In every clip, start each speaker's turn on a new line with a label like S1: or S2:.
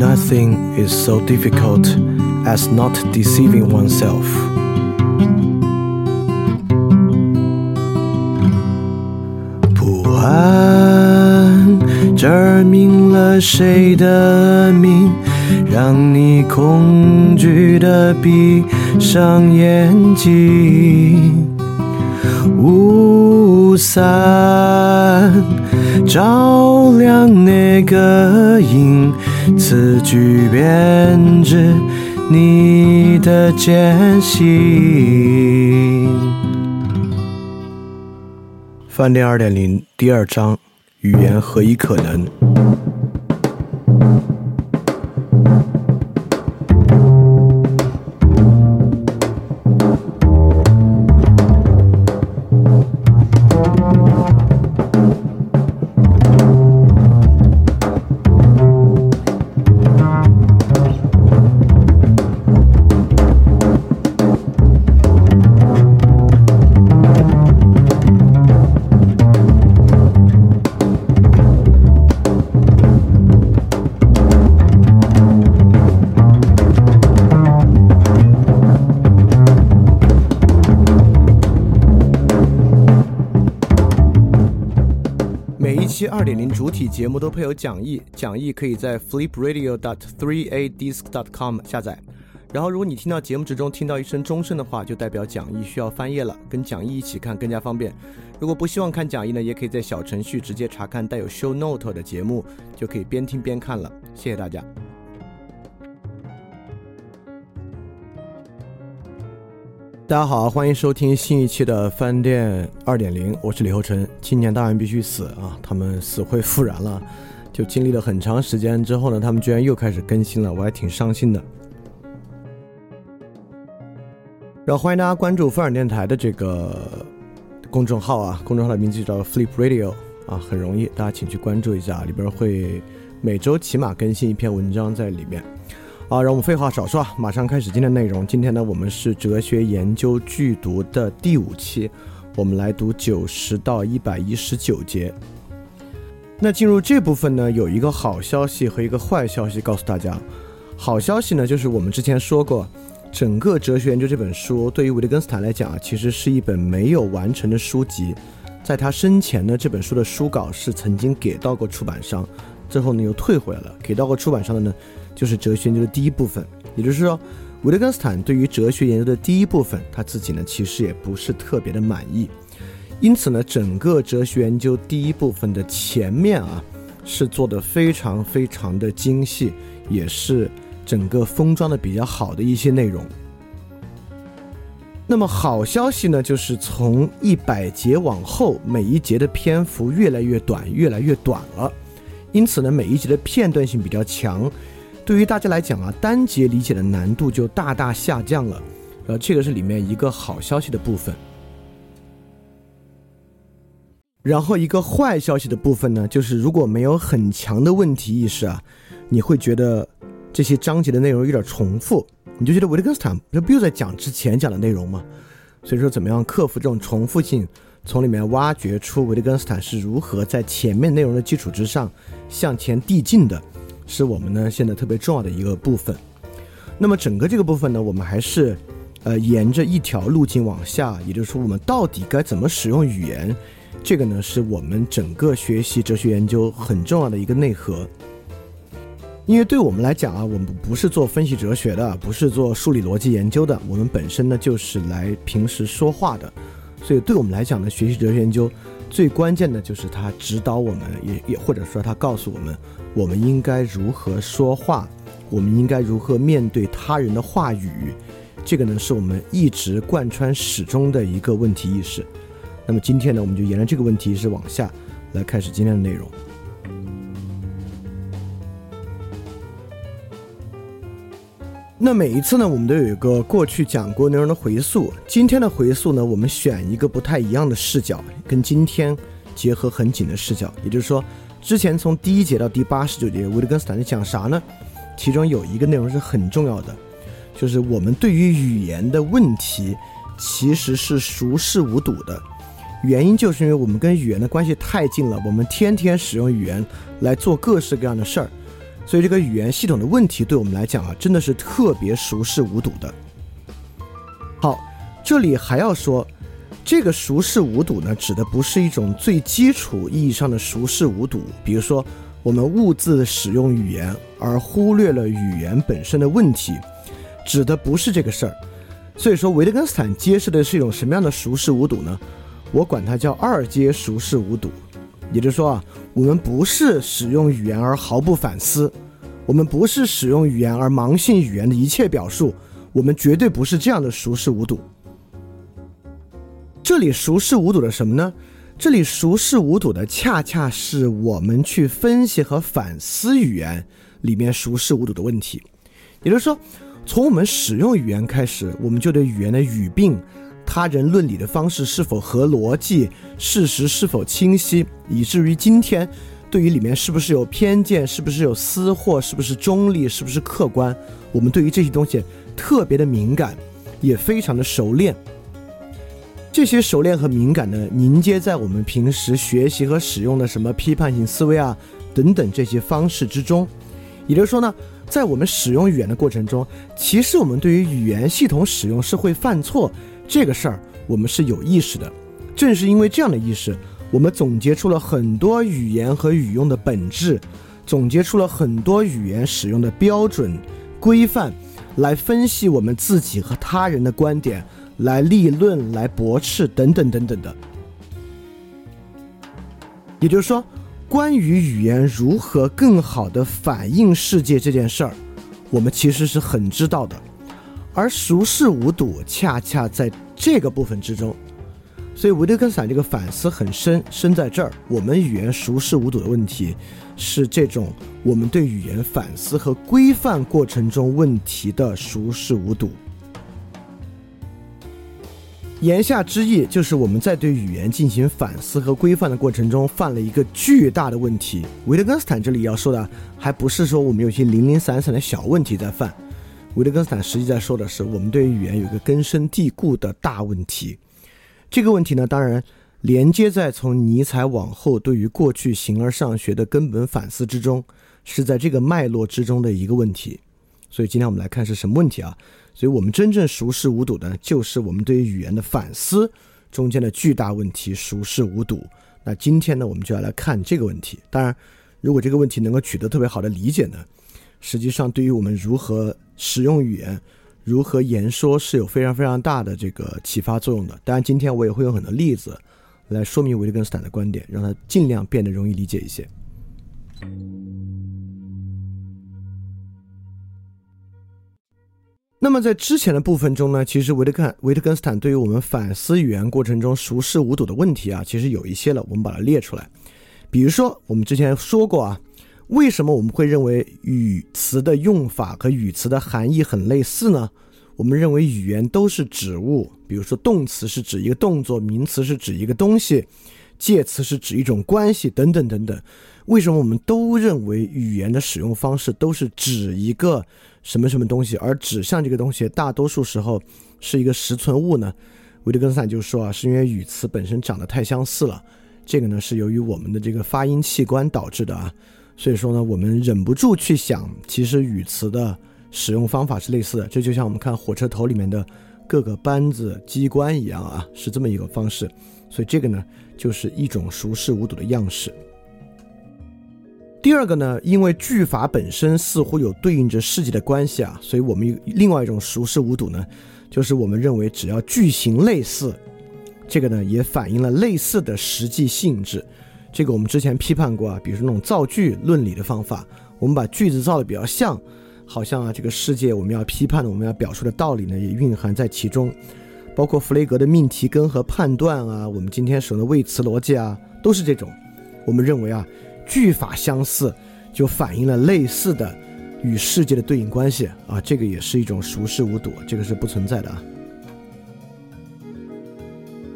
S1: Nothing is so difficult as not deceiving oneself. 此举便知？你的艰辛。饭店二点零第二章：语言何以可能？节目都配有讲义，讲义可以在 flipradio dot three a disc dot com 下载。然后，如果你听到节目之中听到一声钟声的话，就代表讲义需要翻页了，跟讲义一起看更加方便。如果不希望看讲义呢，也可以在小程序直接查看带有 show note 的节目，就可以边听边看了。谢谢大家。大家好，欢迎收听新一期的饭店二点零，我是李厚成。青年大人必须死啊！他们死灰复燃了，就经历了很长时间之后呢，他们居然又开始更新了，我还挺伤心的。然后欢迎大家关注范尔电台的这个公众号啊，公众号的名字就叫 Flip Radio 啊，很容易，大家请去关注一下，里边会每周起码更新一篇文章在里面。好，让我们废话少说，马上开始今天的内容。今天呢，我们是哲学研究剧读的第五期，我们来读九十到一百一十九节。那进入这部分呢，有一个好消息和一个坏消息告诉大家。好消息呢，就是我们之前说过，整个哲学研究这本书对于维特根斯坦来讲啊，其实是一本没有完成的书籍。在他生前呢，这本书的书稿是曾经给到过出版商，最后呢又退回来了。给到过出版商的呢。就是哲学研究的第一部分，也就是说，维特根斯坦对于哲学研究的第一部分，他自己呢其实也不是特别的满意，因此呢，整个哲学研究第一部分的前面啊，是做的非常非常的精细，也是整个封装的比较好的一些内容。那么好消息呢，就是从一百节往后，每一节的篇幅越来越短，越来越短了，因此呢，每一节的片段性比较强。对于大家来讲啊，单节理解的难度就大大下降了，呃，这个是里面一个好消息的部分。然后一个坏消息的部分呢，就是如果没有很强的问题意识啊，你会觉得这些章节的内容有点重复，你就觉得维特根斯坦不又在讲之前讲的内容吗？所以说，怎么样克服这种重复性，从里面挖掘出维特根斯坦是如何在前面内容的基础之上向前递进的。是我们呢现在特别重要的一个部分。那么整个这个部分呢，我们还是呃沿着一条路径往下，也就是说，我们到底该怎么使用语言？这个呢是我们整个学习哲学研究很重要的一个内核。因为对我们来讲啊，我们不是做分析哲学的，不是做数理逻辑研究的，我们本身呢就是来平时说话的。所以对我们来讲呢，学习哲学研究最关键的就是它指导我们，也也或者说它告诉我们。我们应该如何说话？我们应该如何面对他人的话语？这个呢，是我们一直贯穿始终的一个问题意识。那么今天呢，我们就沿着这个问题是往下来开始今天的内容。那每一次呢，我们都有一个过去讲过内容的回溯。今天的回溯呢，我们选一个不太一样的视角，跟今天结合很紧的视角，也就是说。之前从第一节到第八十九节，维特根斯坦在讲啥呢？其中有一个内容是很重要的，就是我们对于语言的问题其实是熟视无睹的。原因就是因为我们跟语言的关系太近了，我们天天使用语言来做各式各样的事儿，所以这个语言系统的问题对我们来讲啊，真的是特别熟视无睹的。好，这里还要说，这个熟视无睹呢，指的不是一种最基础意义上的熟视无睹，比如说我们误自使用语言而忽略了语言本身的问题，指的不是这个事儿。所以说，维特根斯坦揭示的是一种什么样的熟视无睹呢？我管它叫二阶熟视无睹。也就是说啊，我们不是使用语言而毫不反思，我们不是使用语言而盲信语言的一切表述。我们绝对不是这样的熟视无睹。这里熟视无睹的什么呢？这里熟视无睹的恰恰是我们去分析和反思语言里面熟视无睹的问题。也就是说，从我们使用语言开始，我们就对语言的语病、他人论理的方式是否合逻辑、事实是否清晰，以至于今天对于里面是不是有偏见、是不是有私货、是不是中立、是不是客观，我们对于这些东西。特别的敏感，也非常的熟练。这些熟练和敏感呢，凝结在我们平时学习和使用的什么批判性思维啊等等这些方式之中。也就是说呢，在我们使用语言的过程中，其实我们对于语言系统使用是会犯错这个事儿，我们是有意识的。正是因为这样的意识，我们总结出了很多语言和语用的本质，总结出了很多语言使用的标准规范。来分析我们自己和他人的观点，来立论、来驳斥等等等等的。也就是说，关于语言如何更好的反映世界这件事儿，我们其实是很知道的。而熟视无睹，恰恰在这个部分之中。所以维特根斯坦这个反思很深，深在这儿。我们语言熟视无睹的问题，是这种我们对语言反思和规范过程中问题的熟视无睹。言下之意就是我们在对语言进行反思和规范的过程中犯了一个巨大的问题。维特根斯坦这里要说的，还不是说我们有些零零散散的小问题在犯，维特根斯坦实际在说的是，我们对于语言有一个根深蒂固的大问题。这个问题呢，当然连接在从尼采往后对于过去形而上学的根本反思之中，是在这个脉络之中的一个问题。所以今天我们来看是什么问题啊？所以我们真正熟视无睹的，就是我们对于语言的反思中间的巨大问题——熟视无睹。那今天呢，我们就要来看这个问题。当然，如果这个问题能够取得特别好的理解呢，实际上对于我们如何使用语言。如何言说是有非常非常大的这个启发作用的。当然，今天我也会用很多例子来说明维特根斯坦的观点，让他尽量变得容易理解一些。那么在之前的部分中呢，其实维特根维特根斯坦对于我们反思语言过程中熟视无睹的问题啊，其实有一些了，我们把它列出来。比如说，我们之前说过啊。为什么我们会认为语词的用法和语词的含义很类似呢？我们认为语言都是指物，比如说动词是指一个动作，名词是指一个东西，介词是指一种关系，等等等等。为什么我们都认为语言的使用方式都是指一个什么什么东西，而指向这个东西大多数时候是一个实存物呢？维特根斯坦就说啊，是因为语词本身长得太相似了，这个呢是由于我们的这个发音器官导致的啊。所以说呢，我们忍不住去想，其实语词的使用方法是类似的。这就像我们看火车头里面的各个班子、机关一样啊，是这么一个方式。所以这个呢，就是一种熟视无睹的样式。第二个呢，因为句法本身似乎有对应着世界的关系啊，所以我们另外一种熟视无睹呢，就是我们认为只要句型类似，这个呢也反映了类似的实际性质。这个我们之前批判过啊，比如说那种造句论理的方法，我们把句子造的比较像，好像啊这个世界我们要批判的，我们要表述的道理呢也蕴含在其中，包括弗雷格的命题根和判断啊，我们今天使用的谓词逻辑啊，都是这种。我们认为啊，句法相似就反映了类似的与世界的对应关系啊，这个也是一种熟视无睹，这个是不存在的啊。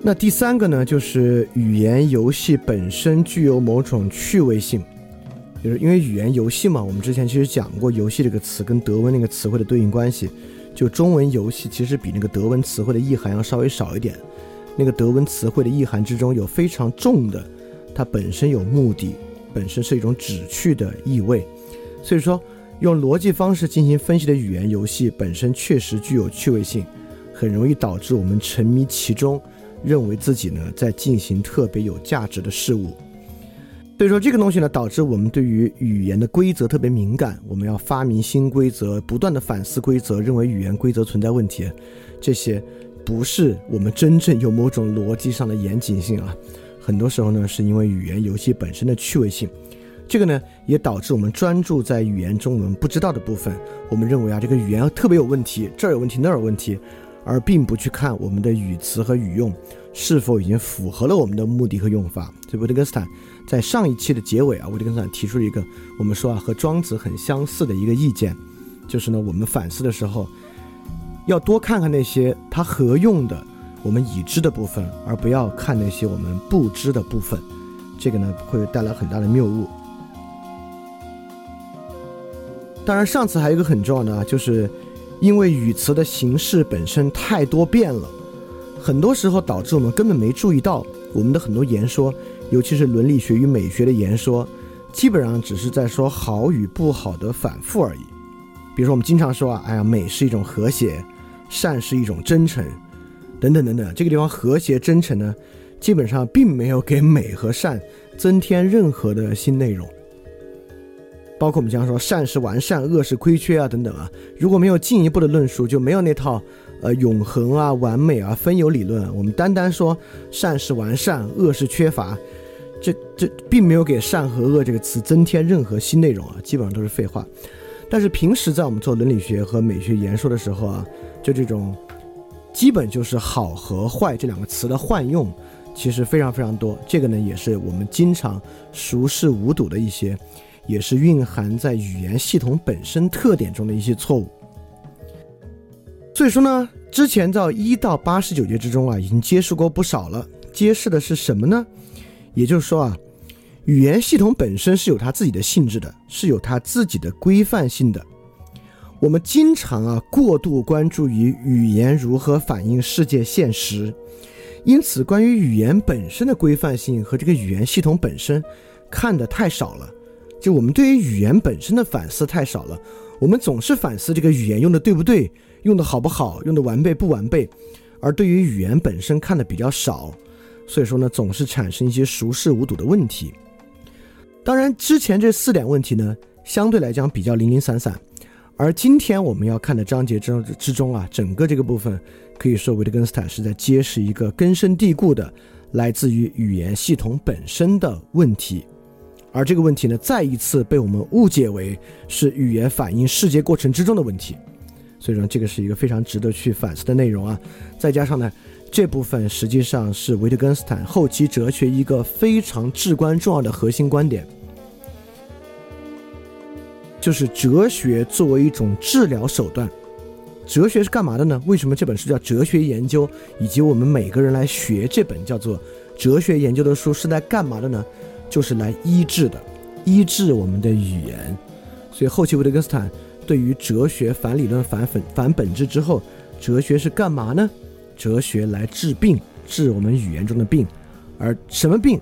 S1: 那第三个呢，就是语言游戏本身具有某种趣味性，就是因为语言游戏嘛。我们之前其实讲过“游戏”这个词跟德文那个词汇的对应关系，就中文“游戏”其实比那个德文词汇的意涵要稍微少一点。那个德文词汇的意涵之中有非常重的，它本身有目的，本身是一种旨趣的意味。所以说，用逻辑方式进行分析的语言游戏本身确实具有趣味性，很容易导致我们沉迷其中，认为自己呢在进行特别有价值的事物。所以说，这个东西呢，导致我们对于语言的规则特别敏感。我们要发明新规则，不断的反思规则，认为语言规则存在问题。这些不是我们真正有某种逻辑上的严谨性啊。很多时候呢，是因为语言游戏本身的趣味性。这个呢，也导致我们专注在语言中我们不知道的部分。我们认为啊，这个语言特别有问题，这儿有问题，那儿有问题，而并不去看我们的语词和语用是否已经符合了我们的目的和用法。所以，维特根斯坦。在上一期的结尾啊，维特根斯坦提出了一个我们说啊和庄子很相似的一个意见，就是呢我们反思的时候，要多看看那些它合用的我们已知的部分，而不要看那些我们不知的部分，这个呢会带来很大的谬误。当然，上次还有一个很重要的啊，就是因为语词的形式本身太多变了，很多时候导致我们根本没注意到我们的很多言说。尤其是伦理学与美学的言说，基本上只是在说好与不好的反复而已。比如说，我们经常说啊，哎呀，美是一种和谐，善是一种真诚，等等等等。这个地方和谐、真诚呢，基本上并没有给美和善增添任何的新内容。包括我们经常说善是完善，恶是亏缺啊，等等啊。如果没有进一步的论述，就没有那套。呃，永恒啊，完美啊，分有理论。我们单单说善是完善，恶是缺乏，这这并没有给善和恶这个词增添任何新内容啊，基本上都是废话。但是平时在我们做伦理学和美学言说的时候啊，就这种基本就是好和坏这两个词的换用，其实非常非常多。这个呢，也是我们经常熟视无睹的一些，也是蕴含在语言系统本身特点中的一些错误。所以说呢，之前在一到八十九节之中啊，已经揭示过不少了。揭示的是什么呢？也就是说啊，语言系统本身是有它自己的性质的，是有它自己的规范性的。我们经常啊过度关注于语言如何反映世界现实，因此关于语言本身的规范性和这个语言系统本身看的太少了。就我们对于语言本身的反思太少了，我们总是反思这个语言用的对不对。用的好不好，用的完备不完备，而对于语言本身看的比较少，所以说呢，总是产生一些熟视无睹的问题。当然，之前这四点问题呢，相对来讲比较零零散散，而今天我们要看的章节之之中啊，整个这个部分可以说维特根斯坦是在揭示一个根深蒂固的来自于语言系统本身的问题，而这个问题呢，再一次被我们误解为是语言反映世界过程之中的问题。所以说，这个是一个非常值得去反思的内容啊！再加上呢，这部分实际上是维特根斯坦后期哲学一个非常至关重要的核心观点，就是哲学作为一种治疗手段。哲学是干嘛的呢？为什么这本书叫《哲学研究》，以及我们每个人来学这本叫做《哲学研究》的书是在干嘛的呢？就是来医治的，医治我们的语言。所以后期维特根斯坦。对于哲学反理论、反本反本质之后，哲学是干嘛呢？哲学来治病，治我们语言中的病，而什么病，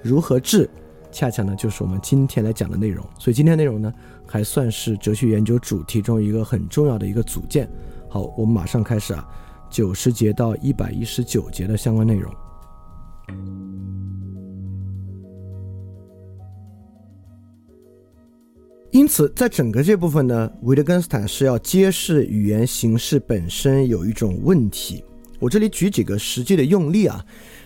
S1: 如何治，恰恰呢就是我们今天来讲的内容。所以今天内容呢，还算是哲学研究主题中一个很重要的一个组件。好，我们马上开始啊，九十节到一百一十九节的相关内容。因此，在整个这部分呢，维特根斯坦是要揭示语言形式本身有一种问题。我这里举几个实际的用例啊，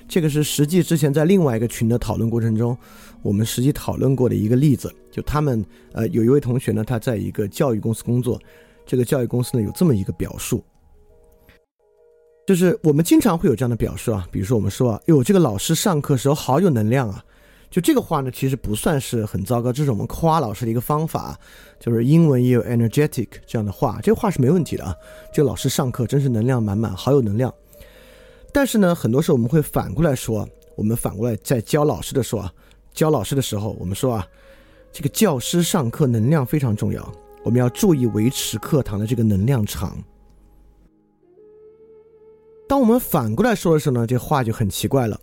S1: 这个是实际之前在另外一个群的讨论过程中，我们实际讨论过的一个例子。就他们呃，有一位同学呢，他在一个教育公司工作，这个教育公司呢有这么一个表述，就是我们经常会有这样的表述啊，比如说我们说啊，哟，这个老师上课时候好有能量啊。就这个话呢，其实不算是很糟糕，这是我们夸老师的一个方法，就是英文也有 energetic 这样的话，这个话是没问题的啊。这个老师上课真是能量满满，好有能量。但是呢，很多时候我们会反过来说，我们反过来在教老师的时候啊，教老师的时候，我们说啊，这个教师上课能量非常重要，我们要注意维持课堂的这个能量场。当我们反过来说的时候呢，这话就很奇怪了。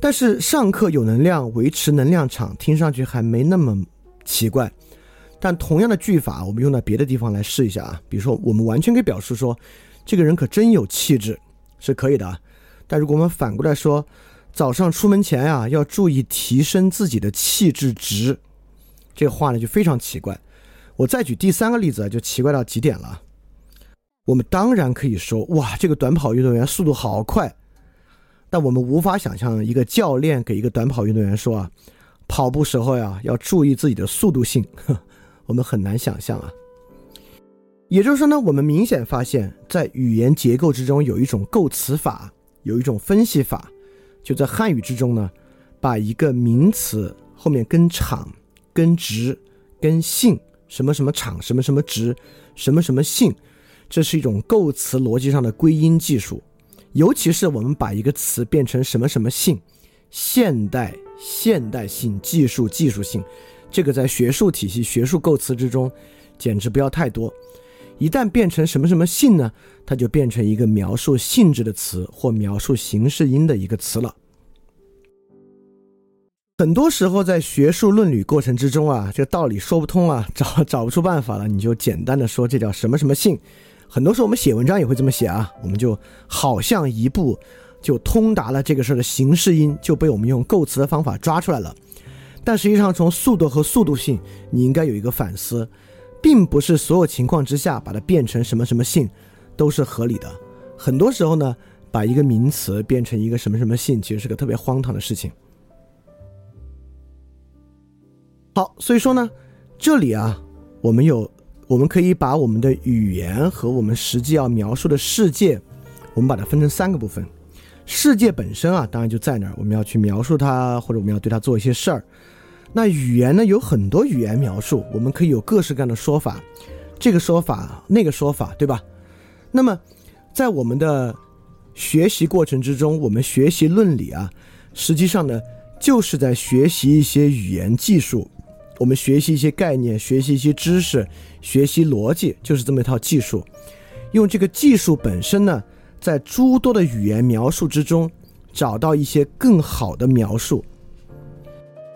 S1: 但是上课有能量，维持能量场，听上去还没那么奇怪。但同样的句法，我们用到别的地方来试一下啊。比如说，我们完全可以表示说，这个人可真有气质，是可以的。但如果我们反过来说，早上出门前呀，要注意提升自己的气质值，这话呢就非常奇怪。我再举第三个例子啊，就奇怪到极点了。我们当然可以说，哇，这个短跑运动员速度好快。但我们无法想象一个教练给一个短跑运动员说啊，跑步时候呀要注意自己的速度性。我们很难想象啊，也就是说呢，我们明显发现，在语言结构之中有一种构词法，有一种分析法，就在汉语之中呢，把一个名词后面跟场、跟值、跟性，什么什么场、什么什么值、什么什么性，这是一种构词逻辑上的归因技术。尤其是我们把一个词变成什么什么性，现代、现代性、技术、技术性。这个在学术体系、学术构词之中，简直不要太多。一旦变成什么什么性呢，它就变成一个描述性质的词或描述形式音的一个词了。很多时候在学术论理过程之中啊，这个道理说不通啊，找找不出办法了，你就简单的说这叫什么什么性。很多时候我们写文章也会这么写啊，我们就好像一步就通达了这个事儿的形式音，就被我们用构词的方法抓出来了。但实际上，从速度和速度性，你应该有一个反思，并不是所有情况之下把它变成什么什么性都是合理的。很多时候呢，把一个名词变成一个什么什么性，其实是个特别荒唐的事情。好，所以说呢，这里啊，我们有，我们可以把我们的语言和我们实际要描述的世界，我们把它分成三个部分。世界本身啊，当然就在那儿，我们要去描述它，或者我们要对它做一些事儿。那语言呢？有很多语言描述，我们可以有各式各样的说法，这个说法、那个说法，对吧？那么，在我们的学习过程之中，我们学习论理啊，实际上呢，就是在学习一些语言技术，我们学习一些概念，学习一些知识，学习逻辑，就是这么一套技术。用这个技术本身呢，在诸多的语言描述之中，找到一些更好的描述。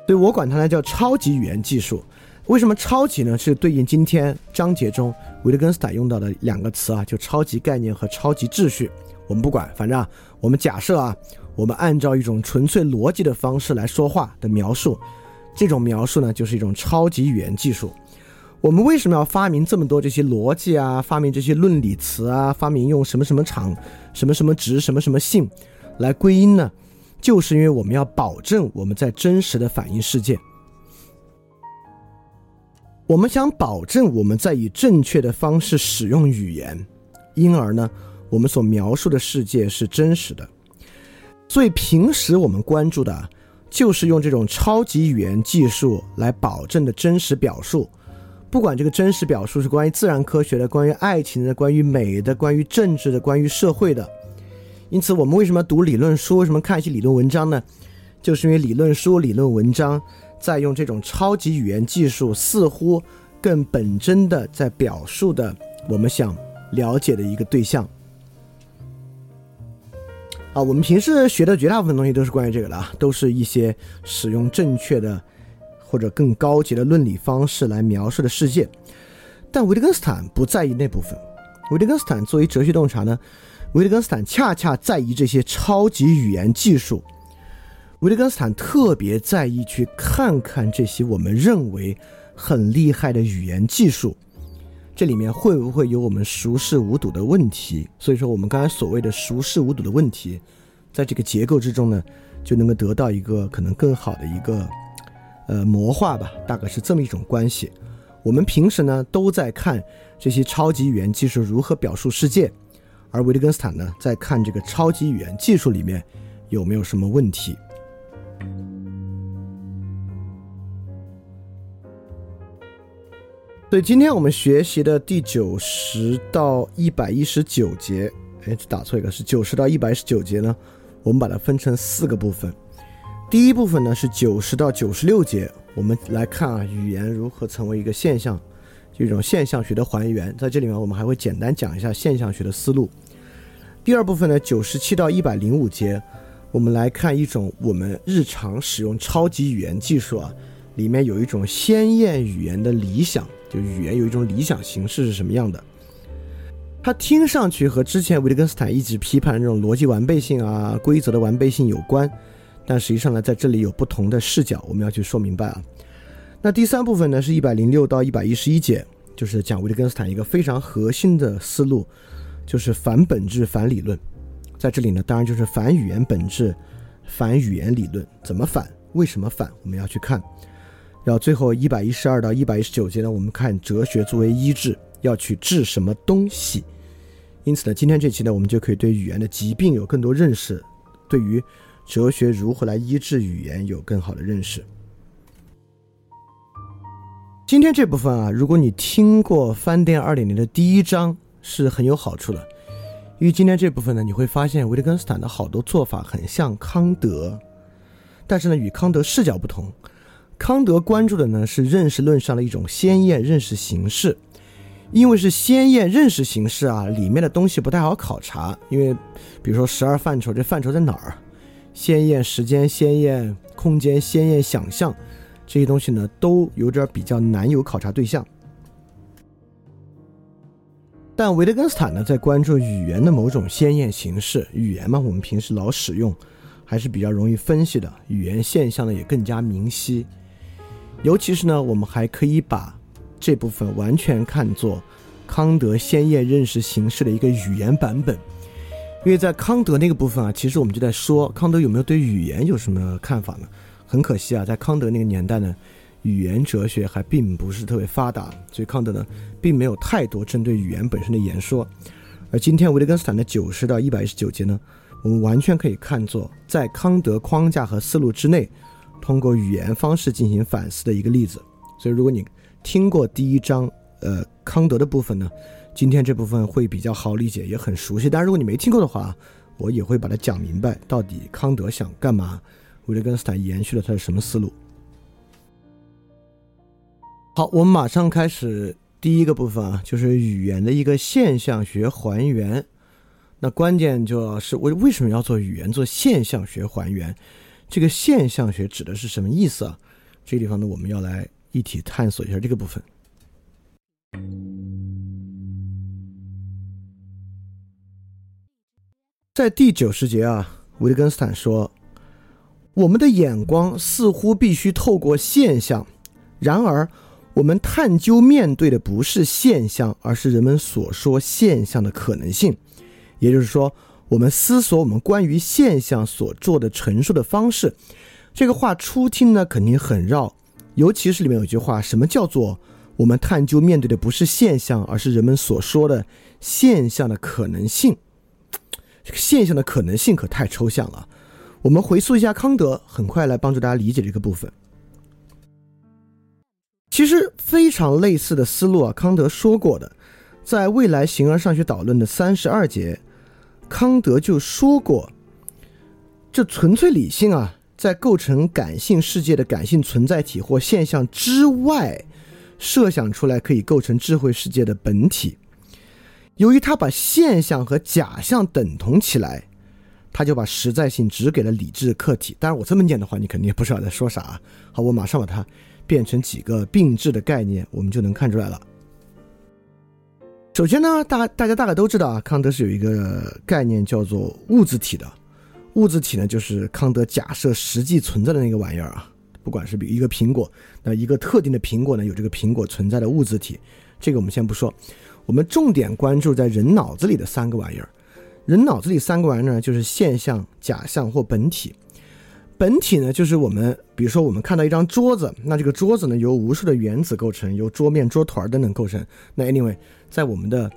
S1: 所以我管它呢叫超级语言技术。为什么超级呢？是对应今天章节中维特根斯坦用到的两个词啊，就超级概念和超级秩序。我们不管，反正啊，我们假设啊，我们按照一种纯粹逻辑的方式来说话的描述，这种描述呢就是一种超级语言技术。我们为什么要发明这么多这些逻辑啊？发明这些论理词啊？发明用什么什么场、什么什么值、什么什么性来归因呢？就是因为我们要保证我们在真实的反映世界，我们想保证我们在以正确的方式使用语言，因而呢，我们所描述的世界是真实的。所以平时我们关注的，就是用这种超级语言技术来保证的真实表述，不管这个真实表述是关于自然科学的、关于爱情的、关于美的、关于政治的、关于社会的。因此，我们为什么读理论书？为什么看一些理论文章呢？就是因为理论书、理论文章在用这种超级语言技术，似乎更本真的在表述的我们想了解的一个对象。啊，我们平时学的绝大部分东西都是关于这个的，都是一些使用正确的或者更高级的论理方式来描述的世界。但维特根斯坦不在意那部分。维特根斯坦作为哲学洞察呢？维特根斯坦恰恰在意这些超级语言技术，维特根斯坦特别在意去看看这些我们认为很厉害的语言技术，这里面会不会有我们熟视无睹的问题？所以说，我们刚才所谓的熟视无睹的问题，在这个结构之中呢，就能够得到一个可能更好的一个呃魔化吧，大概是这么一种关系。我们平时呢都在看这些超级语言技术如何表述世界。而维特根斯坦呢，在看这个超级语言技术里面有没有什么问题？所以今天我们学习的第九十到一百一十九节，哎，打错一个，是九十到一百一十九节呢。我们把它分成四个部分。第一部分呢是九十到九十六节，我们来看啊，语言如何成为一个现象。这种现象学的还原，在这里面我们还会简单讲一下现象学的思路。第二部分呢，九十七到一百零五节，我们来看一种我们日常使用超级语言技术啊，里面有一种鲜艳语言的理想，就语言有一种理想形式是什么样的？它听上去和之前维特根斯坦一直批判的这种逻辑完备性啊、规则的完备性有关，但实际上呢，在这里有不同的视角，我们要去说明白啊。那第三部分呢，是一百零六到一百一十一节，就是讲维特根斯坦一个非常核心的思路，就是反本质、反理论。在这里呢，当然就是反语言本质、反语言理论，怎么反？为什么反？我们要去看。然后最后一百一十二到一百一十九节呢，我们看哲学作为医治，要去治什么东西。因此呢，今天这期呢，我们就可以对语言的疾病有更多认识，对于哲学如何来医治语言有更好的认识。今天这部分啊，如果你听过翻店二点零的第一章，是很有好处的，因为今天这部分呢，你会发现维特根斯坦的好多做法很像康德，但是呢，与康德视角不同。康德关注的呢是认识论上的一种鲜艳认识形式。因为是鲜艳认识形式啊，里面的东西不太好考察。因为，比如说十二范畴，这范畴在哪儿？鲜艳时间、鲜艳空间、鲜艳想象，这些东西呢，都有点比较难有考察对象。但维特根斯坦呢，在关注语言的某种鲜艳形式。语言嘛，我们平时老使用，还是比较容易分析的。语言现象呢，也更加明晰。尤其是呢，我们还可以把。这部分完全看作康德鲜艳认识形式的一个语言版本，因为在康德那个部分啊，其实我们就在说康德有没有对语言有什么看法呢？很可惜啊，在康德那个年代呢，语言哲学还并不是特别发达，所以康德呢并没有太多针对语言本身的言说。而今天维特根斯坦的九十到一百一十九节呢，我们完全可以看作在康德框架和思路之内，通过语言方式进行反思的一个例子。所以如果你听过第一章，呃，康德的部分呢，今天这部分会比较好理解，也很熟悉。但如果你没听过的话，我也会把它讲明白，到底康德想干嘛，维特根斯坦延续了他的什么思路。好，我们马上开始第一个部分啊，就是语言的一个现象学还原。那关键就是为为什么要做语言做现象学还原？这个现象学指的是什么意思啊？这个地方呢，我们要来。一起探索一下这个部分。在第九十节啊，维特根斯坦说：“我们的眼光似乎必须透过现象，然而我们探究面对的不是现象，而是人们所说现象的可能性。也就是说，我们思索我们关于现象所做的陈述的方式。”这个话初听呢，肯定很绕。尤其是里面有句话，什么叫做我们探究面对的不是现象，而是人们所说的现象的可能性？这个现象的可能性可太抽象了。我们回溯一下康德，很快来帮助大家理解这个部分。其实非常类似的思路啊，康德说过的，在未来形而上学导论的三十二节，康德就说过，这纯粹理性啊。在构成感性世界的感性存在体或现象之外，设想出来可以构成智慧世界的本体。由于他把现象和假象等同起来，他就把实在性只给了理智客体。当然，我这么念的话，你肯定也不知道在说啥。好，我马上把它变成几个并置的概念，我们就能看出来了。首先呢，大大家大概都知道啊，康德是有一个概念叫做物质体的。物质体呢，就是康德假设实际存在的那个玩意儿啊。不管是比一个苹果，那一个特定的苹果呢，有这个苹果存在的物质体，这个我们先不说。我们重点关注在人脑子里的三个玩意儿。人脑子里三个玩意儿呢，就是现象、假象或本体。本体呢，就是我们，比如说我们看到一张桌子，那这个桌子呢，由无数的原子构成，由桌面、桌团等等构成。那 anyway，在我们的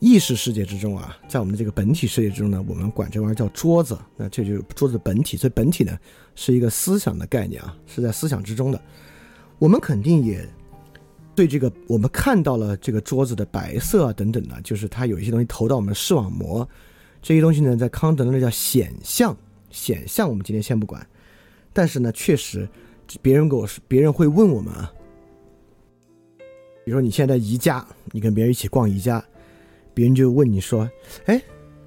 S1: 意识世界之中啊，在我们的这个本体世界之中呢，我们管这玩意儿叫桌子，那这就是桌子本体。所以本体呢是一个思想的概念啊，是在思想之中的。我们肯定也对这个我们看到了这个桌子的白色啊等等的，就是它有一些东西投到我们的视网膜，这些东西呢在康德那叫显象，显象我们今天先不管。但是呢，确实别人给我，别人会问我们啊，比如说你现在宜家，你跟别人一起逛宜家。别人就问你说：“哎，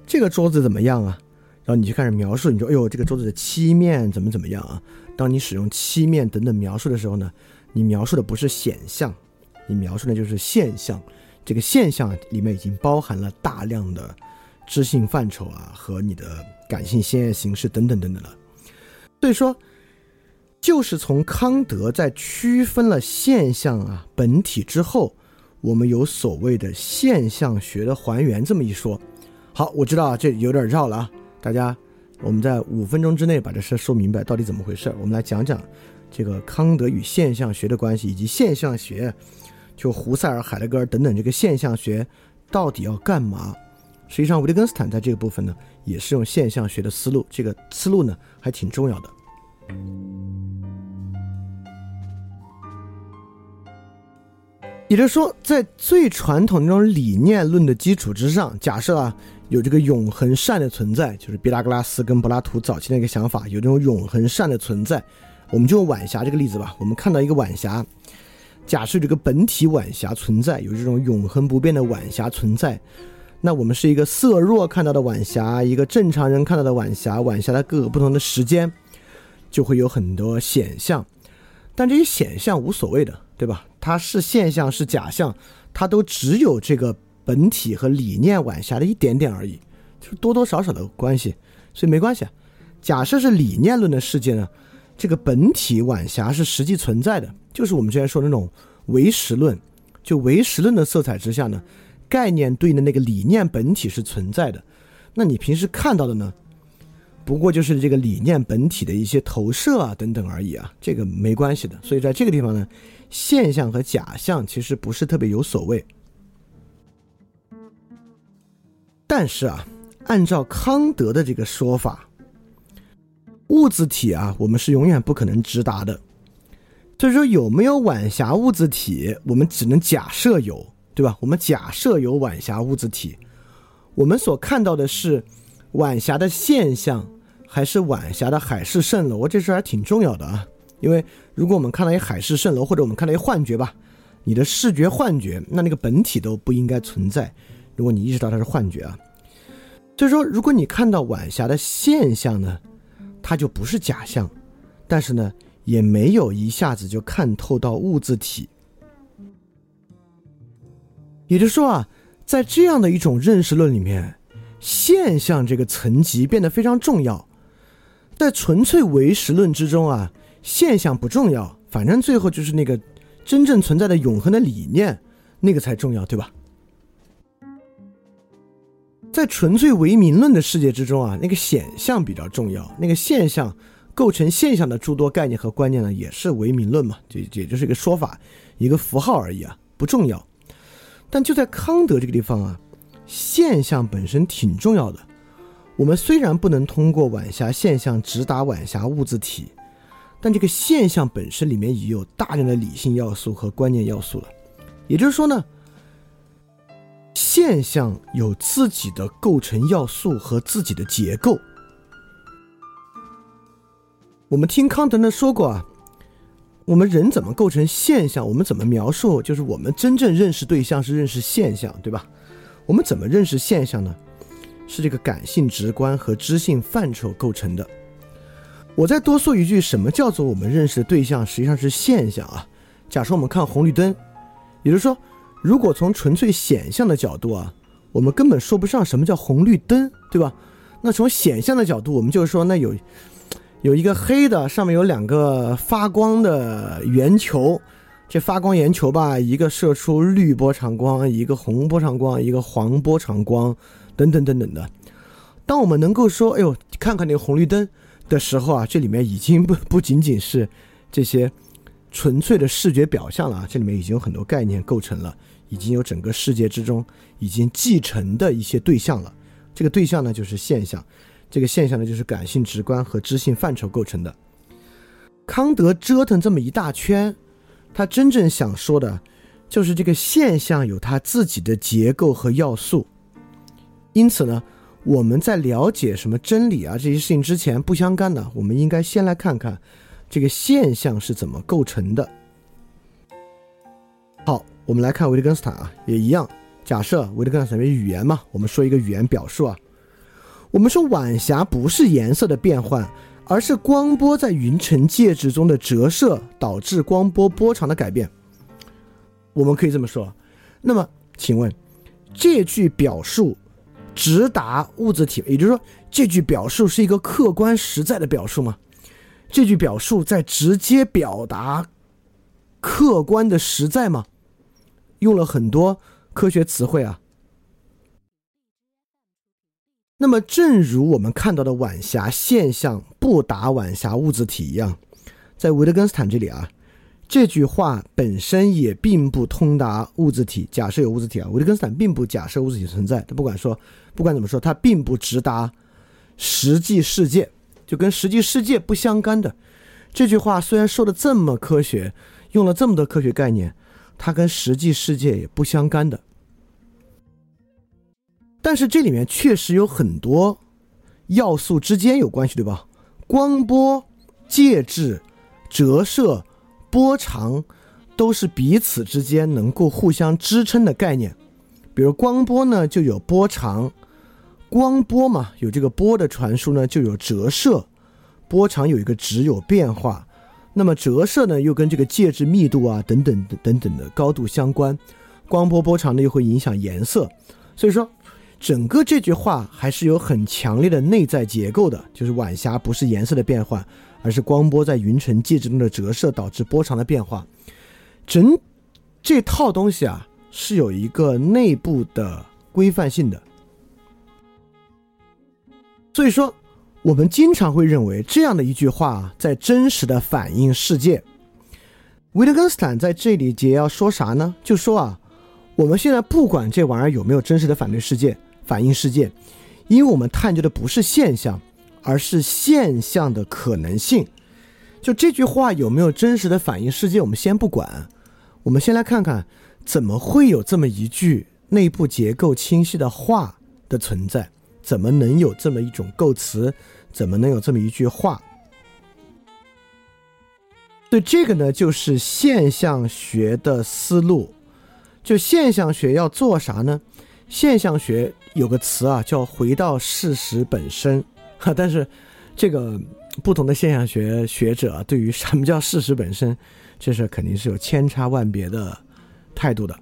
S1: 这个桌子怎么样啊？”然后你就开始描述，你说：“哎呦，这个桌子的漆面怎么怎么样啊？”当你使用漆面等等描述的时候呢，你描述的不是显象，你描述的就是现象。这个现象里面已经包含了大量的知性范畴啊，和你的感性鲜艳形式等等等等了。所以说，就是从康德在区分了现象啊本体之后，我们有所谓的现象学的还原这么一说。好，我知道啊，这有点绕了啊，大家。我们在五分钟之内把这事说明白，到底怎么回事？我们来讲讲这个康德与现象学的关系，以及现象学，就胡塞尔、海德格尔等等这个现象学到底要干嘛？实际上，维特根斯坦在这个部分呢，也是用现象学的思路，这个思路呢还挺重要的。也就是说，在最传统那种理念论的基础之上，假设啊。有这个永恒善的存在，就是毕达哥拉斯跟柏拉图早期的一个想法，有这种永恒善的存在。我们就用晚霞这个例子吧。我们看到一个晚霞，假设这个本体晚霞存在，有这种永恒不变的晚霞存在，那我们是一个色弱看到的晚霞，一个正常人看到的晚霞，晚霞的各个不同的时间，就会有很多显象。但这些显象无所谓的，对吧？它是现象是假象，它都只有这个。本体和理念晚霞的一点点而已，就多多少少的关系，所以没关系。假设是理念论的世界呢，这个本体晚霞是实际存在的，就是我们之前说的那种唯实论。就唯实论的色彩之下呢，概念对应的那个理念本体是存在的。那你平时看到的呢，不过就是这个理念本体的一些投射啊等等而已啊，这个没关系的。所以在这个地方呢，现象和假象其实不是特别有所谓。但是啊，按照康德的这个说法，物质体啊，我们是永远不可能直达的。所以说，有没有晚霞物质体，我们只能假设有，对吧？我们假设有晚霞物质体，我们所看到的是晚霞的现象，还是晚霞的海市蜃楼？这事还挺重要的啊。因为如果我们看到一海市蜃楼，或者我们看到一幻觉吧，你的视觉幻觉，那那个本体都不应该存在。如果你意识到它是幻觉啊，就是说，如果你看到晚霞的现象呢，它就不是假象，但是呢，也没有一下子就看透到物质体。也就是说啊，在这样的一种认识论里面，现象这个层级变得非常重要。在纯粹唯识论之中啊，现象不重要，反正最后就是那个真正存在的永恒的理念，那个才重要，对吧？在纯粹唯名论的世界之中啊，那个显象比较重要，那个现象构成现象的诸多概念和观念呢，也是唯名论嘛，就也就是一个说法，一个符号而已啊，不重要。但就在康德这个地方啊，现象本身挺重要的。我们虽然不能通过晚霞现象直达晚霞物质体，但这个现象本身里面已有大量的理性要素和观念要素了。也就是说呢。现象有自己的构成要素和自己的结构。我们听康德呢说过啊，我们人怎么构成现象？我们怎么描述？就是我们真正认识对象是认识现象，对吧？我们怎么认识现象呢？是这个感性直观和知性范畴构成的。我再多说一句，什么叫做我们认识的对象实际上是现象啊？假设我们看红绿灯，也就是说。如果从纯粹显象的角度啊，我们根本说不上什么叫红绿灯，对吧？那从显象的角度，我们就是说，那有有一个黑的，上面有两个发光的圆球，这发光圆球吧，一个射出绿波长光，一个红波长光，一个黄波长光，等等等等的。当我们能够说，哎呦，看看那个红绿灯的时候啊，这里面已经不不仅仅是这些纯粹的视觉表象了啊，这里面已经有很多概念构成了。已经有整个世界之中已经继承的一些对象了，这个对象呢就是现象，这个现象呢就是感性直观和知性范畴构成的。康德折腾这么一大圈，他真正想说的，就是这个现象有它自己的结构和要素。因此呢，我们在了解什么真理啊这些事情之前不相干的，我们应该先来看看这个现象是怎么构成的。好。我们来看维特根斯坦啊，也一样。假设维特根斯坦为语言嘛，我们说一个语言表述啊。我们说晚霞不是颜色的变换，而是光波在云层介质中的折射导致光波波长的改变。我们可以这么说。那么，请问这句表述直达物质体，也就是说，这句表述是一个客观实在的表述吗？这句表述在直接表达客观的实在吗？用了很多科学词汇啊。那么，正如我们看到的晚霞现象不达晚霞物质体一样，在维特根斯坦这里啊，这句话本身也并不通达物质体。假设有物质体啊，维特根斯坦并不假设物质体存在。他不管说，不管怎么说，他并不直达实际世界，就跟实际世界不相干的。这句话虽然说的这么科学，用了这么多科学概念，它跟实际世界也不相干的。但是这里面确实有很多要素之间有关系，对吧？光波、介质、折射、波长都是彼此之间能够互相支撑的概念。比如光波呢，就有波长；光波嘛，有这个波的传输呢，就有折射。波长有一个值有变化，那么折射呢，又跟这个介质密度啊等等等等的高度相关。光波波长呢，又会影响颜色，所以说。整个这句话还是有很强烈的内在结构的，就是晚霞不是颜色的变换，而是光波在云层介质中的折射导致波长的变化。整这套东西啊是有一个内部的规范性的。所以说，我们经常会认为这样的一句话在真实的反映世界。维特根斯坦在这里节要说啥呢？就说啊，我们现在不管这玩意儿有没有真实的反对世界。反映世界，因为我们探究的不是现象，而是现象的可能性。就这句话有没有真实的反映世界，我们先不管。我们先来看看，怎么会有这么一句内部结构清晰的话的存在？怎么能有这么一种构词？怎么能有这么一句话？对这个呢，就是现象学的思路。就现象学要做啥呢？现象学。有个词啊，叫“回到事实本身”，哈，但是这个不同的现象学学者对于什么叫事实本身，这事肯定是有千差万别的态度的。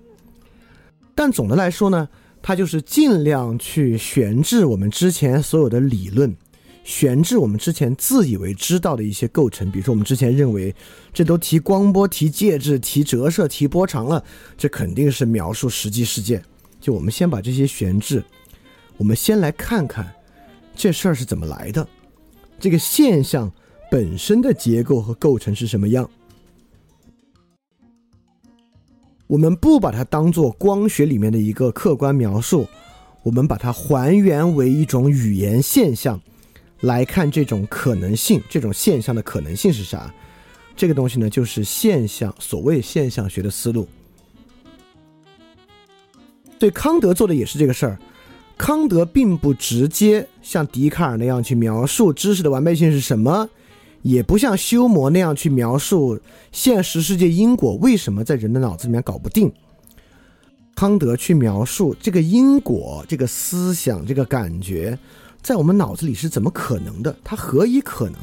S1: 但总的来说呢，它就是尽量去悬置我们之前所有的理论，悬置我们之前自以为知道的一些构成。比如说，我们之前认为这都提光波、提介质、提折射、提波长了，这肯定是描述实际世界。就我们先把这些悬置。我们先来看看这事儿是怎么来的，这个现象本身的结构和构成是什么样。我们不把它当做光学里面的一个客观描述，我们把它还原为一种语言现象来看这种可能性，这种现象的可能性是啥？这个东西呢，就是现象，所谓现象学的思路。对康德做的也是这个事儿。康德并不直接像笛卡尔那样去描述知识的完备性是什么，也不像休谟那样去描述现实世界因果为什么在人的脑子里面搞不定。康德去描述这个因果、这个思想、这个感觉，在我们脑子里是怎么可能的？它何以可能？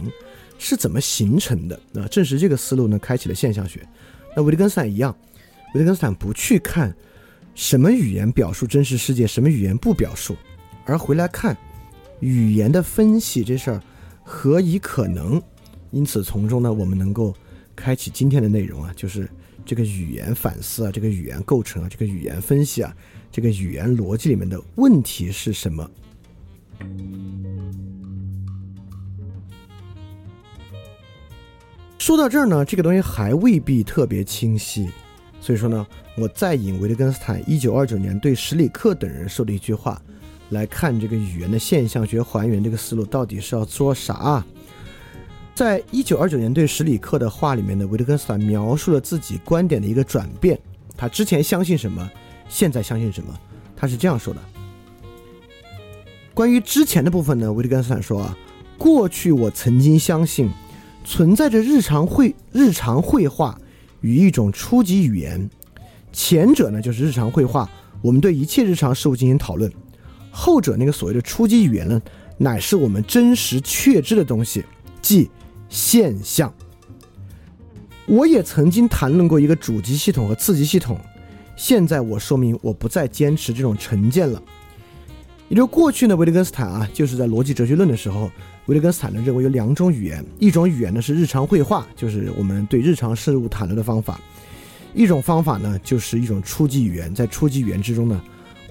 S1: 是怎么形成的？那正是这个思路呢，开启了现象学。那维特根斯坦一样，维特根斯坦不去看。什么语言表述真实世界，什么语言不表述，而回来看语言的分析这事儿何以可能？因此从中呢，我们能够开启今天的内容啊，就是这个语言反思啊，这个语言构成啊，这个语言分析啊，这个语言逻辑里面的问题是什么？说到这儿呢，这个东西还未必特别清晰。所以说呢，我再引维特根斯坦一九二九年对史里克等人说的一句话，来看这个语言的现象学还原这个思路到底是要说啥？啊在一九二九年对史里克的话里面呢，维特根斯坦描述了自己观点的一个转变。他之前相信什么，现在相信什么？他是这样说的。关于之前的部分呢，维特根斯坦说啊，过去我曾经相信存在着日常绘日常绘画。与一种初级语言，前者呢就是日常绘画，我们对一切日常事物进行讨论；后者那个所谓的初级语言呢，乃是我们真实确知的东西，即现象。我也曾经谈论过一个主机系统和次级系统，现在我说明我不再坚持这种成见了。也就过去呢，维特根斯坦啊，就是在逻辑哲学论的时候，维特根斯坦呢认为有两种语言，一种语言呢是日常绘画，就是我们对日常事物谈论的方法；一种方法呢就是一种初级语言，在初级语言之中呢，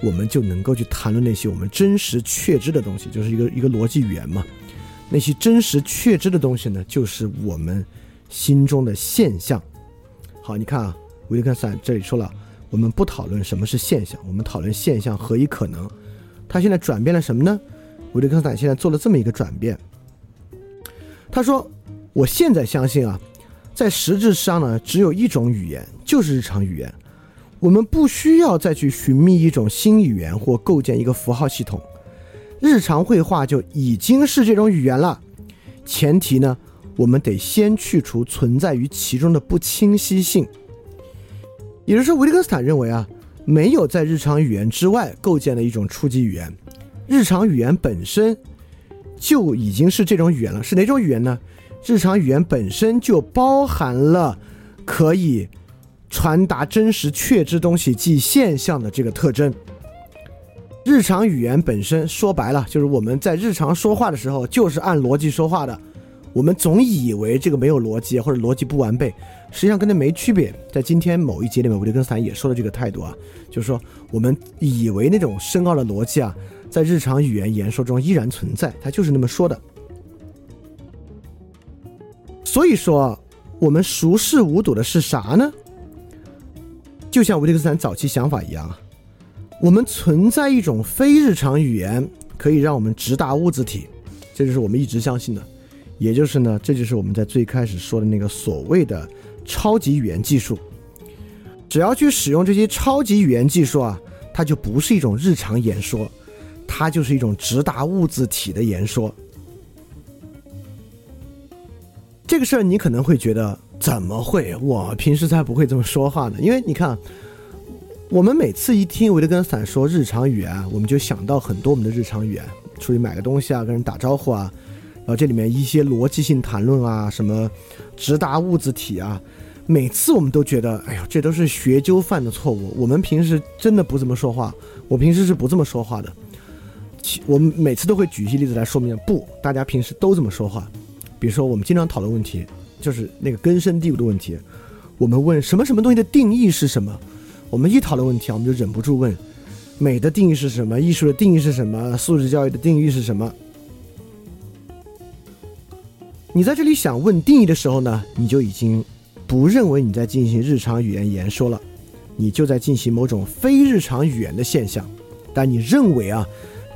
S1: 我们就能够去谈论那些我们真实确知的东西，就是一个一个逻辑语言嘛。那些真实确知的东西呢，就是我们。心中的现象，好，你看啊，维特根斯坦这里说了，我们不讨论什么是现象，我们讨论现象何以可能。他现在转变了什么呢？维特根斯坦现在做了这么一个转变。他说：“我现在相信啊，在实质上呢，只有一种语言，就是日常语言。我们不需要再去寻觅一种新语言或构建一个符号系统，日常绘画就已经是这种语言了。前提呢？”我们得先去除存在于其中的不清晰性，也就是说，维特根斯坦认为啊，没有在日常语言之外构建的一种初级语言，日常语言本身就已经是这种语言了。是哪种语言呢？日常语言本身就包含了可以传达真实确知东西即现象的这个特征。日常语言本身说白了，就是我们在日常说话的时候就是按逻辑说话的。我们总以为这个没有逻辑或者逻辑不完备，实际上跟那没区别。在今天某一节里面，维特根斯坦也说了这个态度啊，就是说我们以为那种深奥的逻辑啊，在日常语言言说中依然存在，他就是那么说的。所以说，我们熟视无睹的是啥呢？就像维特根斯坦早期想法一样，我们存在一种非日常语言，可以让我们直达物质体，这就是我们一直相信的。也就是呢，这就是我们在最开始说的那个所谓的超级语言技术。只要去使用这些超级语言技术啊，它就不是一种日常演说，它就是一种直达物质体的言说。这个事儿你可能会觉得怎么会？我平时才不会这么说话呢。因为你看，我们每次一听维特根斯坦说日常语言，我们就想到很多我们的日常语言，出去买个东西啊，跟人打招呼啊。然后这里面一些逻辑性谈论啊，什么直达物质体啊，每次我们都觉得，哎呦，这都是学究犯的错误。我们平时真的不这么说话，我平时是不这么说话的。我们每次都会举一些例子来说明，不，大家平时都这么说话。比如说，我们经常讨论问题，就是那个根深蒂固的问题。我们问什么什么东西的定义是什么？我们一讨论问题啊，我们就忍不住问：美的定义是什么？艺术的定义是什么？素质教育的定义是什么？你在这里想问定义的时候呢，你就已经不认为你在进行日常语言言说了，你就在进行某种非日常语言的现象。但你认为啊，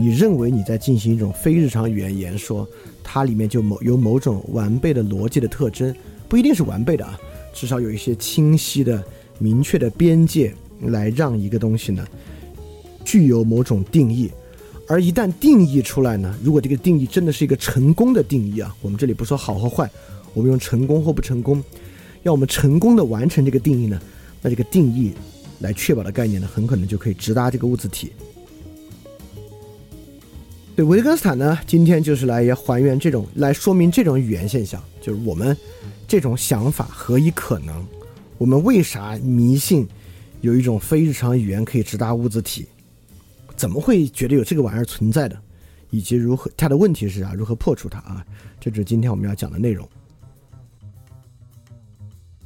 S1: 你认为你在进行一种非日常语言言说，它里面就某有某种完备的逻辑的特征，不一定是完备的啊，至少有一些清晰的、明确的边界来让一个东西呢具有某种定义。而一旦定义出来呢？如果这个定义真的是一个成功的定义啊，我们这里不说好和坏，我们用成功或不成功，要我们成功的完成这个定义呢，那这个定义来确保的概念呢，很可能就可以直达这个物质体。对，维特根斯坦呢，今天就是来也还原这种，来说明这种语言现象，就是我们这种想法何以可能？我们为啥迷信有一种非日常语言可以直达物质体？怎么会觉得有这个玩意儿存在的，以及如何它的问题是啊，如何破除它啊？这就是今天我们要讲的内容。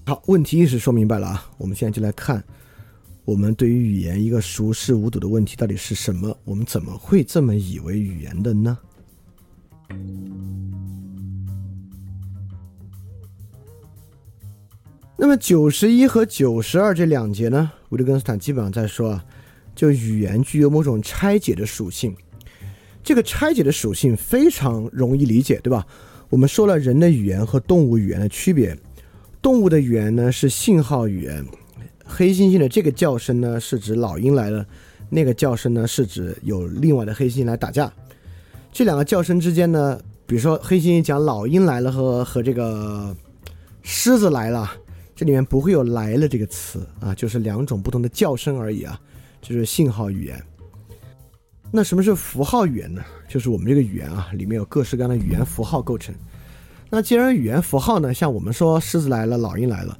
S1: 好，问题意识说明白了啊，我们现在就来看，我们对于语言一个熟视无睹的问题到底是什么？我们怎么会这么以为语言的呢？那么九十一和九十二这两节呢，维特根斯坦基本上在说啊。就语言具有某种拆解的属性，这个拆解的属性非常容易理解，对吧？我们说了人的语言和动物语言的区别，动物的语言呢是信号语言，黑猩猩的这个叫声呢是指老鹰来了，那个叫声呢是指有另外的黑猩猩来打架。这两个叫声之间呢，比如说黑猩猩讲老鹰来了和和这个狮子来了，这里面不会有来了这个词啊，就是两种不同的叫声而已啊。就是信号语言。那什么是符号语言呢？就是我们这个语言啊，里面有各式各样的语言符号构成。那既然语言符号呢，像我们说狮子来了，老鹰来了，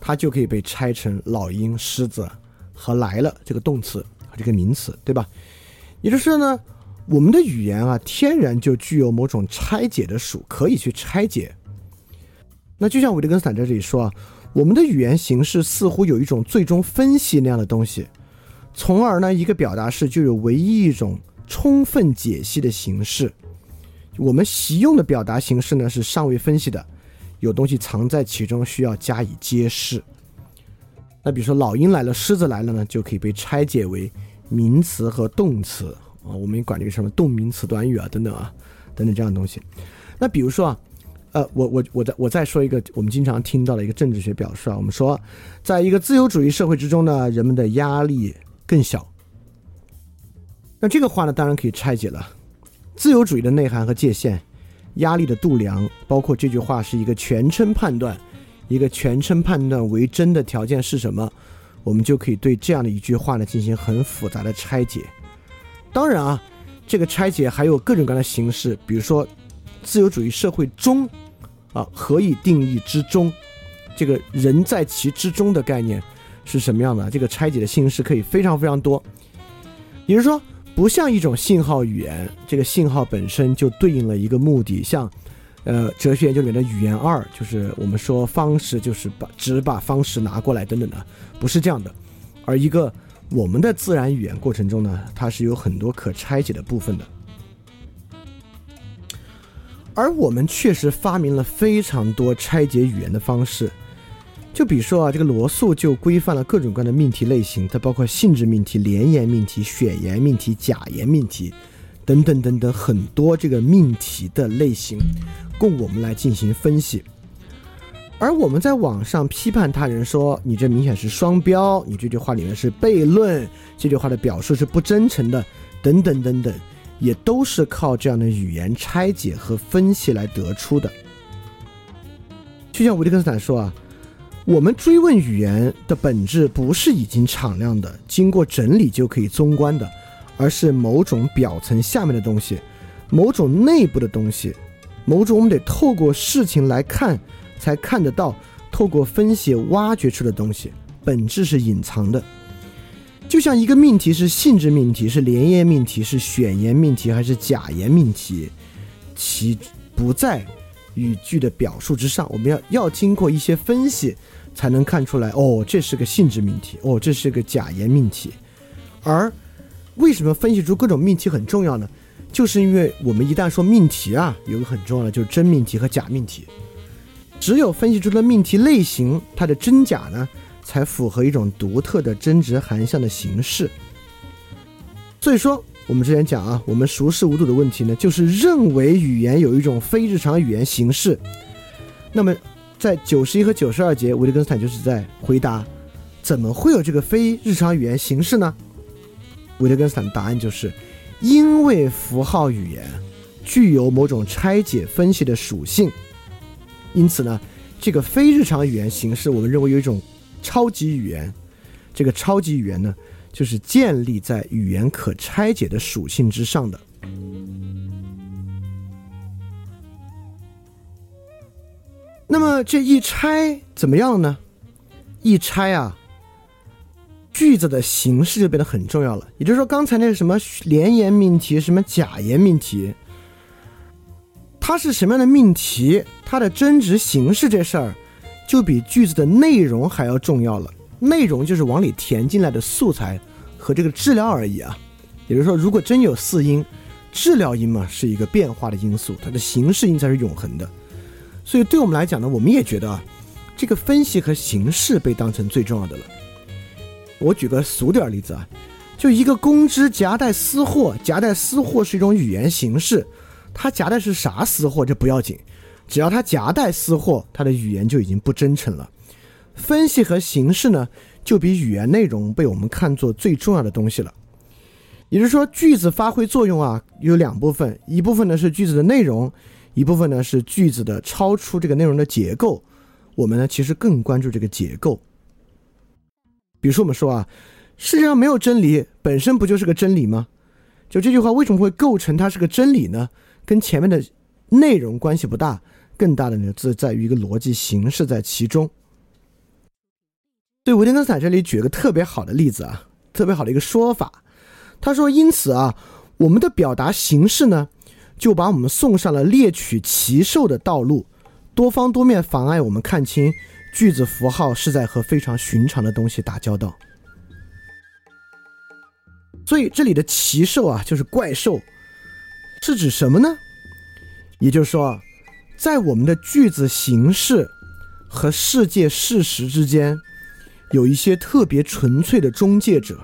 S1: 它就可以被拆成老鹰、狮子和来了这个动词和这个名词，对吧？也就是呢，我们的语言啊，天然就具有某种拆解的属，可以去拆解。那就像维特根斯坦在这里说啊，我们的语言形式似乎有一种最终分析那样的东西，从而呢，一个表达式就有唯一一种充分解析的形式。我们习用的表达形式呢是尚未分析的，有东西藏在其中，需要加以揭示。那比如说老鹰来了，狮子来了呢，就可以被拆解为名词和动词啊，我们管这个什么动名词短语啊，等等啊，等等这样的东西。那比如说啊，呃，我我我再我再说一个我们经常听到的一个政治学表述啊，我们说，在一个自由主义社会之中呢，人们的压力更小。那这个话呢，当然可以拆解了。自由主义的内涵和界限，压力的度量，包括这句话是一个全称判断，一个全称判断为真的条件是什么，我们就可以对这样的一句话呢进行很复杂的拆解。当然啊，这个拆解还有各种各样的形式，比如说自由主义社会中啊，何以定义之中？这个人在其之中的概念是什么样的？这个拆解的形式可以非常非常多。也就是说。不像一种信号语言，这个信号本身就对应了一个目的。像，呃，哲学研究里面的语言二，就是我们说方式，就是把只把方式拿过来等等的，不是这样的。而一个我们的自然语言过程中呢，它是有很多可拆解的部分的。而我们确实发明了非常多拆解语言的方式。就比如说啊，这个罗素就规范了各种各样的命题类型，它包括性质命题、连言命题、选言命题、假言命题，等等等等很多这个命题的类型，供我们来进行分析。而我们在网上批判他人说你这明显是双标，你这句话里面是悖论，这句话的表述是不真诚的，等等等等，也都是靠这样的语言拆解和分析来得出的。就像维特根斯坦说啊。我们追问语言的本质，不是已经敞亮的、经过整理就可以综观的，而是某种表层下面的东西，某种内部的东西，某种我们得透过事情来看才看得到，透过分析挖掘出的东西，本质是隐藏的。就像一个命题是性质命题，是连言命题，是选言命题，还是假言命题，其不在语句的表述之上，我们要要经过一些分析。才能看出来哦，这是个性质命题哦，这是个假言命题。而为什么分析出各种命题很重要呢？就是因为我们一旦说命题啊，有个很重要的就是真命题和假命题。只有分析出了命题类型，它的真假呢，才符合一种独特的真值含项的形式。所以说，我们之前讲啊，我们熟视无睹的问题呢，就是认为语言有一种非日常语言形式。那么。在九十一和九十二节，维特根斯坦就是在回答：怎么会有这个非日常语言形式呢？维特根斯坦的答案就是：因为符号语言具有某种拆解分析的属性，因此呢，这个非日常语言形式，我们认为有一种超级语言。这个超级语言呢，就是建立在语言可拆解的属性之上的。那么这一拆怎么样呢？一拆啊，句子的形式就变得很重要了。也就是说，刚才那什么连言命题、什么假言命题，它是什么样的命题？它的真值形式这事儿，就比句子的内容还要重要了。内容就是往里填进来的素材和这个质量而已啊。也就是说，如果真有四音，质料音嘛是一个变化的因素，它的形式音才是永恒的。所以，对我们来讲呢，我们也觉得啊，这个分析和形式被当成最重要的了。我举个俗点例子啊，就一个公知夹带私货，夹带私货是一种语言形式，它夹带是啥私货这不要紧，只要它夹带私货，它的语言就已经不真诚了。分析和形式呢，就比语言内容被我们看作最重要的东西了。也就是说，句子发挥作用啊，有两部分，一部分呢是句子的内容。一部分呢是句子的超出这个内容的结构，我们呢其实更关注这个结构。比如说我们说啊，世界上没有真理，本身不就是个真理吗？就这句话为什么会构成它是个真理呢？跟前面的内容关系不大，更大的呢，是在于一个逻辑形式在其中。对维特根斯坦这里举了个特别好的例子啊，特别好的一个说法。他说：“因此啊，我们的表达形式呢，就把我们送上了猎取奇兽的道路，多方多面妨碍我们看清句子符号是在和非常寻常的东西打交道。所以这里的奇兽啊，就是怪兽，是指什么呢？也就是说，在我们的句子形式和世界事实之间，有一些特别纯粹的中介者。”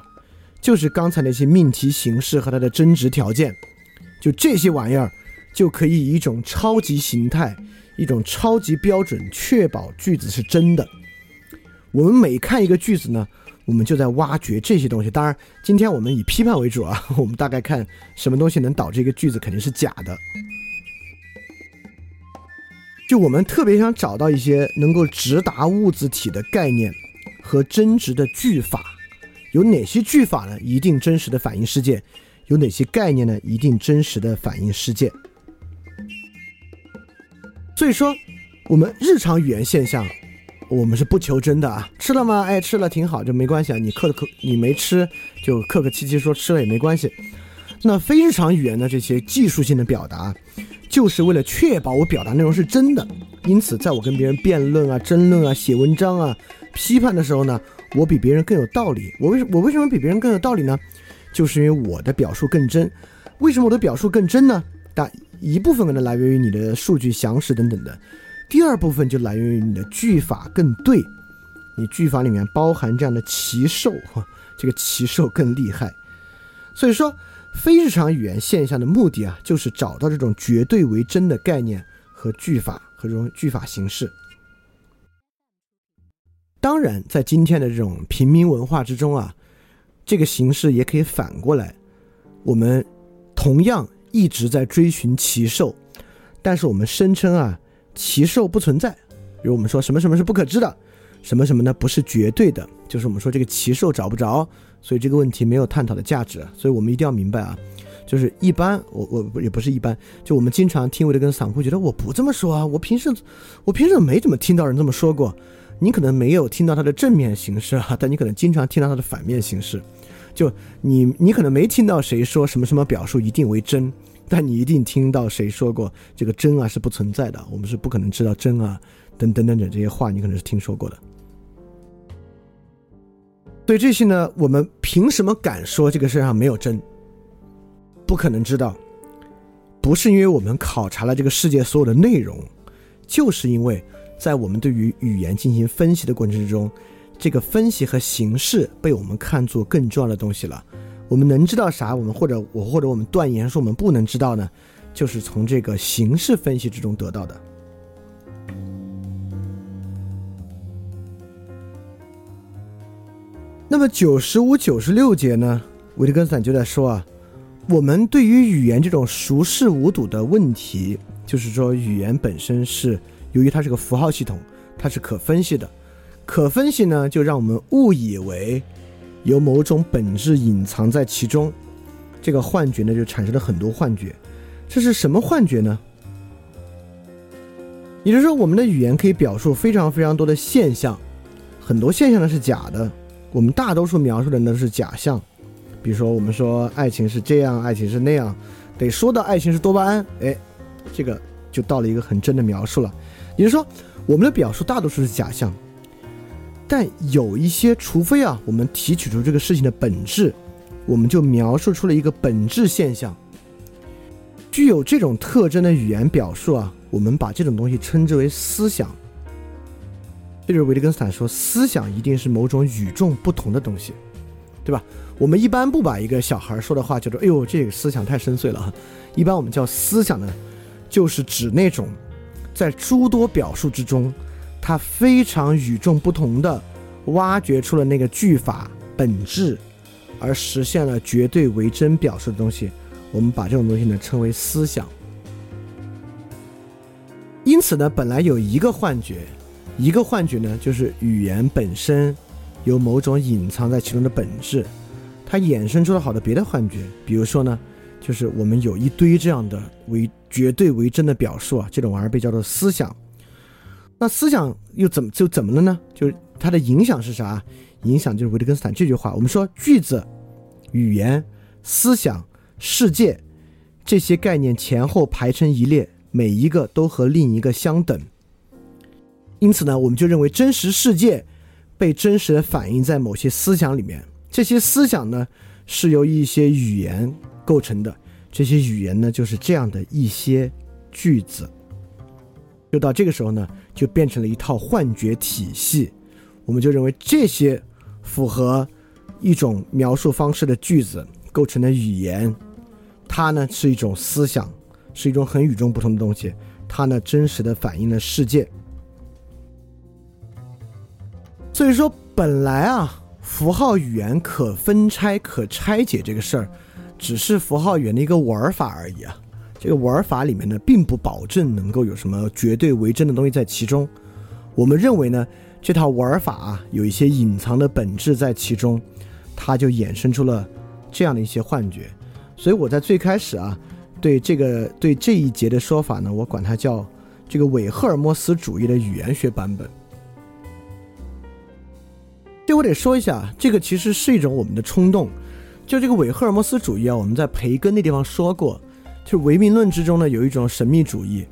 S1: 就是刚才那些命题形式和它的真值条件，就这些玩意儿，就可以以一种超级形态、一种超级标准，确保句子是真的。我们每看一个句子呢，我们就在挖掘这些东西。当然，今天我们以批判为主啊，我们大概看什么东西能导致一个句子肯定是假的。就我们特别想找到一些能够直达物字体的概念和真值的句法。有哪些句法呢？一定真实的反映世界？有哪些概念呢？一定真实的反映世界？所以说，我们日常语言现象，我们是不求真的啊。吃了吗？哎，吃了挺好，就没关系啊。你客客，你没吃，就客客气气说吃了也没关系。那非日常语言的这些技术性的表达，就是为了确保我表达内容是真的。因此，在我跟别人辩论啊、争论啊、写文章啊、批判的时候呢。我比别人更有道理，我为什我为什么比别人更有道理呢？就是因为我的表述更真。为什么我的表述更真呢？但一部分可能来源于你的数据详实等等的，第二部分就来源于你的句法更对，你句法里面包含这样的奇兽，这个奇兽更厉害。所以说，非日常语言现象的目的啊，就是找到这种绝对为真的概念和句法和这种句法形式。当然，在今天的这种平民文化之中啊，这个形式也可以反过来。我们同样一直在追寻奇兽，但是我们声称啊，奇兽不存在。比如我们说什么什么是不可知的，什么什么呢不是绝对的，就是我们说这个奇兽找不着，所以这个问题没有探讨的价值。所以我们一定要明白啊，就是一般我我也不是一般，就我们经常听我的跟散户觉得我不这么说啊，我平时我平时没怎么听到人这么说过。你可能没有听到它的正面形式啊，但你可能经常听到它的反面形式。就你，你可能没听到谁说什么什么表述一定为真，但你一定听到谁说过这个真啊是不存在的，我们是不可能知道真啊等等等等这些话，你可能是听说过的。对这些呢，我们凭什么敢说这个世界上没有真？不可能知道，不是因为我们考察了这个世界所有的内容，就是因为。在我们对于语言进行分析的过程之中，这个分析和形式被我们看作更重要的东西了。我们能知道啥？我们或者我或者我们断言说我们不能知道呢？就是从这个形式分析之中得到的。那么九十五、九十六节呢？维特根斯坦就在说啊，我们对于语言这种熟视无睹的问题，就是说语言本身是。由于它是个符号系统，它是可分析的，可分析呢，就让我们误以为有某种本质隐藏在其中，这个幻觉呢就产生了很多幻觉。这是什么幻觉呢？也就是说，我们的语言可以表述非常非常多的现象，很多现象呢是假的，我们大多数描述的呢是假象。比如说，我们说爱情是这样，爱情是那样，得说到爱情是多巴胺，哎，这个就到了一个很真的描述了。也就是说，我们的表述大多数是假象，但有一些，除非啊，我们提取出这个事情的本质，我们就描述出了一个本质现象。具有这种特征的语言表述啊，我们把这种东西称之为思想。这就是维特根斯坦说，思想一定是某种与众不同的东西，对吧？我们一般不把一个小孩说的话叫做“哎呦，这个思想太深邃了”，一般我们叫思想呢，就是指那种。在诸多表述之中，他非常与众不同的挖掘出了那个句法本质，而实现了绝对为真表述的东西。我们把这种东西呢称为思想。因此呢，本来有一个幻觉，一个幻觉呢就是语言本身有某种隐藏在其中的本质，它衍生出了好多别的幻觉。比如说呢，就是我们有一堆这样的为绝对为真的表述啊，这种玩意儿被叫做思想。那思想又怎么就怎么了呢？就是它的影响是啥？影响就是维特根斯坦这句话。我们说句子、语言、思想、世界这些概念前后排成一列，每一个都和另一个相等。因此呢，我们就认为真实世界被真实的反映在某些思想里面。这些思想呢，是由一些语言构成的。这些语言呢，就是这样的一些句子。就到这个时候呢，就变成了一套幻觉体系。我们就认为这些符合一种描述方式的句子构成的语言，它呢是一种思想，是一种很与众不同的东西。它呢真实的反映了世界。所以说，本来啊，符号语言可分拆、可拆解这个事儿，只是符号语言的一个玩法而已啊。这个玩法里面呢，并不保证能够有什么绝对为真的东西在其中。我们认为呢，这套玩法啊，有一些隐藏的本质在其中，它就衍生出了这样的一些幻觉。所以我在最开始啊，对这个对这一节的说法呢，我管它叫这个伪赫尔墨斯主义的语言学版本。这我得说一下，这个其实是一种我们的冲动。就这个伪赫尔墨斯主义啊，我们在培根那地方说过。就唯名论之中呢，有一种神秘主义，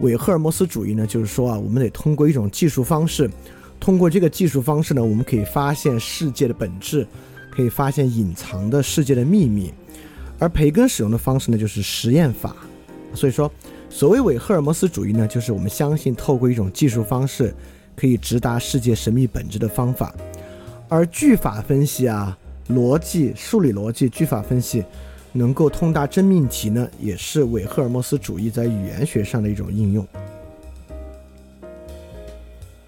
S1: 伪赫尔墨斯主义呢，就是说啊，我们得通过一种技术方式，通过这个技术方式呢，我们可以发现世界的本质，可以发现隐藏的世界的秘密。而培根使用的方式呢，就是实验法。所以说，所谓伪赫尔墨斯主义呢，就是我们相信透过一种技术方式，可以直达世界神秘本质的方法。而句法分析啊，逻辑、数理逻辑、句法分析。能够通达真命题呢，也是伪赫尔墨斯主义在语言学上的一种应用。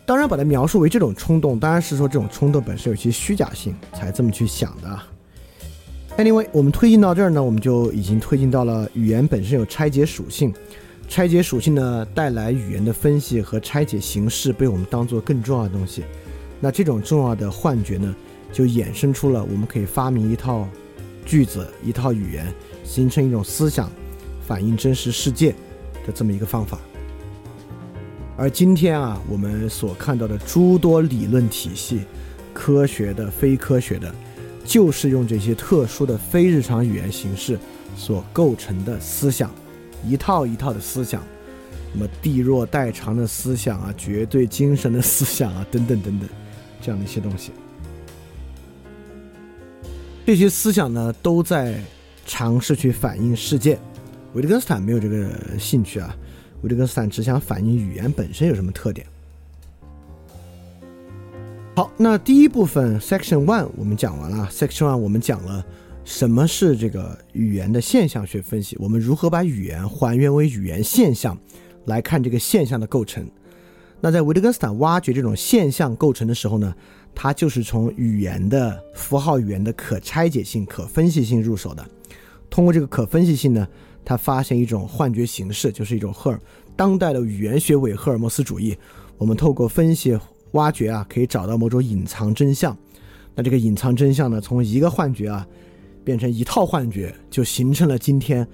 S1: 当然，把它描述为这种冲动，当然是说这种冲动本身有些虚假性，才这么去想的。Anyway，我们推进到这儿呢，我们就已经推进到了语言本身有拆解属性，拆解属性呢带来语言的分析和拆解形式被我们当做更重要的东西。那这种重要的幻觉呢，就衍生出了我们可以发明一套。句子一套语言形成一种思想，反映真实世界的这么一个方法。而今天啊，我们所看到的诸多理论体系，科学的、非科学的，就是用这些特殊的非日常语言形式所构成的思想，一套一套的思想，什么地弱代偿的思想啊，绝对精神的思想啊，等等等等，这样的一些东西。这些思想呢，都在尝试去反映世界。维特根斯坦没有这个兴趣啊，维特根斯坦只想反映语言本身有什么特点。好，那第一部分 Section One 我们讲完了。Section One 我们讲了什么是这个语言的现象学分析，我们如何把语言还原为语言现象来看这个现象的构成。那在维特根斯坦挖掘这种现象构成的时候呢？它就是从语言的符号语言的可拆解性、可分析性入手的。通过这个可分析性呢，他发现一种幻觉形式，就是一种赫尔当代的语言学伪赫尔墨斯主义。我们透过分析挖掘啊，可以找到某种隐藏真相。那这个隐藏真相呢，从一个幻觉啊，变成一套幻觉，就形成了今天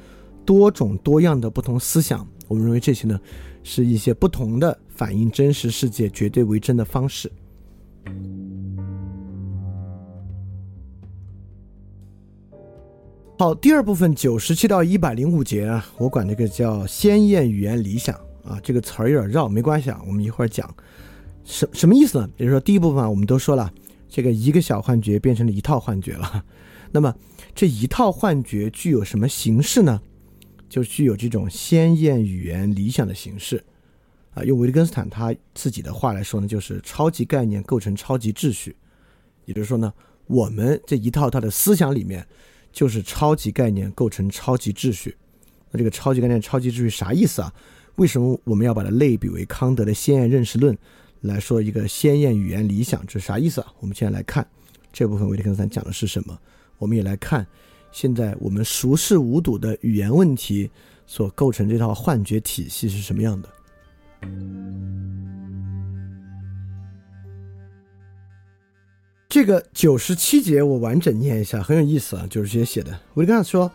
S1: 多种多样的不同思想。我们认为这些呢，是一些不同的反映真实世界绝对为真的方式。好，第二部分九十七到一百零五节啊，我管这个叫鲜艳语言理想啊，这个词儿有点绕，没关系啊，我们一会儿讲。什什么意思呢？比如说第一部分啊，我们都说了，这个一个小幻觉变成了一套幻觉了。那么这一套幻觉具有什么形式呢？就具有这种鲜艳语言理想的形式啊。用维特根斯坦他自己的话来说呢，就是超级概念构成超级秩序。也就是说呢，我们这一套他的思想里面。就是超级概念构成超级秩序，那这个超级概念、超级秩序啥意思啊？为什么我们要把它类比为康德的鲜艳认识论来说一个鲜艳语言理想？这是啥意思啊？我们现在来看这部分维特根斯坦讲的是什么？我们也来看现在我们熟视无睹的语言问题所构成这套幻觉体系是什么样的。这个九十七节我完整念一下，很有意思啊，九十节写的。维特根斯坦说，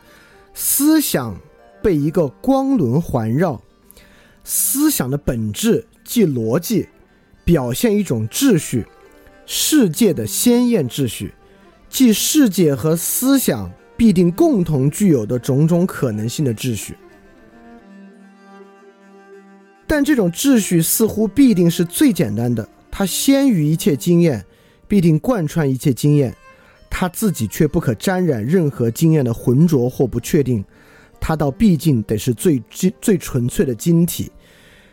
S1: 思想被一个光轮环绕，思想的本质即逻辑，表现一种秩序，世界的鲜艳秩序，即世界和思想必定共同具有的种种可能性的秩序。但这种秩序似乎必定是最简单的，它先于一切经验，必定贯穿一切经验。他自己却不可沾染任何经验的浑浊或不确定，他倒毕竟得是最、最纯粹的晶体。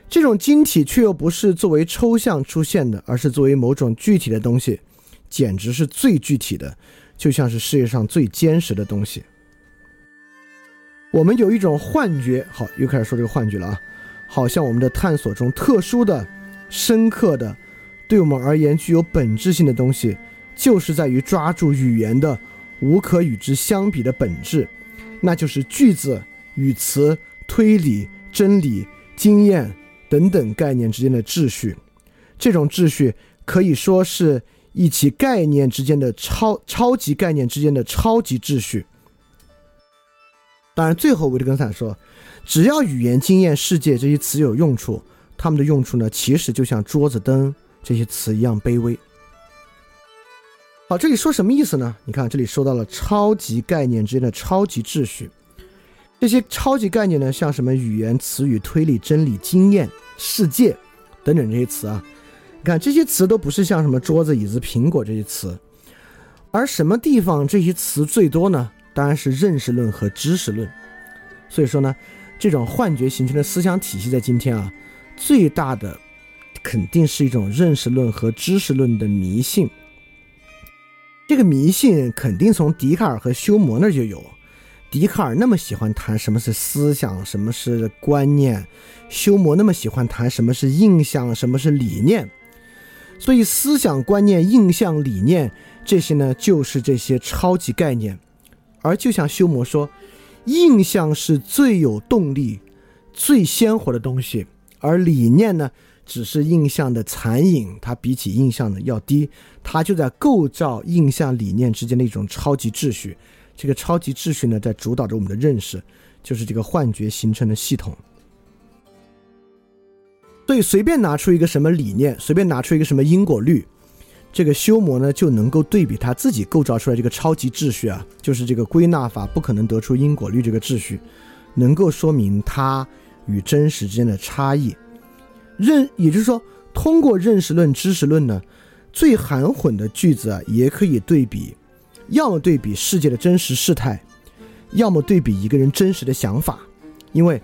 S1: 这种晶体却又不是作为抽象出现的，而是作为某种具体的东西，简直是最具体的，就像是世界上最坚实的东西。我们有一种幻觉，好，又开始说这个幻觉了啊，好像我们的探索中特殊的、深刻的，对我们而言具有本质性的东西。就是在于抓住语言的无可与之相比的本质，那就是句子、语词、推理、真理、经验等等概念之间的秩序。这种秩序可以说是一起概念之间的超超级概念之间的超级秩序。当然，最后维特根斯坦说，只要语言、经验、世界这些词有用处，它们的用处呢，其实就像桌子、灯这些词一样卑微。好，这里说什么意思呢？你看，这里说到了超级概念之间的超级秩序。这些超级概念呢，像什么语言、词语、推理、真理、经验、世界等等这些词啊。你看，这些词都不是像什么桌子、椅子、苹果这些词。而什么地方这些词最多呢？当然是认识论和知识论。所以说呢，这种幻觉形成的思想体系在今天啊，最大的肯定是一种认识论和知识论的迷信。这个迷信肯定从笛卡尔和休谟那儿就有。笛卡尔那么喜欢谈什么是思想，什么是观念；休谟那么喜欢谈什么是印象，什么是理念。所以，思想、观念、印象、理念这些呢，就是这些超级概念。而就像休谟说，印象是最有动力、最鲜活的东西，而理念呢？只是印象的残影，它比起印象的要低，它就在构造印象理念之间的一种超级秩序。这个超级秩序呢，在主导着我们的认识，就是这个幻觉形成的系统。所以，随便拿出一个什么理念，随便拿出一个什么因果律，这个修魔呢就能够对比他自己构造出来这个超级秩序啊，就是这个归纳法不可能得出因果律这个秩序，能够说明它与真实之间的差异。认，也就是说，通过认识论、知识论呢，最含混的句子啊，也可以对比，要么对比世界的真实事态，要么对比一个人真实的想法。因为，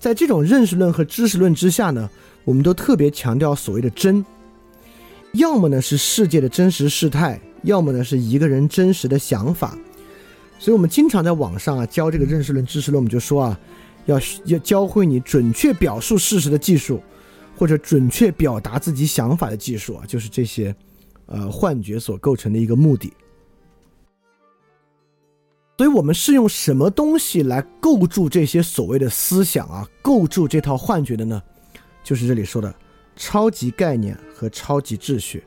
S1: 在这种认识论和知识论之下呢，我们都特别强调所谓的真，要么呢是世界的真实事态，要么呢是一个人真实的想法。所以我们经常在网上啊教这个认识论、知识论，我们就说啊，要要教会你准确表述事实的技术。或者准确表达自己想法的技术啊，就是这些，呃，幻觉所构成的一个目的。所以，我们是用什么东西来构筑这些所谓的思想啊，构筑这套幻觉的呢？就是这里说的超级概念和超级秩序。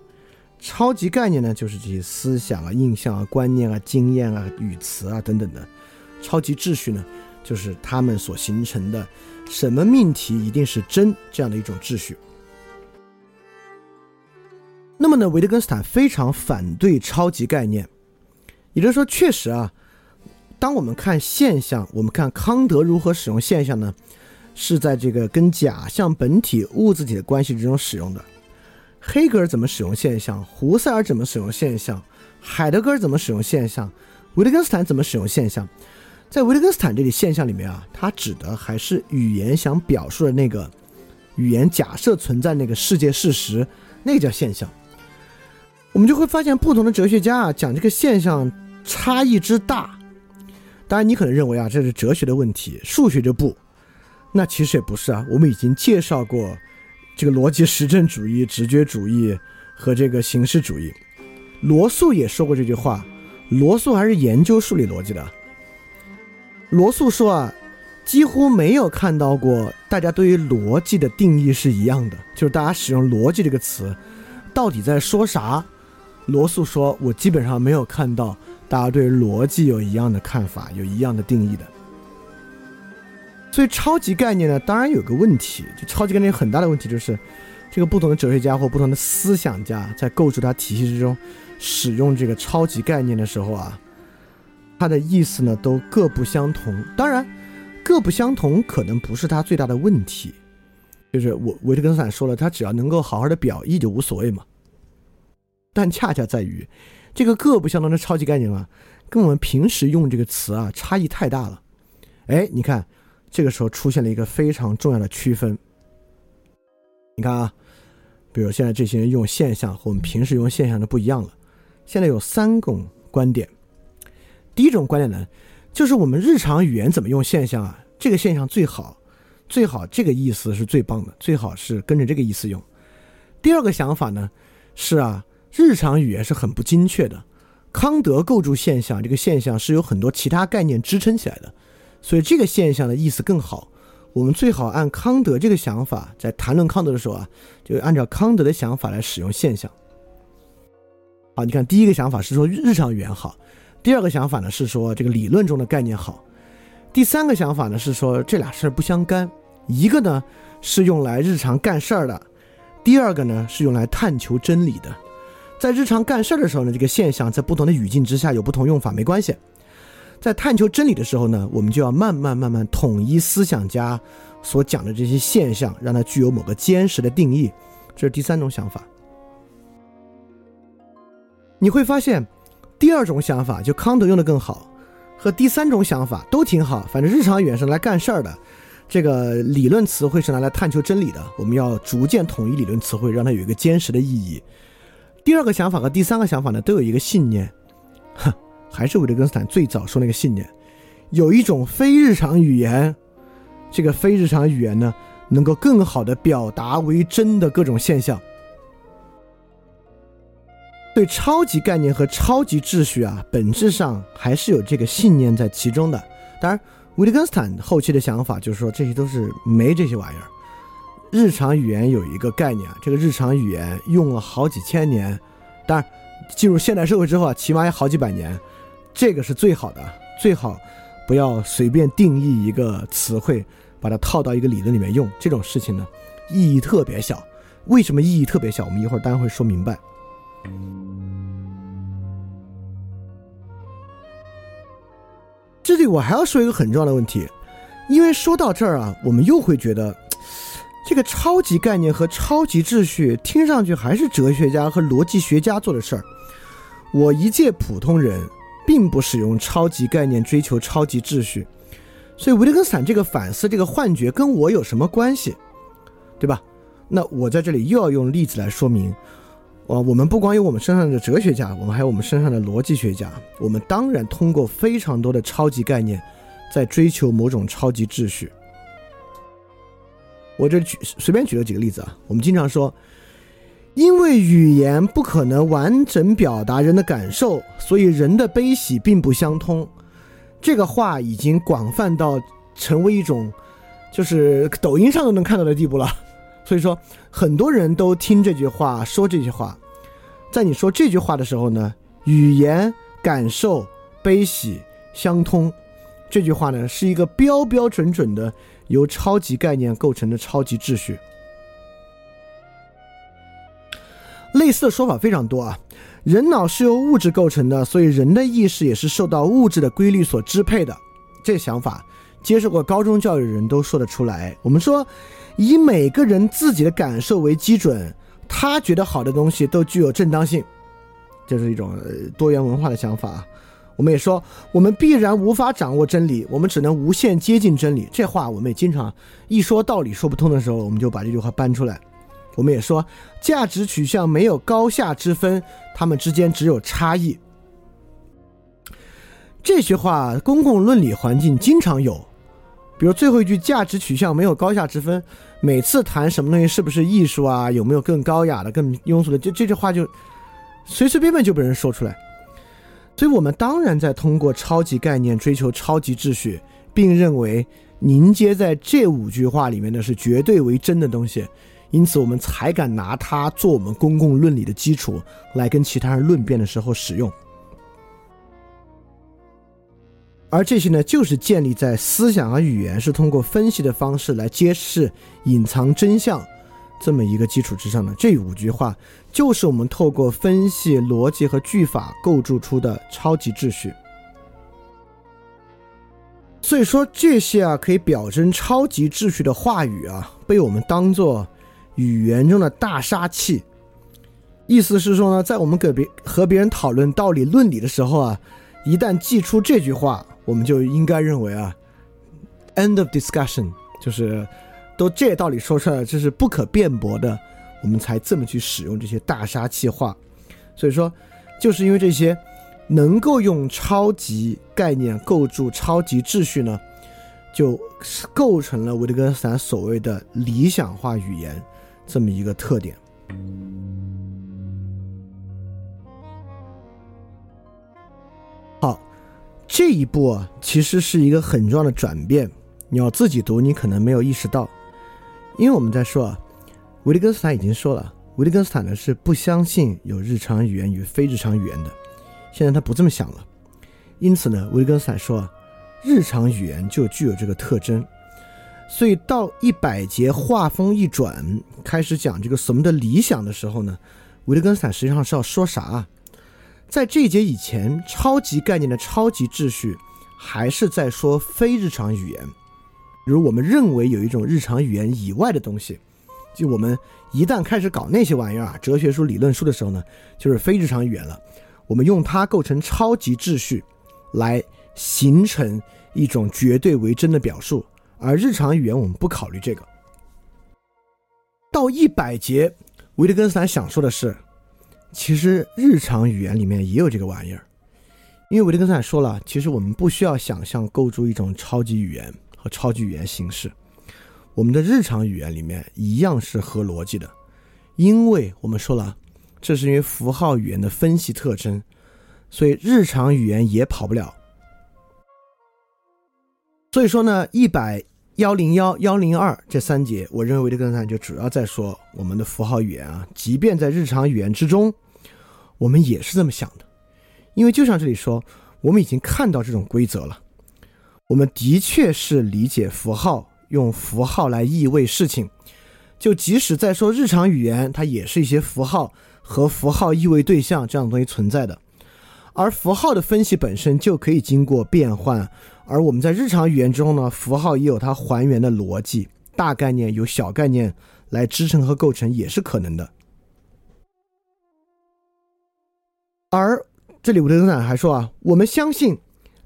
S1: 超级概念呢，就是这些思想啊、印象啊、观念啊、经验啊、语词啊等等的。超级秩序呢，就是他们所形成的。什么命题一定是真这样的一种秩序？那么呢，维特根斯坦非常反对超级概念，也就是说，确实啊，当我们看现象，我们看康德如何使用现象呢？是在这个跟假象本体物自体的关系之中使用的。黑格尔怎么使用现象？胡塞尔怎么使用现象？海德格尔怎么使用现象？维特根斯坦怎么使用现象？在维特根斯坦这里现象里面啊，它指的还是语言想表述的那个语言假设存在那个世界事实，那个叫现象。我们就会发现，不同的哲学家啊讲这个现象差异之大。当然，你可能认为啊这是哲学的问题，数学就不。那其实也不是啊。我们已经介绍过这个逻辑实证主义、直觉主义和这个形式主义。罗素也说过这句话，罗素还是研究数理逻辑的。罗素说啊，几乎没有看到过大家对于逻辑的定义是一样的，就是大家使用“逻辑”这个词，到底在说啥？罗素说，我基本上没有看到大家对逻辑有一样的看法，有一样的定义的。所以超级概念呢，当然有个问题，就超级概念很大的问题就是，这个不同的哲学家或不同的思想家在构筑它体系之中，使用这个超级概念的时候啊，它的意思呢都各不相同。当然，各不相同可能不是它最大的问题，就是我维特根斯坦说了，他只要能够好好的表意就无所谓嘛。但恰恰在于，这个各不相同的超级概念啊，跟我们平时用这个词啊差异太大了。哎，你看。这个时候出现了一个非常重要的区分。你看啊，比如现在这些人用现象和我们平时用现象的不一样了。现在有三种观点。第一种观点呢，就是我们日常语言怎么用现象啊？这个现象最好，最好这个意思是最棒的，最好是跟着这个意思用。第二个想法呢，是啊，日常语言是很不精确的。康德构筑现象，这个现象是有很多其他概念支撑起来的。所以这个现象的意思更好，我们最好按康德这个想法，在谈论康德的时候啊，就按照康德的想法来使用现象。好，你看第一个想法是说日常语言好，第二个想法呢是说这个理论中的概念好，第三个想法呢是说这俩事儿不相干，一个呢是用来日常干事儿的，第二个呢是用来探求真理的。在日常干事儿的时候呢，这个现象在不同的语境之下有不同用法，没关系。在探求真理的时候呢，我们就要慢慢慢慢统一思想家所讲的这些现象，让它具有某个坚实的定义。这是第三种想法。你会发现，第二种想法就康德用的更好，和第三种想法都挺好。反正日常语言是来干事儿的，这个理论词汇是拿来探求真理的。我们要逐渐统一理论词汇，让它有一个坚实的意义。第二个想法和第三个想法呢，都有一个信念，哼。还是维特根斯坦最早说那个信念，有一种非日常语言，这个非日常语言呢，能够更好的表达为真的各种现象。对超级概念和超级秩序啊，本质上还是有这个信念在其中的。当然，维特根斯坦后期的想法就是说，这些都是没这些玩意儿。日常语言有一个概念啊，这个日常语言用了好几千年，当然进入现代社会之后啊，起码有好几百年。这个是最好的，最好不要随便定义一个词汇，把它套到一个理论里面用。这种事情呢，意义特别小。为什么意义特别小？我们一会儿当然会说明白。这里我还要说一个很重要的问题，因为说到这儿啊，我们又会觉得 这个超级概念和超级秩序听上去还是哲学家和逻辑学家做的事儿。我一介普通人。并不使用超级概念追求超级秩序，所以维特根斯坦这个反思这个幻觉跟我有什么关系，对吧？那我在这里又要用例子来说明，啊，我们不光有我们身上的哲学家，我们还有我们身上的逻辑学家，我们当然通过非常多的超级概念，在追求某种超级秩序。我这举随便举了几个例子啊，我们经常说。因为语言不可能完整表达人的感受，所以人的悲喜并不相通。这个话已经广泛到成为一种，就是抖音上都能看到的地步了。所以说，很多人都听这句话，说这句话。在你说这句话的时候呢，语言感受悲喜相通。这句话呢，是一个标标准准的由超级概念构成的超级秩序。类似的说法非常多啊，人脑是由物质构成的，所以人的意识也是受到物质的规律所支配的。这想法，接受过高中教育的人都说得出来。我们说，以每个人自己的感受为基准，他觉得好的东西都具有正当性，这是一种多元文化的想法。我们也说，我们必然无法掌握真理，我们只能无限接近真理。这话我们也经常一说道理说不通的时候，我们就把这句话搬出来。我们也说，价值取向没有高下之分，他们之间只有差异。这句话，公共论理环境经常有，比如最后一句“价值取向没有高下之分”，每次谈什么东西是不是艺术啊，有没有更高雅的、更庸俗的，就这句话就随随便便就被人说出来。所以我们当然在通过超级概念追求超级秩序，并认为凝结在这五句话里面的是绝对为真的东西。因此，我们才敢拿它做我们公共论理的基础，来跟其他人论辩的时候使用。而这些呢，就是建立在思想和语言是通过分析的方式来揭示隐藏真相这么一个基础之上的。这五句话就是我们透过分析逻辑和句法构筑出的超级秩序。所以说，这些啊可以表征超级秩序的话语啊，被我们当做语言中的大杀器。意思是说呢，在我们给别和别人讨论道理论理的时候啊，一旦记出这句话，我们就应该认为啊，end of discussion，就是都这道理说出来了，这是不可辩驳的，我们才这么去使用这些大杀器话。所以说，就是因为这些能够用超级概念构筑超级秩序呢，就构成了维特根斯坦所谓的理想化语言这么一个特点。这一步啊，其实是一个很重要的转变。你要自己读，你可能没有意识到，因为我们在说啊，维特根斯坦已经说了，维特根斯坦呢是不相信有日常语言与非日常语言的。现在他不这么想了，因此呢，维特根斯坦说啊，日常语言就具有这个特征。所以到一百节画风一转，开始讲这个什么的理想的时候呢，维特根斯坦实际上是要说啥啊？在这一节以前，超级概念的超级秩序还是在说非日常语言，如我们认为有一种日常语言以外的东西，就我们一旦开始搞那些玩意儿啊，哲学书、理论书的时候呢，就是非日常语言了。我们用它构成超级秩序，来形成一种绝对为真的表述，而日常语言我们不考虑这个。到一百节，维特根斯坦想说的是。其实日常语言里面也有这个玩意儿，因为维特根斯坦说了，其实我们不需要想象构筑一种超级语言和超级语言形式，我们的日常语言里面一样是合逻辑的，因为我们说了，这是因为符号语言的分析特征，所以日常语言也跑不了。所以说呢，一百。幺零幺幺零二这三节，我认为这个呢就主要在说我们的符号语言啊，即便在日常语言之中，我们也是这么想的，因为就像这里说，我们已经看到这种规则了，我们的确是理解符号，用符号来意味事情，就即使在说日常语言，它也是一些符号和符号意味对象这样的东西存在的，而符号的分析本身就可以经过变换。而我们在日常语言之中呢，符号也有它还原的逻辑，大概念有小概念来支撑和构成也是可能的。而这里维特根斯坦还说啊，我们相信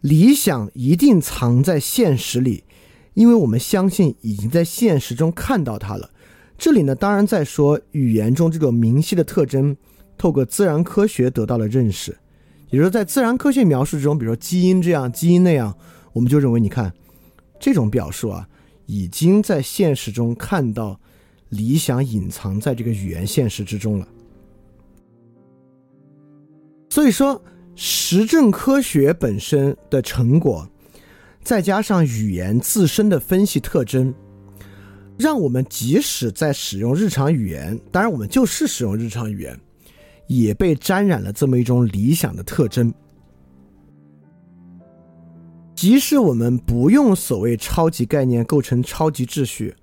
S1: 理想一定藏在现实里，因为我们相信已经在现实中看到它了。这里呢，当然在说语言中这种明晰的特征，透过自然科学得到了认识，也就是，在自然科学描述之中，比如说基因这样，基因那样。我们就认为，你看，这种表述啊，已经在现实中看到理想隐藏在这个语言现实之中了。所以说，实证科学本身的成果，再加上语言自身的分析特征，让我们即使在使用日常语言，当然我们就是使用日常语言，也被沾染了这么一种理想的特征。即使我们不用所谓超级概念构成超级秩序，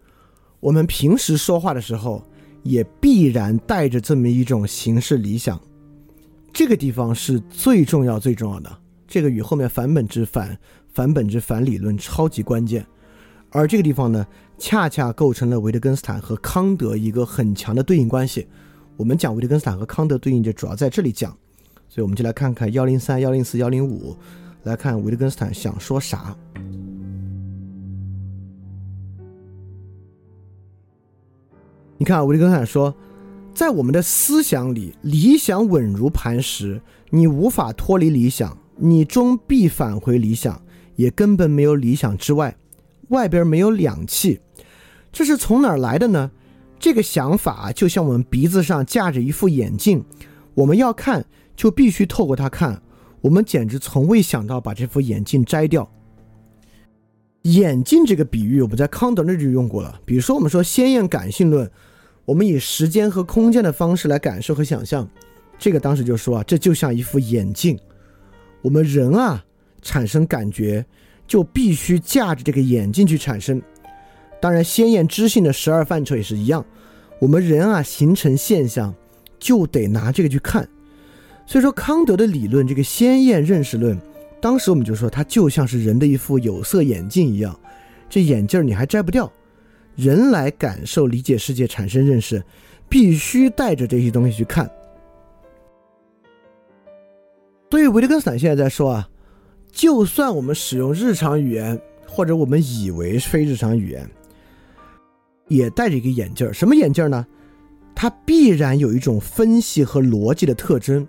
S1: 我们平时说话的时候也必然带着这么一种形式理想。这个地方是最重要、最重要的。这个与后面反本质、反反本质、反理论超级关键。而这个地方呢，恰恰构成了维特根斯坦和康德一个很强的对应关系。我们讲维特根斯坦和康德对应，就主要在这里讲。所以我们就来看看幺零三、幺零四、幺零五。来看维特根斯坦想说啥？你看，维特根斯坦说，在我们的思想里，理想稳如磐石，你无法脱离理想，你终必返回理想，也根本没有理想之外，外边没有氧气，这是从哪儿来的呢？这个想法就像我们鼻子上架着一副眼镜，我们要看就必须透过它看。我们简直从未想到把这副眼镜摘掉。眼镜这个比喻，我们在康德那就用过了。比如说，我们说鲜艳感性论，我们以时间和空间的方式来感受和想象，这个当时就说啊，这就像一副眼镜。我们人啊，产生感觉，就必须架着这个眼镜去产生。当然，鲜艳知性的十二范畴也是一样。我们人啊，形成现象就得拿这个去看。所以说，康德的理论这个鲜艳认识论，当时我们就说它就像是人的一副有色眼镜一样，这眼镜你还摘不掉。人来感受、理解世界、产生认识，必须带着这些东西去看。所以维特根斯坦现在在说啊，就算我们使用日常语言，或者我们以为非日常语言，也戴着一个眼镜儿。什么眼镜呢？它必然有一种分析和逻辑的特征。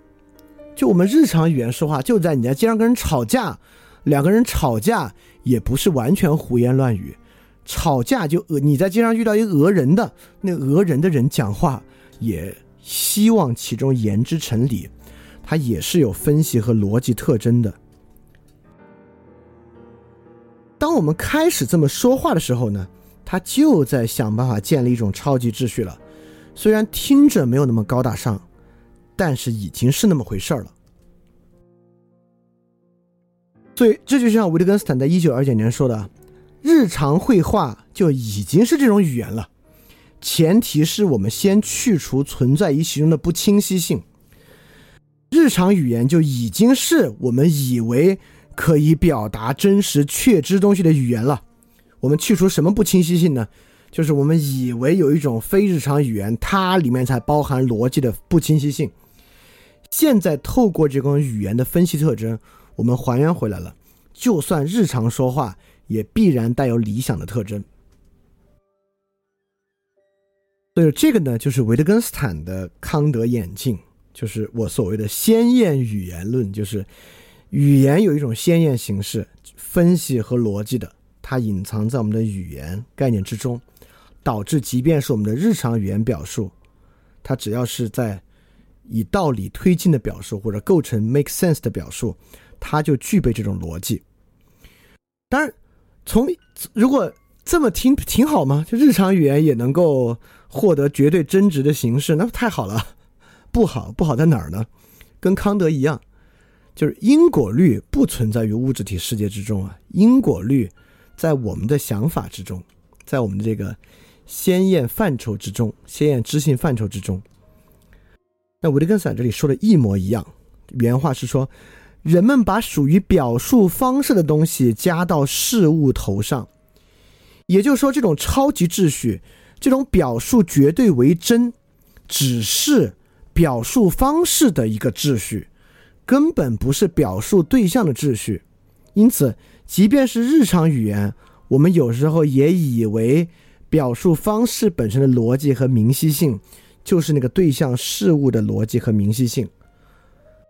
S1: 就我们日常语言说话，就在你在街上跟人吵架，两个人吵架也不是完全胡言乱语。吵架就讹你在街上遇到一个讹人的，那讹人的人讲话也希望其中言之成理，他也是有分析和逻辑特征的。当我们开始这么说话的时候呢，他就在想办法建立一种超级秩序了。虽然听着没有那么高大上，但是已经是那么回事儿了。所以这就像维特根斯坦在一九二九年说的。日常绘画就已经是这种语言了，前提是我们先去除存在于其中的不清晰性。日常语言就已经是我们以为可以表达真实确知东西的语言了。我们去除什么不清晰性呢？就是我们以为有一种非日常语言，它里面才包含逻辑的不清晰性。现在透过这种语言的分析特征，我们还原回来了。就算日常说话。也必然带有理想的特征，所以这个呢，就是维特根斯坦的康德眼镜，就是我所谓的鲜艳语言论，就是语言有一种鲜艳形式，分析和逻辑的，它隐藏在我们的语言概念之中，导致即便是我们的日常语言表述，它只要是在以道理推进的表述或者构成 make sense 的表述，它就具备这种逻辑，当然。从如果这么听挺好吗？就日常语言也能够获得绝对真值的形式，那太好了。不好，不好在哪儿呢？跟康德一样，就是因果律不存在于物质体世界之中啊。因果律在我们的想法之中，在我们的这个鲜艳范畴之中，鲜艳知性范畴之中。那维特根斯坦这里说的一模一样，原话是说。人们把属于表述方式的东西加到事物头上，也就是说，这种超级秩序，这种表述绝对为真，只是表述方式的一个秩序，根本不是表述对象的秩序。因此，即便是日常语言，我们有时候也以为表述方式本身的逻辑和明晰性，就是那个对象事物的逻辑和明晰性。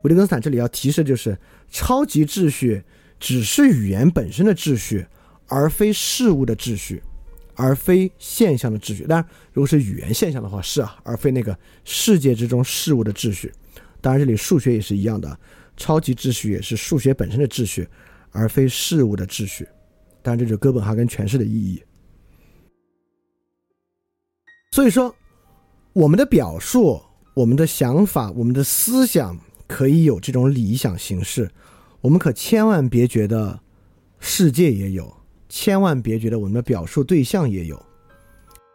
S1: 维特根斯坦这里要提示就是，超级秩序只是语言本身的秩序，而非事物的秩序，而非现象的秩序。当然，如果是语言现象的话，是啊，而非那个世界之中事物的秩序。当然，这里数学也是一样的，超级秩序也是数学本身的秩序，而非事物的秩序。当然，这就是哥本哈根诠释的意义。所以说，我们的表述、我们的想法、我们的思想。可以有这种理想形式，我们可千万别觉得世界也有，千万别觉得我们的表述对象也有。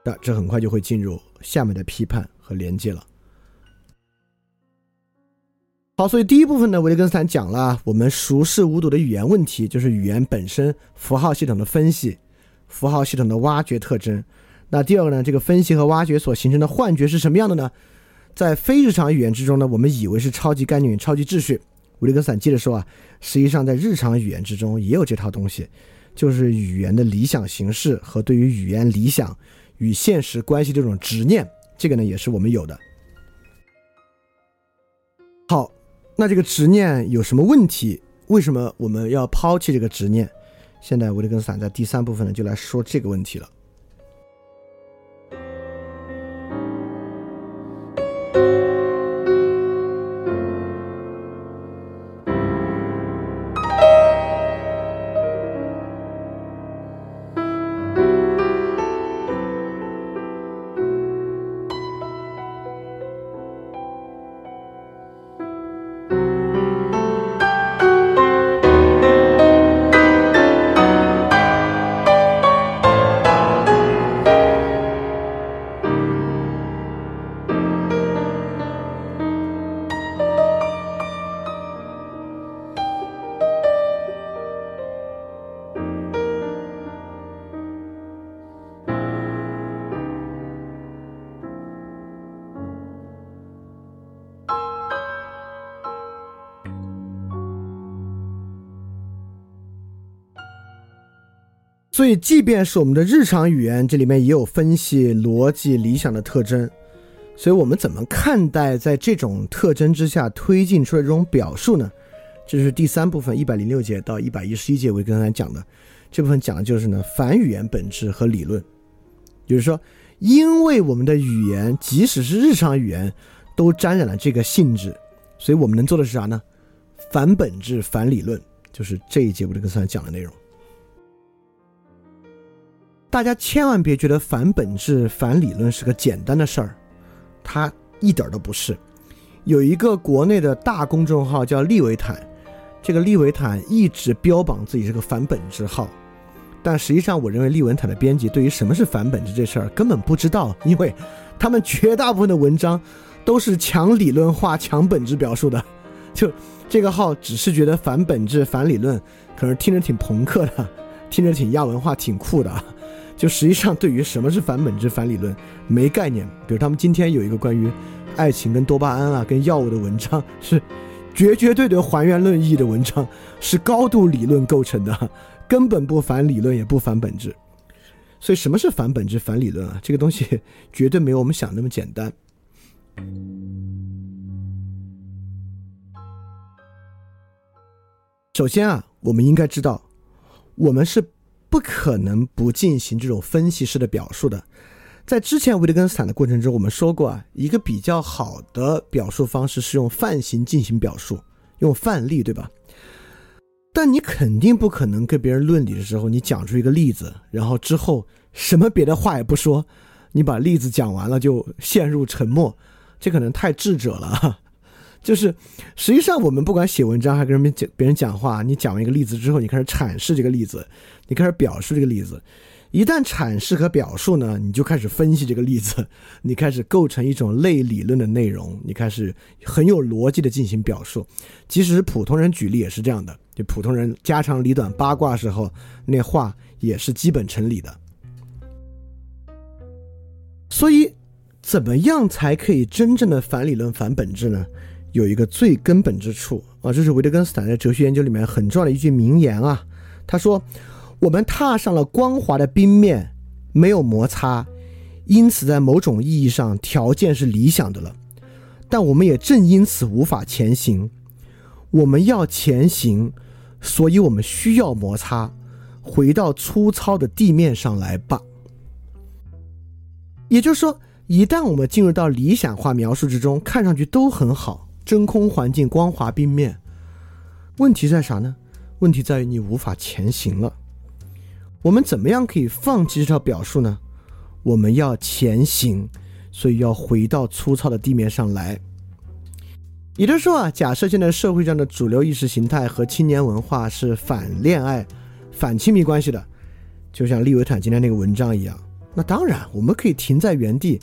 S1: 那这很快就会进入下面的批判和连接了。好，所以第一部分呢，维特根斯坦讲了我们熟视无睹的语言问题，就是语言本身符号系统的分析，符号系统的挖掘特征。那第二个呢，这个分析和挖掘所形成的幻觉是什么样的呢？在非日常语言之中呢，我们以为是超级概念、超级秩序。维特根斯坦接着说啊，实际上在日常语言之中也有这套东西，就是语言的理想形式和对于语言理想与现实关系这种执念，这个呢也是我们有的。好，那这个执念有什么问题？为什么我们要抛弃这个执念？现在维特根斯坦在第三部分呢就来说这个问题了。即便是我们的日常语言，这里面也有分析、逻辑、理想的特征。所以我们怎么看待在这种特征之下推进出来这种表述呢？这是第三部分，一百零六节到一百一十一节，我刚才讲的这部分讲的就是呢反语言本质和理论。就是说，因为我们的语言，即使是日常语言，都沾染了这个性质，所以我们能做的是啥呢？反本质、反理论，就是这一节我这个才讲的内容。大家千万别觉得反本质、反理论是个简单的事儿。它一点儿都不是。有一个国内的大公众号叫利维坦，这个利维坦一直标榜自己是个反本质号，但实际上，我认为利维坦的编辑对于什么是反本质这事儿根本不知道，因为他们绝大部分的文章都是强理论化、强本质表述的。就这个号只是觉得反本质、反理论，可能听着挺朋克的，听着挺亚文化、挺酷的。就实际上对于什么是反本质、反理论没概念。比如他们今天有一个关于爱情跟多巴胺啊、跟药物的文章，是绝绝对对还原论意义的文章，是高度理论构成的，根本不反理论也不反本质。所以什么是反本质、反理论啊？这个东西绝对没有我们想那么简单。首先啊，我们应该知道，我们是。不可能不进行这种分析式的表述的。在之前维特根斯坦的过程中，我们说过啊，一个比较好的表述方式是用范型进行表述，用范例，对吧？但你肯定不可能跟别人论理的时候，你讲出一个例子，然后之后什么别的话也不说，你把例子讲完了就陷入沉默，这可能太智者了。就是，实际上我们不管写文章还跟人们讲别人讲话，你讲完一个例子之后，你开始阐释这个例子，你开始表述这个例子。一旦阐释和表述呢，你就开始分析这个例子，你开始构成一种类理论的内容，你开始很有逻辑的进行表述。即使是普通人举例也是这样的，就普通人家长里短八卦时候，那话也是基本成理的。所以，怎么样才可以真正的反理论、反本质呢？有一个最根本之处啊，这是维特根斯坦在哲学研究里面很重要的一句名言啊。他说：“我们踏上了光滑的冰面，没有摩擦，因此在某种意义上条件是理想的了。但我们也正因此无法前行。我们要前行，所以我们需要摩擦，回到粗糙的地面上来吧。也就是说，一旦我们进入到理想化描述之中，看上去都很好。”真空环境光滑冰面，问题在啥呢？问题在于你无法前行了。我们怎么样可以放弃这套表述呢？我们要前行，所以要回到粗糙的地面上来。也就是说啊，假设现在社会上的主流意识形态和青年文化是反恋爱、反亲密关系的，就像利维坦今天那个文章一样，那当然我们可以停在原地，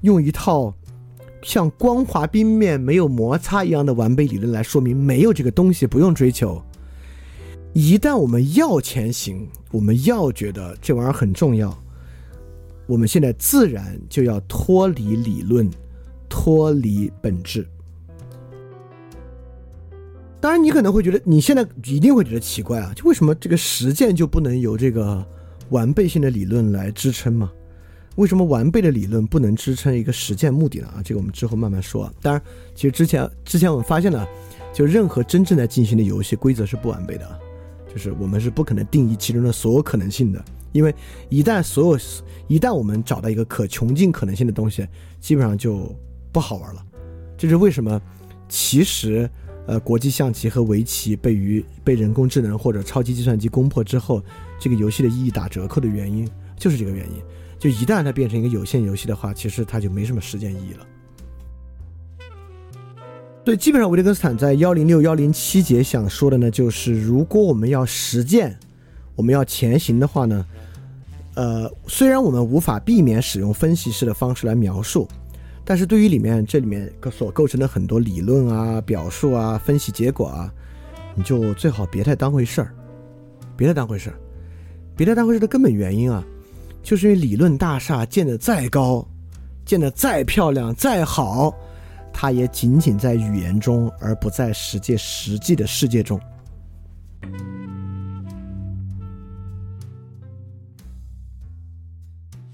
S1: 用一套。像光滑冰面没有摩擦一样的完备理论来说明没有这个东西不用追求。一旦我们要前行，我们要觉得这玩意儿很重要，我们现在自然就要脱离理论，脱离本质。当然，你可能会觉得你现在一定会觉得奇怪啊，就为什么这个实践就不能由这个完备性的理论来支撑吗？为什么完备的理论不能支撑一个实践目的呢？啊，这个我们之后慢慢说。当然，其实之前之前我们发现了，就任何真正在进行的游戏规则是不完备的，就是我们是不可能定义其中的所有可能性的。因为一旦所有一旦我们找到一个可穷尽可能性的东西，基本上就不好玩了。这是为什么？其实，呃，国际象棋和围棋被于被人工智能或者超级计算机攻破之后，这个游戏的意义打折扣的原因，就是这个原因。就一旦它变成一个有限游戏的话，其实它就没什么实践意义了。对，基本上维特根斯坦在幺零六幺零七节想说的呢，就是如果我们要实践，我们要前行的话呢，呃，虽然我们无法避免使用分析式的方式来描述，但是对于里面这里面所构成的很多理论啊、表述啊、分析结果啊，你就最好别太当回事儿，别太当回事儿，别太当回事的根本原因啊。就是因为理论大厦建得再高，建得再漂亮、再好，它也仅仅在语言中，而不在实际实际的世界中。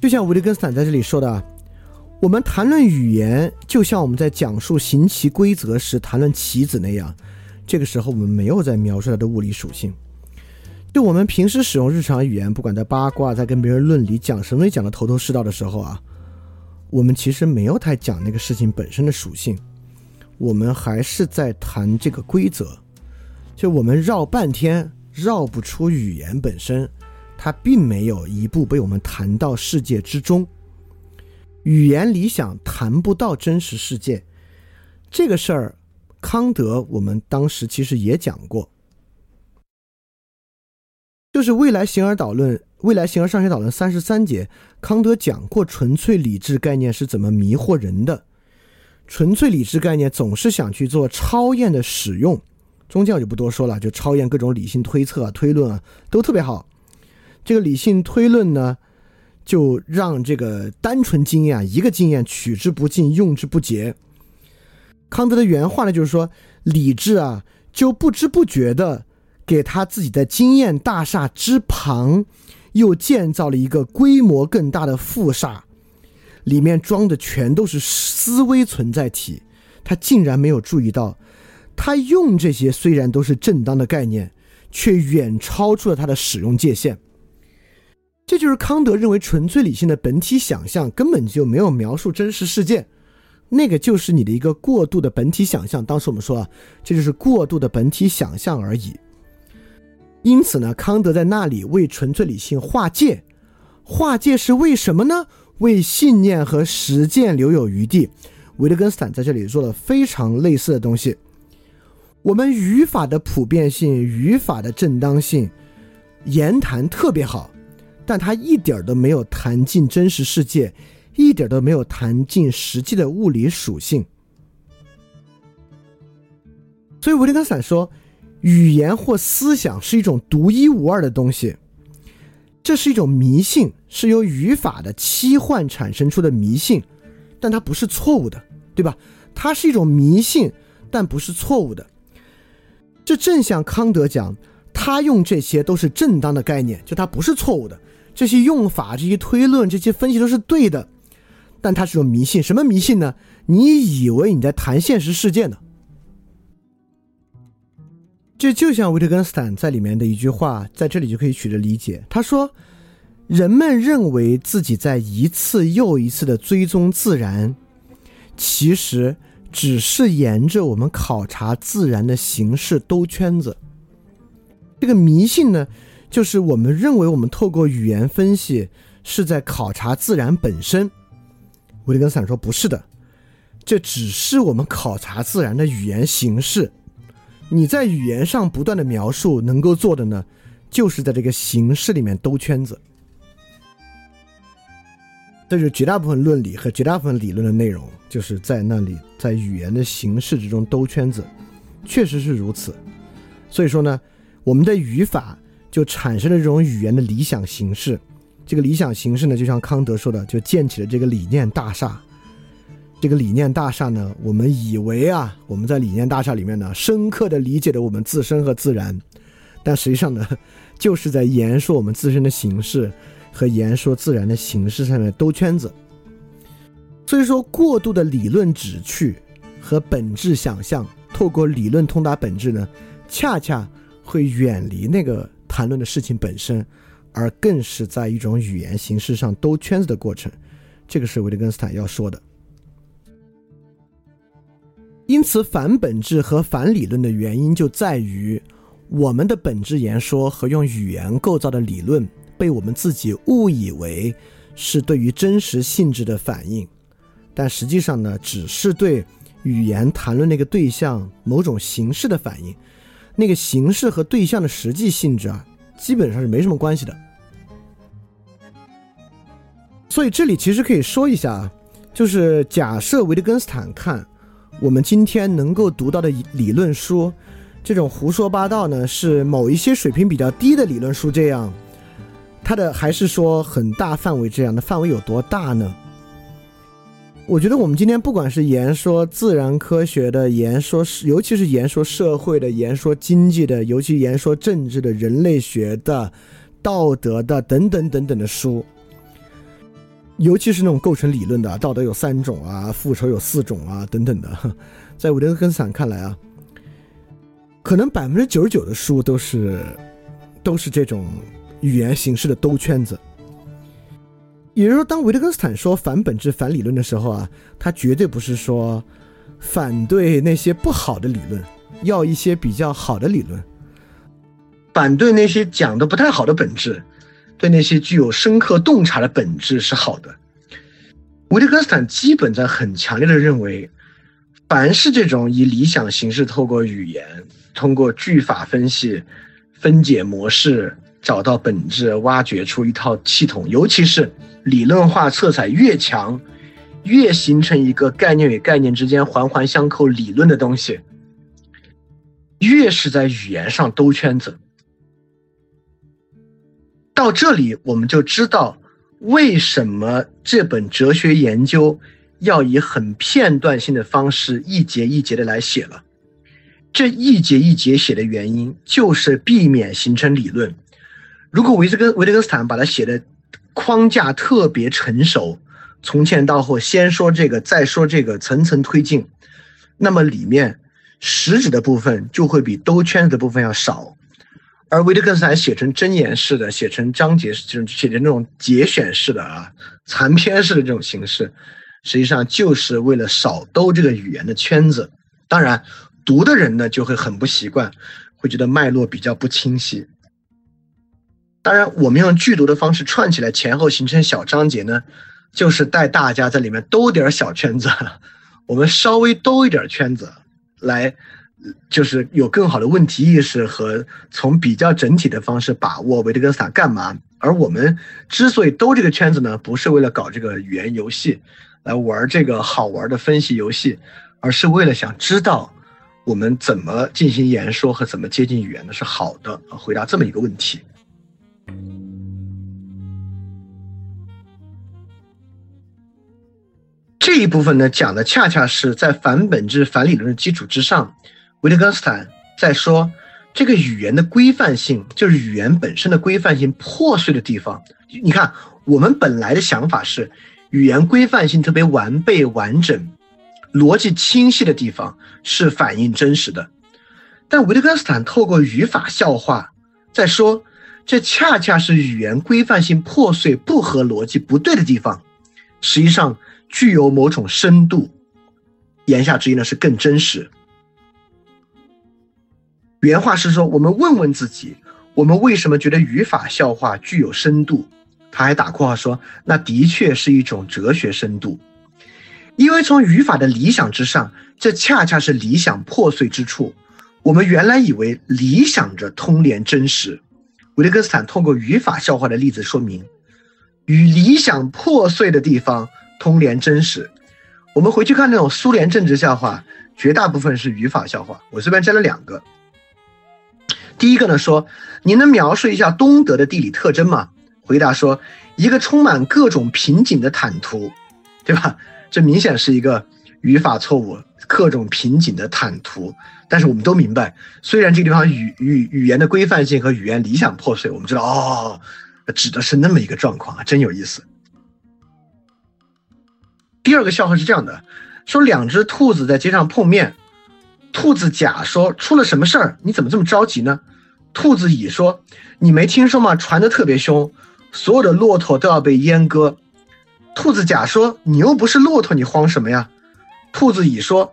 S1: 就像维特根斯坦在这里说的，我们谈论语言，就像我们在讲述行棋规则时谈论棋子那样。这个时候，我们没有在描述它的物理属性。就我们平时使用日常语言，不管在八卦，在跟别人论理，讲什么讲的头头是道的时候啊，我们其实没有太讲那个事情本身的属性，我们还是在谈这个规则。就我们绕半天，绕不出语言本身。它并没有一步被我们谈到世界之中，语言理想谈不到真实世界，这个事儿，康德我们当时其实也讲过，就是未来形而导论，未来形而上学导论三十三节，康德讲过纯粹理智概念是怎么迷惑人的，纯粹理智概念总是想去做超验的使用，中间我就不多说了，就超验各种理性推测啊、推论啊，都特别好。这个理性推论呢，就让这个单纯经验啊，一个经验取之不尽，用之不竭。康德的原话呢，就是说，理智啊，就不知不觉的给他自己的经验大厦之旁，又建造了一个规模更大的副厦，里面装的全都是思维存在体。他竟然没有注意到，他用这些虽然都是正当的概念，却远超出了他的使用界限。这就是康德认为纯粹理性的本体想象根本就没有描述真实事件，那个就是你的一个过度的本体想象。当时我们说啊，这就是过度的本体想象而已。因此呢，康德在那里为纯粹理性划界，划界是为什么呢？为信念和实践留有余地。维特根斯坦在这里做了非常类似的东西。我们语法的普遍性、语法的正当性，言谈特别好。但他一点都没有谈进真实世界，一点都没有谈进实际的物理属性。所以维特根斯坦说，语言或思想是一种独一无二的东西，这是一种迷信，是由语法的期幻产生出的迷信，但它不是错误的，对吧？它是一种迷信，但不是错误的。这正像康德讲，他用这些都是正当的概念，就它不是错误的。这些用法、这些推论、这些分析都是对的，但它是种迷信。什么迷信呢？你以为你在谈现实世界呢？这就像维特根斯坦在里面的一句话，在这里就可以取得理解。他说：“人们认为自己在一次又一次的追踪自然，其实只是沿着我们考察自然的形式兜圈子。”这个迷信呢？就是我们认为，我们透过语言分析是在考察自然本身。维特根斯坦说：“不是的，这只是我们考察自然的语言形式。你在语言上不断的描述，能够做的呢，就是在这个形式里面兜圈子。这是绝大部分论理和绝大部分理论的内容，就是在那里，在语言的形式之中兜圈子，确实是如此。所以说呢，我们的语法。”就产生了这种语言的理想形式，这个理想形式呢，就像康德说的，就建起了这个理念大厦。这个理念大厦呢，我们以为啊，我们在理念大厦里面呢，深刻的理解了我们自身和自然，但实际上呢，就是在言说我们自身的形式和言说自然的形式上面兜圈子。所以说，过度的理论旨趣和本质想象，透过理论通达本质呢，恰恰会远离那个。谈论的事情本身，而更是在一种语言形式上兜圈子的过程，这个是维特根斯坦要说的。因此，反本质和反理论的原因就在于，我们的本质言说和用语言构造的理论，被我们自己误以为是对于真实性质的反应，但实际上呢，只是对语言谈论那个对象某种形式的反应。那个形式和对象的实际性质啊，基本上是没什么关系的。所以这里其实可以说一下啊，就是假设维特根斯坦看我们今天能够读到的理论书，这种胡说八道呢，是某一些水平比较低的理论书这样，它的还是说很大范围这样的范围有多大呢？我觉得我们今天不管是言说自然科学的，言说尤其是言说社会的，言说经济的，尤其言说政治的，人类学的，道德的等等等等的书，尤其是那种构成理论的，道德有三种啊，复仇有四种啊，等等的，在维特根斯坦看来啊，可能百分之九十九的书都是都是这种语言形式的兜圈子。也就是说，当维特根斯坦说反本质、反理论的时候啊，他绝对不是说反对那些不好的理论，要一些比较好的理论，
S2: 反对那些讲的不太好的本质。对那些具有深刻洞察的本质是好的。维特根斯坦基本在很强烈的认为，凡是这种以理想形式透过语言、通过句法分析、分解模式找到本质、挖掘出一套系统，尤其是理论化色彩越强、越形成一个概念与概念之间环环相扣理论的东西，越是在语言上兜圈子。到这里，我们就知道为什么这本哲学研究要以很片段性的方式一节一节的来写了。这一节一节写的原因，就是避免形成理论。如果维特根维特根斯坦把它写的框架特别成熟，从前到后先说这个，再说这个，层层推进，那么里面实质的部分就会比兜圈子的部分要少。而维特根斯坦写成箴言式的，写成章节式，就是写成那种节选式的啊，残篇式的这种形式，实际上就是为了少兜这个语言的圈子。当然，读的人呢就会很不习惯，会觉得脉络比较不清晰。当然，我们用剧读的方式串起来，前后形成小章节呢，就是带大家在里面兜点小圈子，我们稍微兜一点圈子来。就是有更好的问题意识和从比较整体的方式把握维特根斯坦干嘛？而我们之所以兜这个圈子呢，不是为了搞这个语言游戏，来玩这个好玩的分析游戏，而是为了想知道我们怎么进行言说和怎么接近语言的是好的。回答这么一个问题。这一部分呢，讲的恰恰是在反本质、反理论的基础之上。维特根斯坦在说，这个语言的规范性就是语言本身的规范性破碎的地方。你看，我们本来的想法是，语言规范性特别完备完整、逻辑清晰的地方是反映真实的。但维特根斯坦透过语法笑话在说，这恰恰是语言规范性破碎、不合逻辑、不对的地方，实际上具有某种深度。言下之意呢，是更真实。原话是说：“我们问问自己，我们为什么觉得语法笑话具有深度？”他还打括号说：“那的确是一种哲学深度，因为从语法的理想之上，这恰恰是理想破碎之处。我们原来以为理想着通联真实，维特根斯坦通过语法笑话的例子说明，与理想破碎的地方通联真实。我们回去看那种苏联政治笑话，绝大部分是语法笑话。我这边摘了两个。”第一个呢说，你能描述一下东德的地理特征吗？回答说，一个充满各种瓶颈的坦途，对吧？这明显是一个语法错误，各种瓶颈的坦途。但是我们都明白，虽然这个地方语语语言的规范性和语言理想破碎，我们知道哦，指的是那么一个状况啊，真有意思。第二个笑话是这样的，说两只兔子在街上碰面。兔子甲说：“出了什么事儿？你怎么这么着急呢？”兔子乙说：“你没听说吗？传的特别凶，所有的骆驼都要被阉割。”兔子甲说：“你又不是骆驼，你慌什么呀？”兔子乙说：“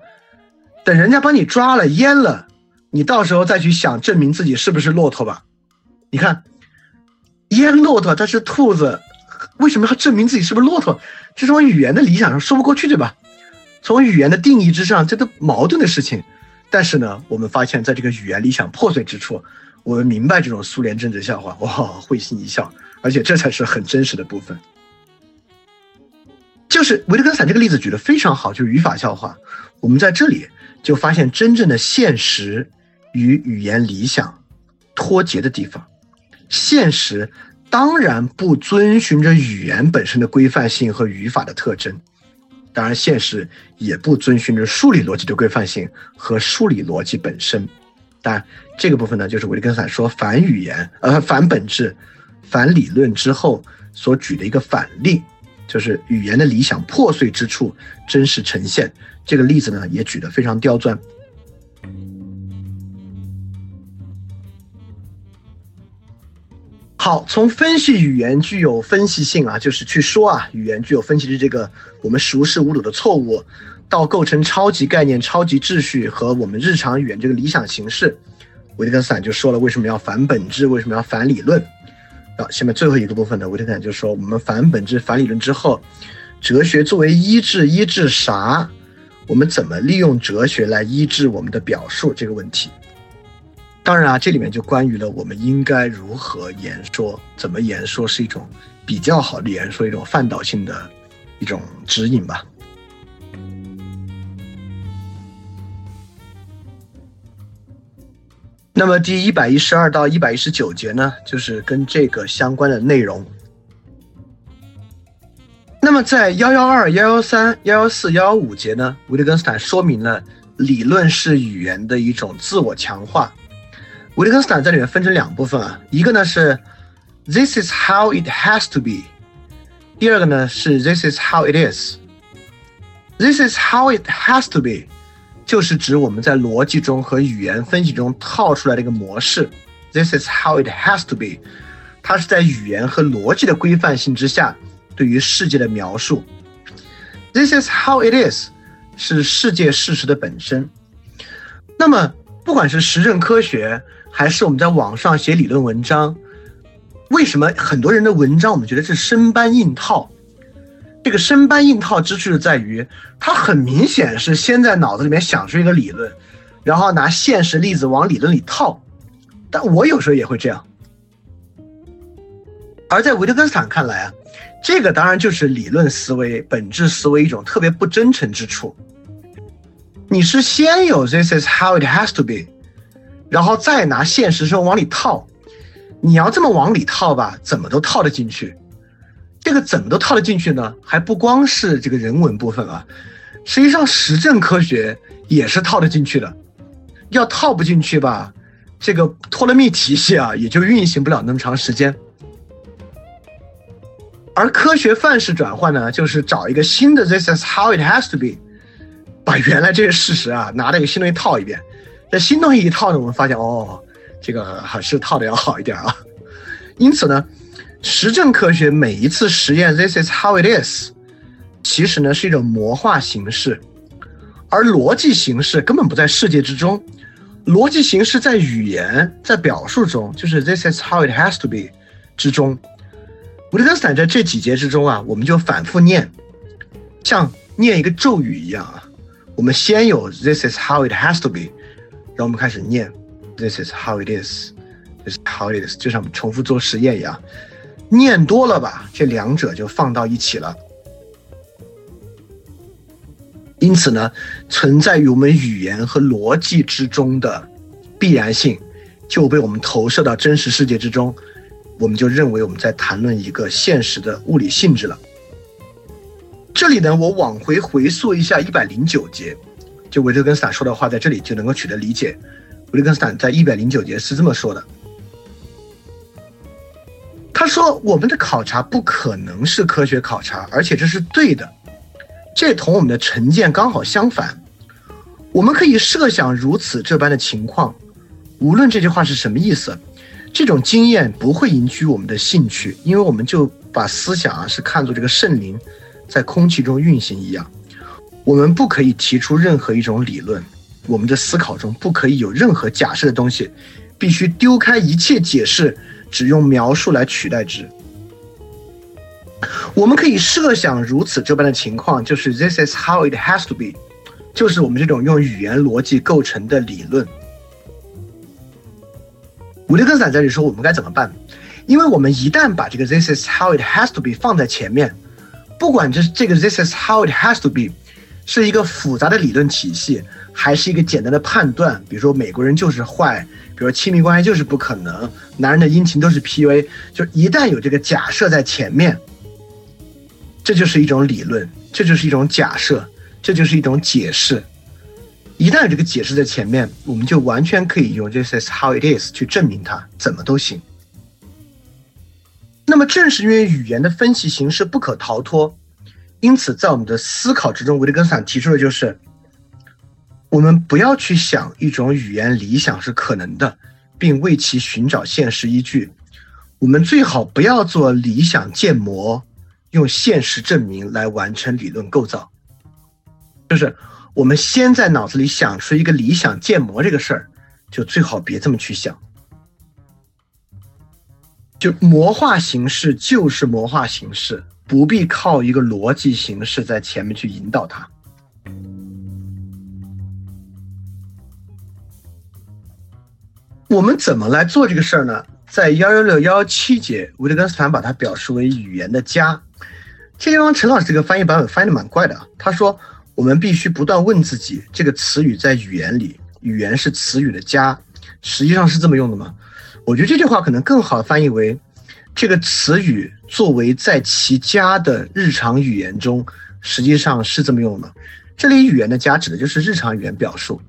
S2: 等人家把你抓了阉了，你到时候再去想证明自己是不是骆驼吧。”你看，阉骆驼，它是兔子，为什么要证明自己是不是骆驼？这种语言的理想上说不过去，对吧？从语言的定义之上，这都矛盾的事情。但是呢，我们发现，在这个语言理想破碎之处，我们明白这种苏联政治笑话，哇，会心一笑，而且这才是很真实的部分。就是维特根斯坦这个例子举得非常好，就是语法笑话。我们在这里就发现真正的现实与语言理想脱节的地方。现实当然不遵循着语言本身的规范性和语法的特征。当然，现实也不遵循着数理逻辑的规范性和数理逻辑本身。啊，这个部分呢，就是维特根斯坦说反语言、呃反本质、反理论之后所举的一个反例。就是语言的理想破碎之处真实呈现。这个例子呢，也举得非常刁钻。好，从分析语言具有分析性啊，就是去说啊，语言具有分析的这个我们熟视无睹的错误，到构成超级概念、超级秩序和我们日常语言这个理想形式，维特根斯坦就说了为什么要反本质，为什么要反理论。啊，下面最后一个部分呢，维特根斯坦就说我们反本质、反理论之后，哲学作为医治，医治啥？我们怎么利用哲学来医治我们的表述这个问题？当然啊，这里面就关于了我们应该如何言说，怎么言说是一种比较好的言说，一种范导性的一种指引吧。那么第一百一十二到一百一十九节呢，就是跟这个相关的内容。那么在幺幺二、幺幺三、幺幺四、幺幺五节呢，维特根斯坦说明了理论是语言的一种自我强化。维特根斯坦在里面分成两部分啊，一个呢是 This is how it has to be，第二个呢是 This is how it is。This is how it has to be，就是指我们在逻辑中和语言分析中套出来的一个模式。This is how it has to be，它是在语言和逻辑的规范性之下对于世界的描述。This is how it is，是世界事实的本身。那么不管是实证科学。还是我们在网上写理论文章，为什么很多人的文章我们觉得是生搬硬套？这个生搬硬套之处就在于，他很明显是先在脑子里面想出一个理论，然后拿现实例子往理论里套。但我有时候也会这样。而在维特根斯坦看来啊，这个当然就是理论思维、本质思维一种特别不真诚之处。你是先有 “this is how it has to be”。然后再拿现实生活往里套，你要这么往里套吧，怎么都套得进去。这个怎么都套得进去呢？还不光是这个人文部分啊，实际上实证科学也是套得进去的。要套不进去吧，这个托勒密体系啊，也就运行不了那么长时间。而科学范式转换呢，就是找一个新的 “this is how it has to be”，把原来这些事实啊，拿那个新东西套一遍。这新东西一套呢，我们发现哦，这个还是套的要好一点啊。因此呢，实证科学每一次实验，this is how it is，其实呢是一种魔化形式，而逻辑形式根本不在世界之中，逻辑形式在语言在表述中，就是 this is how it has to be 之中。维特根斯坦在这几节之中啊，我们就反复念，像念一个咒语一样啊，我们先有 this is how it has to be。然后我们开始念，This is how it is. This is how it is，就像重复做实验一样，念多了吧，这两者就放到一起了。因此呢，存在于我们语言和逻辑之中的必然性，就被我们投射到真实世界之中，我们就认为我们在谈论一个现实的物理性质了。这里呢，我往回回溯一下一百零九节。就维特根斯坦说的话，在这里就能够取得理解。维特根斯坦在一百零九节是这么说的：“他说，我们的考察不可能是科学考察，而且这是对的。这同我们的成见刚好相反。我们可以设想如此这般的情况，无论这句话是什么意思，这种经验不会引起我们的兴趣，因为我们就把思想啊是看作这个圣灵在空气中运行一样。”我们不可以提出任何一种理论，我们的思考中不可以有任何假设的东西，必须丢开一切解释，只用描述来取代之。我们可以设想如此这般的情况，就是 This is how it has to be，就是我们这种用语言逻辑构成的理论。伍德根斯坦在这里说我们该怎么办？因为我们一旦把这个 This is how it has to be 放在前面，不管这这个 This is how it has to be。是一个复杂的理论体系，还是一个简单的判断？比如说美国人就是坏，比如亲密关系就是不可能，男人的殷勤都是 PUA。就一旦有这个假设在前面，这就是一种理论，这就是一种假设，这就是一种解释。一旦有这个解释在前面，我们就完全可以用 “this is how it is” 去证明它，怎么都行。那么正是因为语言的分析形式不可逃脱。因此，在我们的思考之中，维特根斯坦提出的就是，我们不要去想一种语言理想是可能的，并为其寻找现实依据。我们最好不要做理想建模，用现实证明来完成理论构造。就是我们先在脑子里想出一个理想建模这个事儿，就最好别这么去想。就魔化形式就是魔化形式。不必靠一个逻辑形式在前面去引导它。我们怎么来做这个事儿呢？在幺幺六幺幺七节，维特根斯坦把它表示为语言的家。这地方陈老师这个翻译版本翻译的蛮怪的啊。他说，我们必须不断问自己，这个词语在语言里，语言是词语的家，实际上是这么用的吗？我觉得这句话可能更好的翻译为。这个词语作为在其家的日常语言中，实际上是这么用的。这里语言的家指的就是日常语言表述，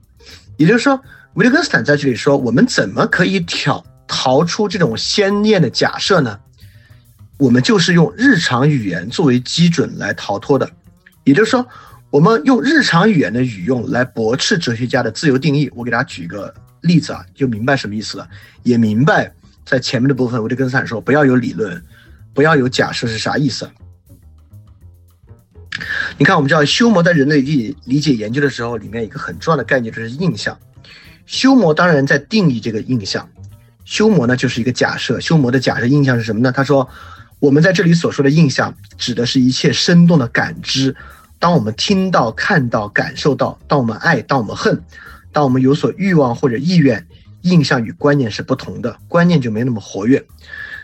S2: 也就是说，维特根斯坦在这里说，我们怎么可以挑逃出这种先验的假设呢？我们就是用日常语言作为基准来逃脱的。也就是说，我们用日常语言的语用来驳斥哲学家的自由定义。我给大家举一个例子啊，就明白什么意思了，也明白。在前面的部分，维特根斯坦说不要有理论，不要有假设是啥意思？你看，我们知道修谟在人类理理解研究的时候，里面一个很重要的概念就是印象。修谟当然在定义这个印象，修谟呢就是一个假设。修谟的假设印象是什么呢？他说，我们在这里所说的印象，指的是一切生动的感知。当我们听到、看到、感受到，当我们爱，当我们恨，当我们有所欲望或者意愿。印象与观念是不同的，观念就没那么活跃，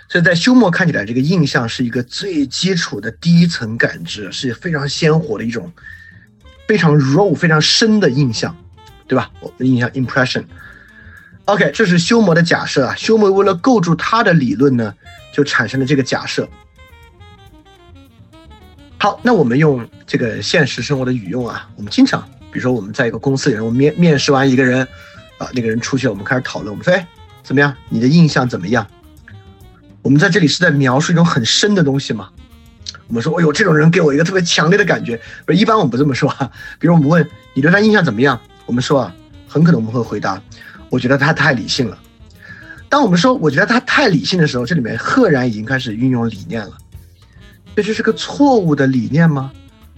S2: 所以在休谟看起来，这个印象是一个最基础的第一层感知，是非常鲜活的一种非常 raw、非常深的印象，对吧？我们印象 impression。OK，这是休谟的假设啊。休谟为了构筑他的理论呢，就产生了这个假设。好，那我们用这个现实生活的语用啊，我们经常，比如说我们在一个公司里面，我们面面试完一个人。啊，那个人出去了，我们开始讨论。我们说，哎，怎么样？你的印象怎么样？我们在这里是在描述一种很深的东西吗？我们说，哎呦，这种人给我一个特别强烈的感觉。不是，一般我们不这么说啊。比如我们问你对他印象怎么样，我们说啊，很可能我们会回答，我觉得他太理性了。当我们说我觉得他太理性的时候，这里面赫然已经开始运用理念了。这就是个错误的理念吗？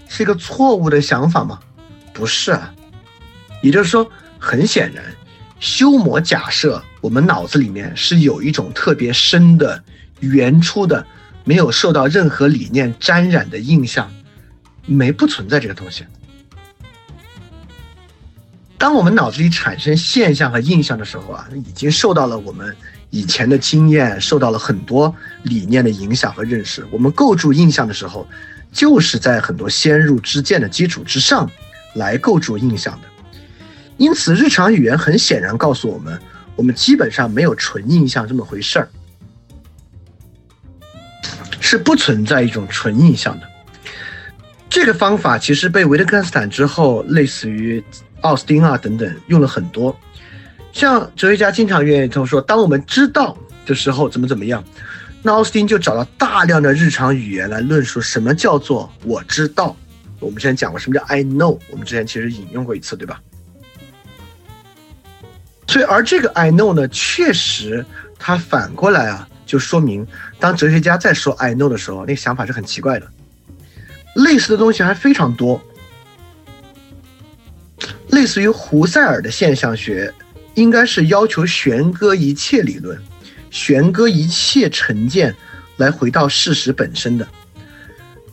S2: 是一个错误的想法吗？不是啊。也就是说，很显然。修魔假设，我们脑子里面是有一种特别深的、原初的、没有受到任何理念沾染的印象，没不存在这个东西。当我们脑子里产生现象和印象的时候啊，已经受到了我们以前的经验，受到了很多理念的影响和认识。我们构筑印象的时候，就是在很多先入之见的基础之上来构筑印象的。因此，日常语言很显然告诉我们，我们基本上没有纯印象这么回事儿，是不存在一种纯印象的。这个方法其实被维特根斯坦之后，类似于奥斯汀啊等等用了很多。像哲学家经常愿意这么说：，当我们知道的时候怎么怎么样，那奥斯汀就找到大量的日常语言来论述什么叫做我知道。我们之前讲过什么叫 I know，我们之前其实引用过一次，对吧？所以，而这个 I know 呢，确实，它反过来啊，就说明，当哲学家在说 I know 的时候，那个想法是很奇怪的。类似的东西还非常多，类似于胡塞尔的现象学，应该是要求悬搁一切理论，悬搁一切成见，来回到事实本身的。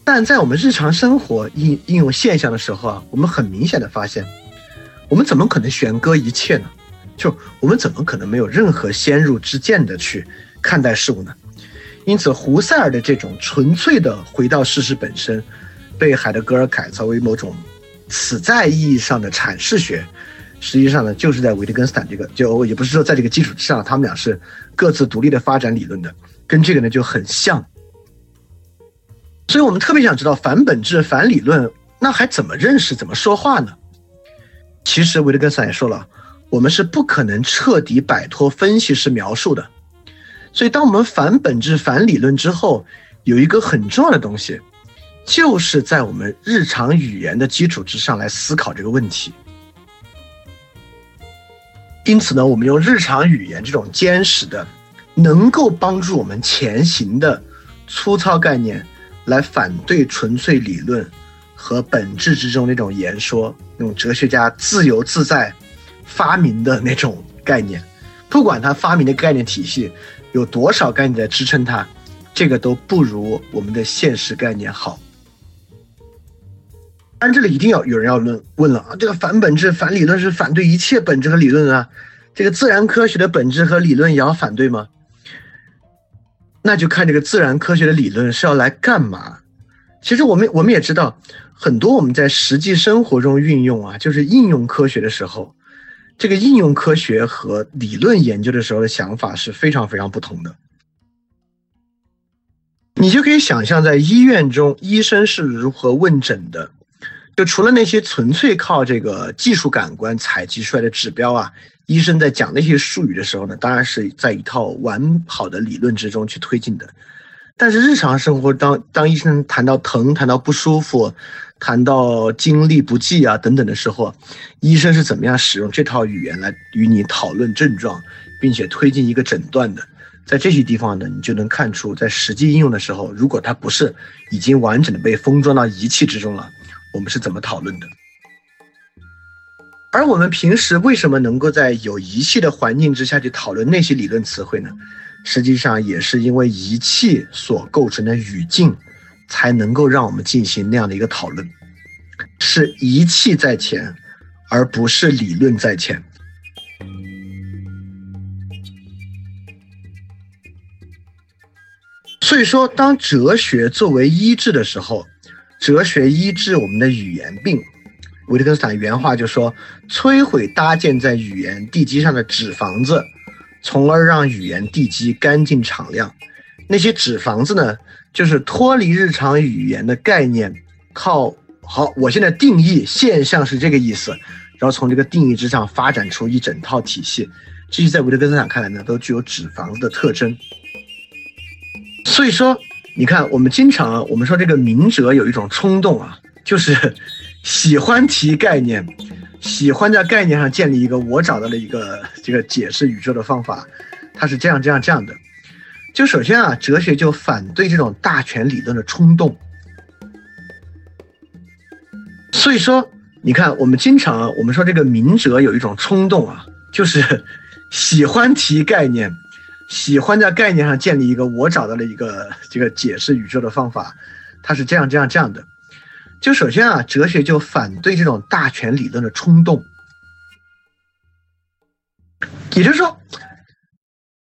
S2: 但在我们日常生活应应用现象的时候啊，我们很明显的发现，我们怎么可能悬搁一切呢？就我们怎么可能没有任何先入之见的去看待事物呢？因此，胡塞尔的这种纯粹的回到事实本身，被海德格尔改造为某种此在意义上的阐释学，实际上呢，就是在维特根斯坦这个，就也不是说在这个基础之上，他们俩是各自独立的发展理论的，跟这个呢就很像。所以我们特别想知道反本质、反理论，那还怎么认识、怎么说话呢？其实维特根斯坦也说了。我们是不可能彻底摆脱分析式描述的，所以当我们反本质、反理论之后，有一个很重要的东西，就是在我们日常语言的基础之上来思考这个问题。因此呢，我们用日常语言这种坚实的、能够帮助我们前行的粗糙概念，来反对纯粹理论和本质之中那种言说、那种哲学家自由自在发明的那种概念。不管他发明的概念体系有多少概念在支撑他，这个都不如我们的现实概念好。但这里一定要有人要论问了啊，这个反本质、反理论是反对一切本质和理论啊，这个自然科学的本质和理论也要反对吗？那就看这个自然科学的理论是要来干嘛。其实我们我们也知道，很多我们在实际生活中运用啊，就是应用科学的时候，这个应用科学和理论研究的时候的想法是非常非常不同的。你就可以想象，在医院中，医生是如何问诊的。就除了那些纯粹靠这个技术感官采集出来的指标啊，医生在讲那些术语的时候呢，当然是在一套完好的理论之中去推进的。但是日常生活当当医生谈到疼、谈到不舒服、谈到精力不济啊等等的时候，医生是怎么样使用这套语言来与你讨论症状，并且推进一个诊断的？在这些地方呢，你就能看出，在实际应用的时候，如果它不是已经完整的被封装到仪器之中了。我们是怎么讨论的？而我们平时为什么能够在有仪器的环境之下去讨论那些理论词汇呢？实际上也是因为仪器所构成的语境，才能够让我们进行那样的一个讨论。是仪器在前，而不是理论在前。所以说，当哲学作为医治的时候。哲学医治我们的语言病，维特根斯坦原话就说：“摧毁搭建在语言地基上的纸房子，从而让语言地基干净敞亮。那些纸房子呢，就是脱离日常语言的概念，靠好，我现在定义现象是这个意思，然后从这个定义之上发展出一整套体系。这些在维特根斯坦看来呢，都具有纸房子的特征。所以说。”你看，我们经常，我们说这个明哲有一种冲动啊，就是喜欢提概念，喜欢在概念上建立一个我找到了一个这个解释宇宙的方法，它是这样这样这样的。就首先啊，哲学就反对这种大权理论的冲动。所以说，你看，我们经常，我们说这个明哲有一种冲动啊，就是喜欢提概念。喜欢在概念上建立一个我找到了一个 这个解释宇宙的方法，它是这样这样这样的。就首先啊，哲学就反对这种大权理论的冲动，也就是说，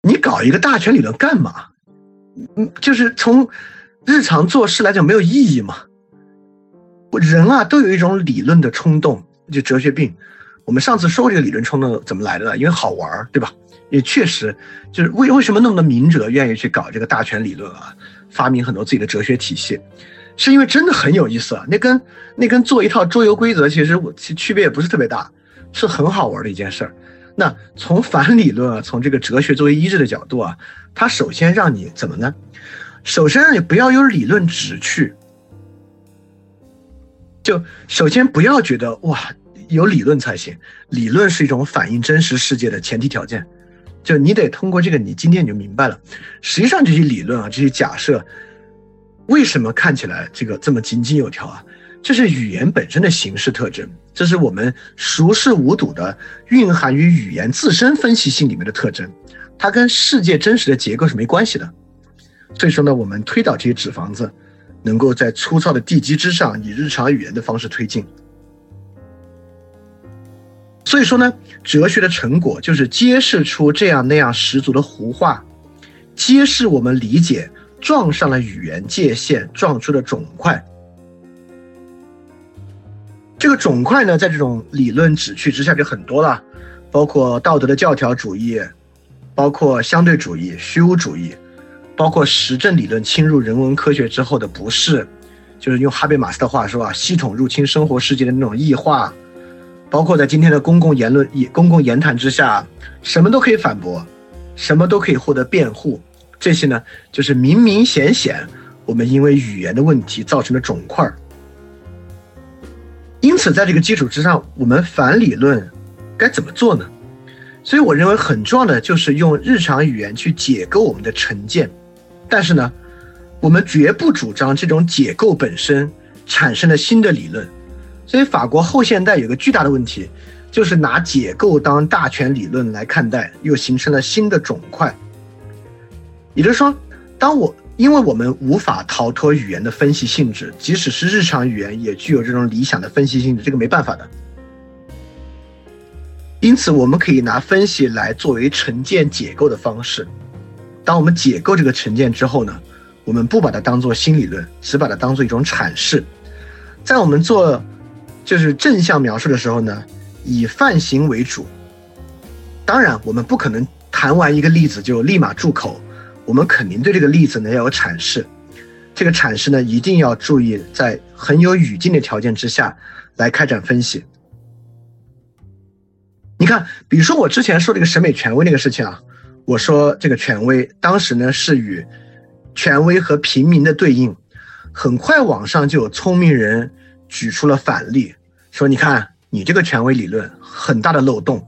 S2: 你搞一个大权理论干嘛？嗯，就是从日常做事来讲没有意义嘛。人啊都有一种理论的冲动，就哲学病。我们上次说过这个理论冲动怎么来的呢？因为好玩，对吧？也确实，就是为为什么那么多明哲愿意去搞这个大权理论啊，发明很多自己的哲学体系，是因为真的很有意思啊。那跟那跟做一套桌游规则，其实其区别也不是特别大，是很好玩的一件事儿。那从反理论啊，从这个哲学作为医治的角度啊，它首先让你怎么呢？首先让你不要有理论旨趣，就首先不要觉得哇有理论才行，理论是一种反映真实世界的前提条件。就你得通过这个，你今天你就明白了。实际上这些理论啊，这些假设，为什么看起来这个这么井井有条啊？这是语言本身的形式特征，这是我们熟视无睹的蕴含于语言自身分析性里面的特征，它跟世界真实的结构是没关系的。所以说呢，我们推导这些纸房子，能够在粗糙的地基之上，以日常语言的方式推进。所以说呢，哲学的成果就是揭示出这样那样十足的胡话，揭示我们理解撞上了语言界限，撞出了肿块。这个肿块呢，在这种理论旨趣之下就很多了，包括道德的教条主义，包括相对主义、虚无主义，包括实证理论侵入人文科学之后的不适，就是用哈贝马斯的话说啊，系统入侵生活世界的那种异化。包括在今天的公共言论、公共言谈之下，什么都可以反驳，什么都可以获得辩护，这些呢，就是明明显显，我们因为语言的问题造成的肿块儿。因此，在这个基础之上，我们反理论该怎么做呢？所以，我认为很重要的就是用日常语言去解构我们的成见。但是呢，我们绝不主张这种解构本身产生了新的理论。所以，法国后现代有个巨大的问题，就是拿解构当大权理论来看待，又形成了新的肿块。也就是说，当我因为我们无法逃脱语言的分析性质，即使是日常语言也具有这种理想的分析性质，这个没办法的。因此，我们可以拿分析来作为成见解构的方式。当我们解构这个成见之后呢，我们不把它当做新理论，只把它当做一种阐释。在我们做就是正向描述的时候呢，以泛型为主。当然，我们不可能谈完一个例子就立马住口。我们肯定对这个例子呢要有阐释，这个阐释呢一定要注意在很有语境的条件之下来开展分析。你看，比如说我之前说这个审美权威那个事情啊，我说这个权威当时呢是与权威和平民的对应，很快网上就有聪明人举出了反例，说你看你这个权威理论很大的漏洞，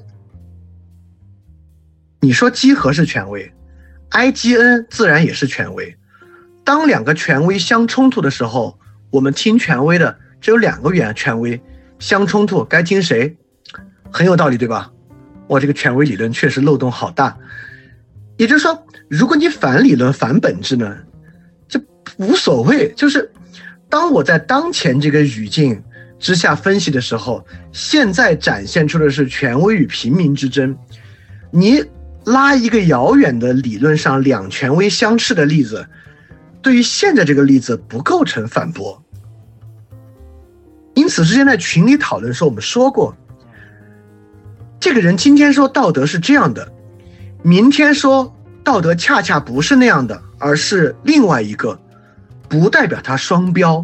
S2: 你说集合是权威。IGN 自然也是权威。当两个权威相冲突的时候，我们听权威的只有两个原权威相冲突，该听谁？很有道理，对吧？我这个权威理论确实漏洞好大。也就是说，如果你反理论、反本质呢，就无所谓。就是当我在当前这个语境之下分析的时候，现在展现出的是权威与平民之争，你。拉一个遥远的理论上两权威相斥的例子，对于现在这个例子不构成反驳。因此之前在群里讨论说，我们说过，这个人今天说道德是这样的，明天说道德恰恰不是那样的，而是另外一个，不代表他双标，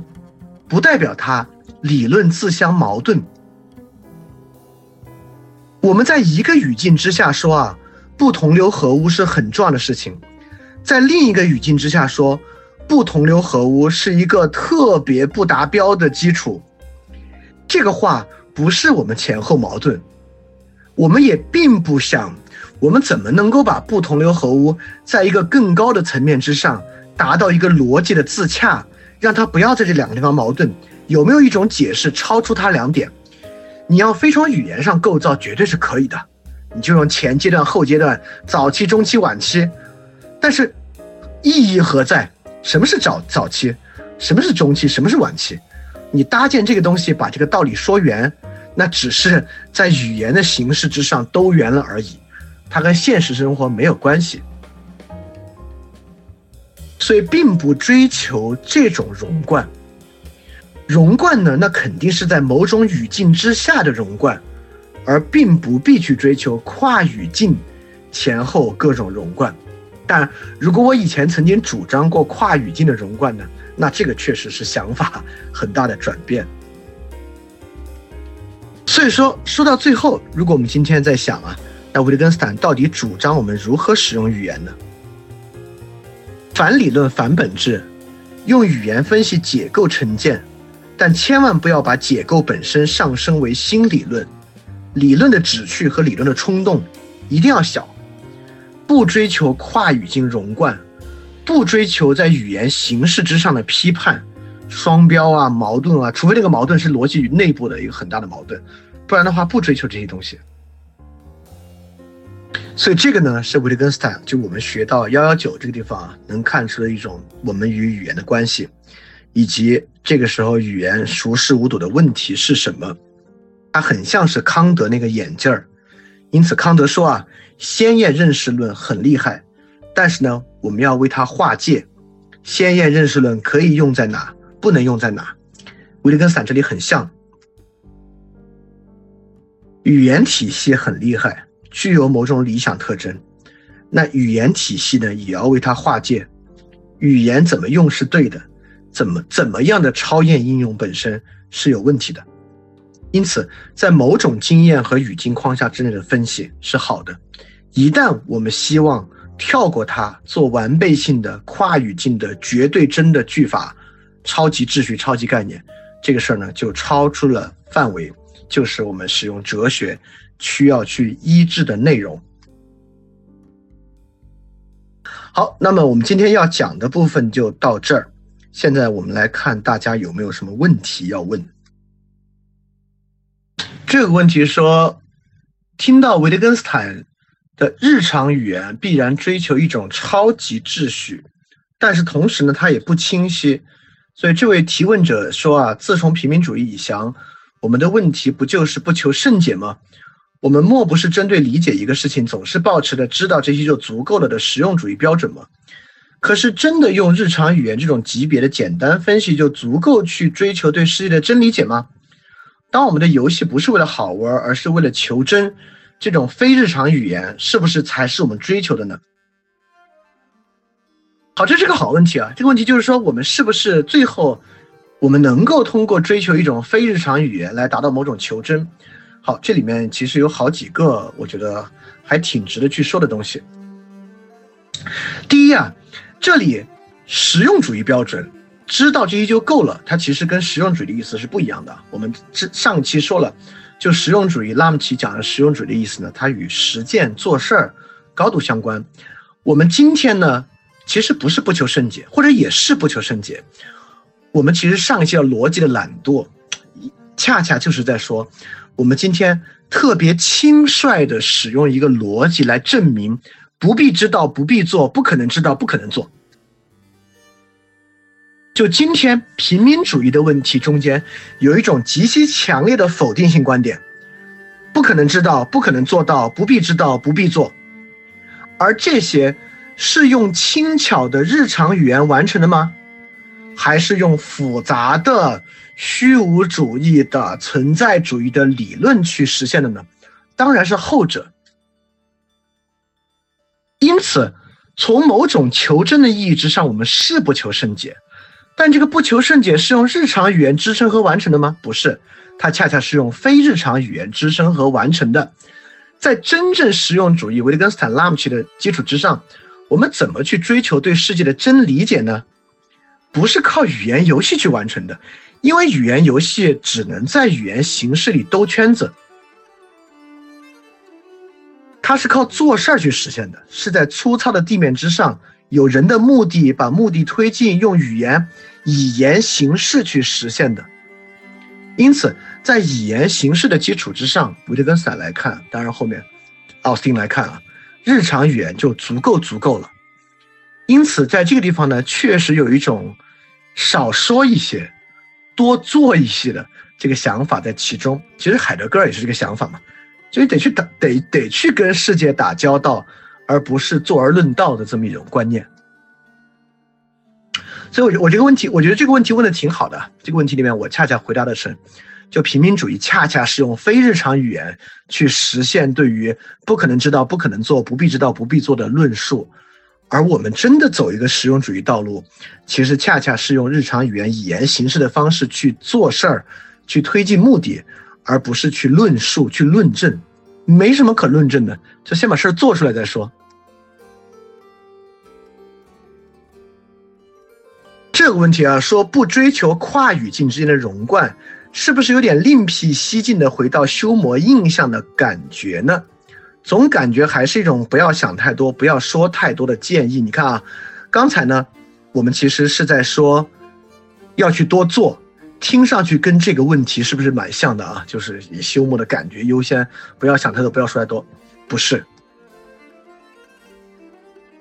S2: 不代表他理论自相矛盾。我们在一个语境之下说啊。不同流合污是很重要的事情，在另一个语境之下说，不同流合污是一个特别不达标的基础。这个话不是我们前后矛盾，我们也并不想，我们怎么能够把不同流合污在一个更高的层面之上达到一个逻辑的自洽，让他不要在这两个地方矛盾？有没有一种解释超出他两点？你要非从语言上构造，绝对是可以的。你就用前阶段、后阶段、早期、中期、晚期，但是意义何在？什么是早早期？什么是中期？什么是晚期？你搭建这个东西，把这个道理说圆，那只是在语言的形式之上兜圆了而已，它跟现实生活没有关系。所以，并不追求这种融贯。融贯呢，那肯定是在某种语境之下的融贯。而并不必去追求跨语境前后各种融贯，但如果我以前曾经主张过跨语境的融贯呢，那这个确实是想法 很大的转变。所以说，说到最后，如果我们今天在想啊，那维特根斯坦到底主张我们如何使用语言呢？反理论、反本质，用语言分析解构成见，但千万不要把解构本身上升为新理论。理论的旨趣和理论的冲动一定要小，不追求跨语境融贯，不追求在语言形式之上的批判、双标啊、矛盾啊，除非这个矛盾是逻辑与内部的一个很大的矛盾，不然的话不追求这些东西。所以这个呢，是维特根斯坦就我们学到幺幺九这个地方啊，能看出的一种我们与语言的关系，以及这个时候语言熟视无睹的问题是什么。他很像是康德那个眼镜儿，因此康德说啊，先验认识论很厉害，但是呢，我们要为它划界，先验认识论可以用在哪，不能用在哪。维特根斯坦这里很像，语言体系很厉害，具有某种理想特征，那语言体系呢，也要为它划界，语言怎么用是对的，怎么怎么样的超验应用本身是有问题的。因此，在某种经验和语境框架之内的分析是好的。一旦我们希望跳过它，做完备性的跨语境的绝对真的句法，超级秩序、超级概念，这个事儿呢就超出了范围，就是我们使用哲学需要去医治的内容。好，那么我们今天要讲的部分就到这儿。现在我们来看大家有没有什么问题要问。这个问题说，听到维特根斯坦的日常语言必然追求一种超级秩序，但是同时呢，它也不清晰。所以这位提问者说啊，自从平民主义以降，我们的问题不就是不求甚解吗？我们莫不是针对理解一个事情，总是保持着知道这些就足够了的实用主义标准吗？可是真的用日常语言这种级别的简单分析就足够去追求对世界的真理解吗？当我们的游戏不是为了好玩，而是为了求真，这种非日常语言是不是才是我们追求的呢？好，这是个好问题啊。这个问题就是说，我们是不是最后我们能够通过追求一种非日常语言来达到某种求真？好，这里面其实有好几个我觉得还挺值得去说的东西。第一啊。这里实用主义标准，知道这些就够了。它其实跟实用主义的意思是不一样的。我们这上期说了，就实用主义，拉姆齐讲的实用主义的意思呢，它与实践做事儿高度相关。我们今天呢，其实不是不求甚解，或者也是不求甚解。我们其实上一期的逻辑的懒惰，恰恰就是在说，我们今天特别轻率的使用一个逻辑来证明。不必知道，不必做，不可能知道，不可能做。就今天平民主义的问题中间，有一种极其强烈的否定性观点：不可能知道，不可能做到，不必知道，不必做。而这些是用轻巧的日常语言完成的吗？还是用复杂的虚无主义的存在主义的理论去实现的呢？当然是后者。因此，从某种求真的意义之上，我们是不求甚解，但这个不求甚解是用日常语言支撑和完成的吗？不是，它恰恰是用非日常语言支撑和完成的。在真正实用主义维特根斯坦拉姆齐的基础之上，我们怎么去追求对世界的真理解呢？不是靠语言游戏去完成的，因为语言游戏只能在语言形式里兜圈子。它是靠做事儿去实现的，是在粗糙的地面之上，有人的目的，把目的推进，用语言、以言形式去实现的。因此，在以言形式的基础之上，维特根斯坦来看，当然后面奥斯汀来看啊，日常语言就足够足够了。因此，在这个地方呢，确实有一种少说一些，多做一些的这个想法在其中。其实海德格尔也是这个想法嘛。就是得去打，得得去跟世界打交道，而不是坐而论道的这么一种观念。所以，我我这个问题，我觉得这个问题问的挺好的。这个问题里面，我恰恰回答的是，就平民主义恰恰是用非日常语言去实现对于不可能知道、不可能做、不必知道、不必做的论述，而我们真的走一个实用主义道路，其实恰恰是用日常语言、语言形式的方式去做事儿，去推进目的。而不是去论述、去论证，没什么可论证的，就先把事儿做出来再说。这个问题啊，说不追求跨语境之间的融贯，是不是有点另辟蹊径的回到修磨印象的感觉呢？总感觉还是一种不要想太多、不要说太多的建议。你看啊，刚才呢，我们其实是在说要去多做。听上去跟这个问题是不是蛮像的啊？就是以休谟的感觉优先，不要想太多，不要说太多。不是，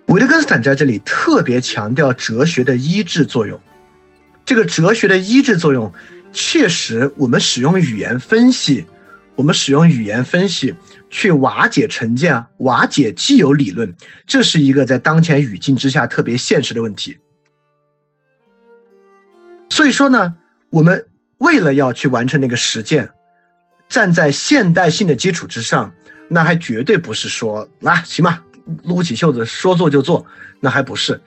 S2: 维特根斯坦在这里特别强调哲学的医治作用。这个哲学的医治作用，确实，我们使用语言分析，我们使用语言分析去瓦解成见啊，瓦解既有理论，这是一个在当前语境之下特别现实的问题。所以说呢。我们为了要去完成那个实践，站在现代性的基础之上，那还绝对不是说啊，行吧，撸起袖子说做就做，那还不是，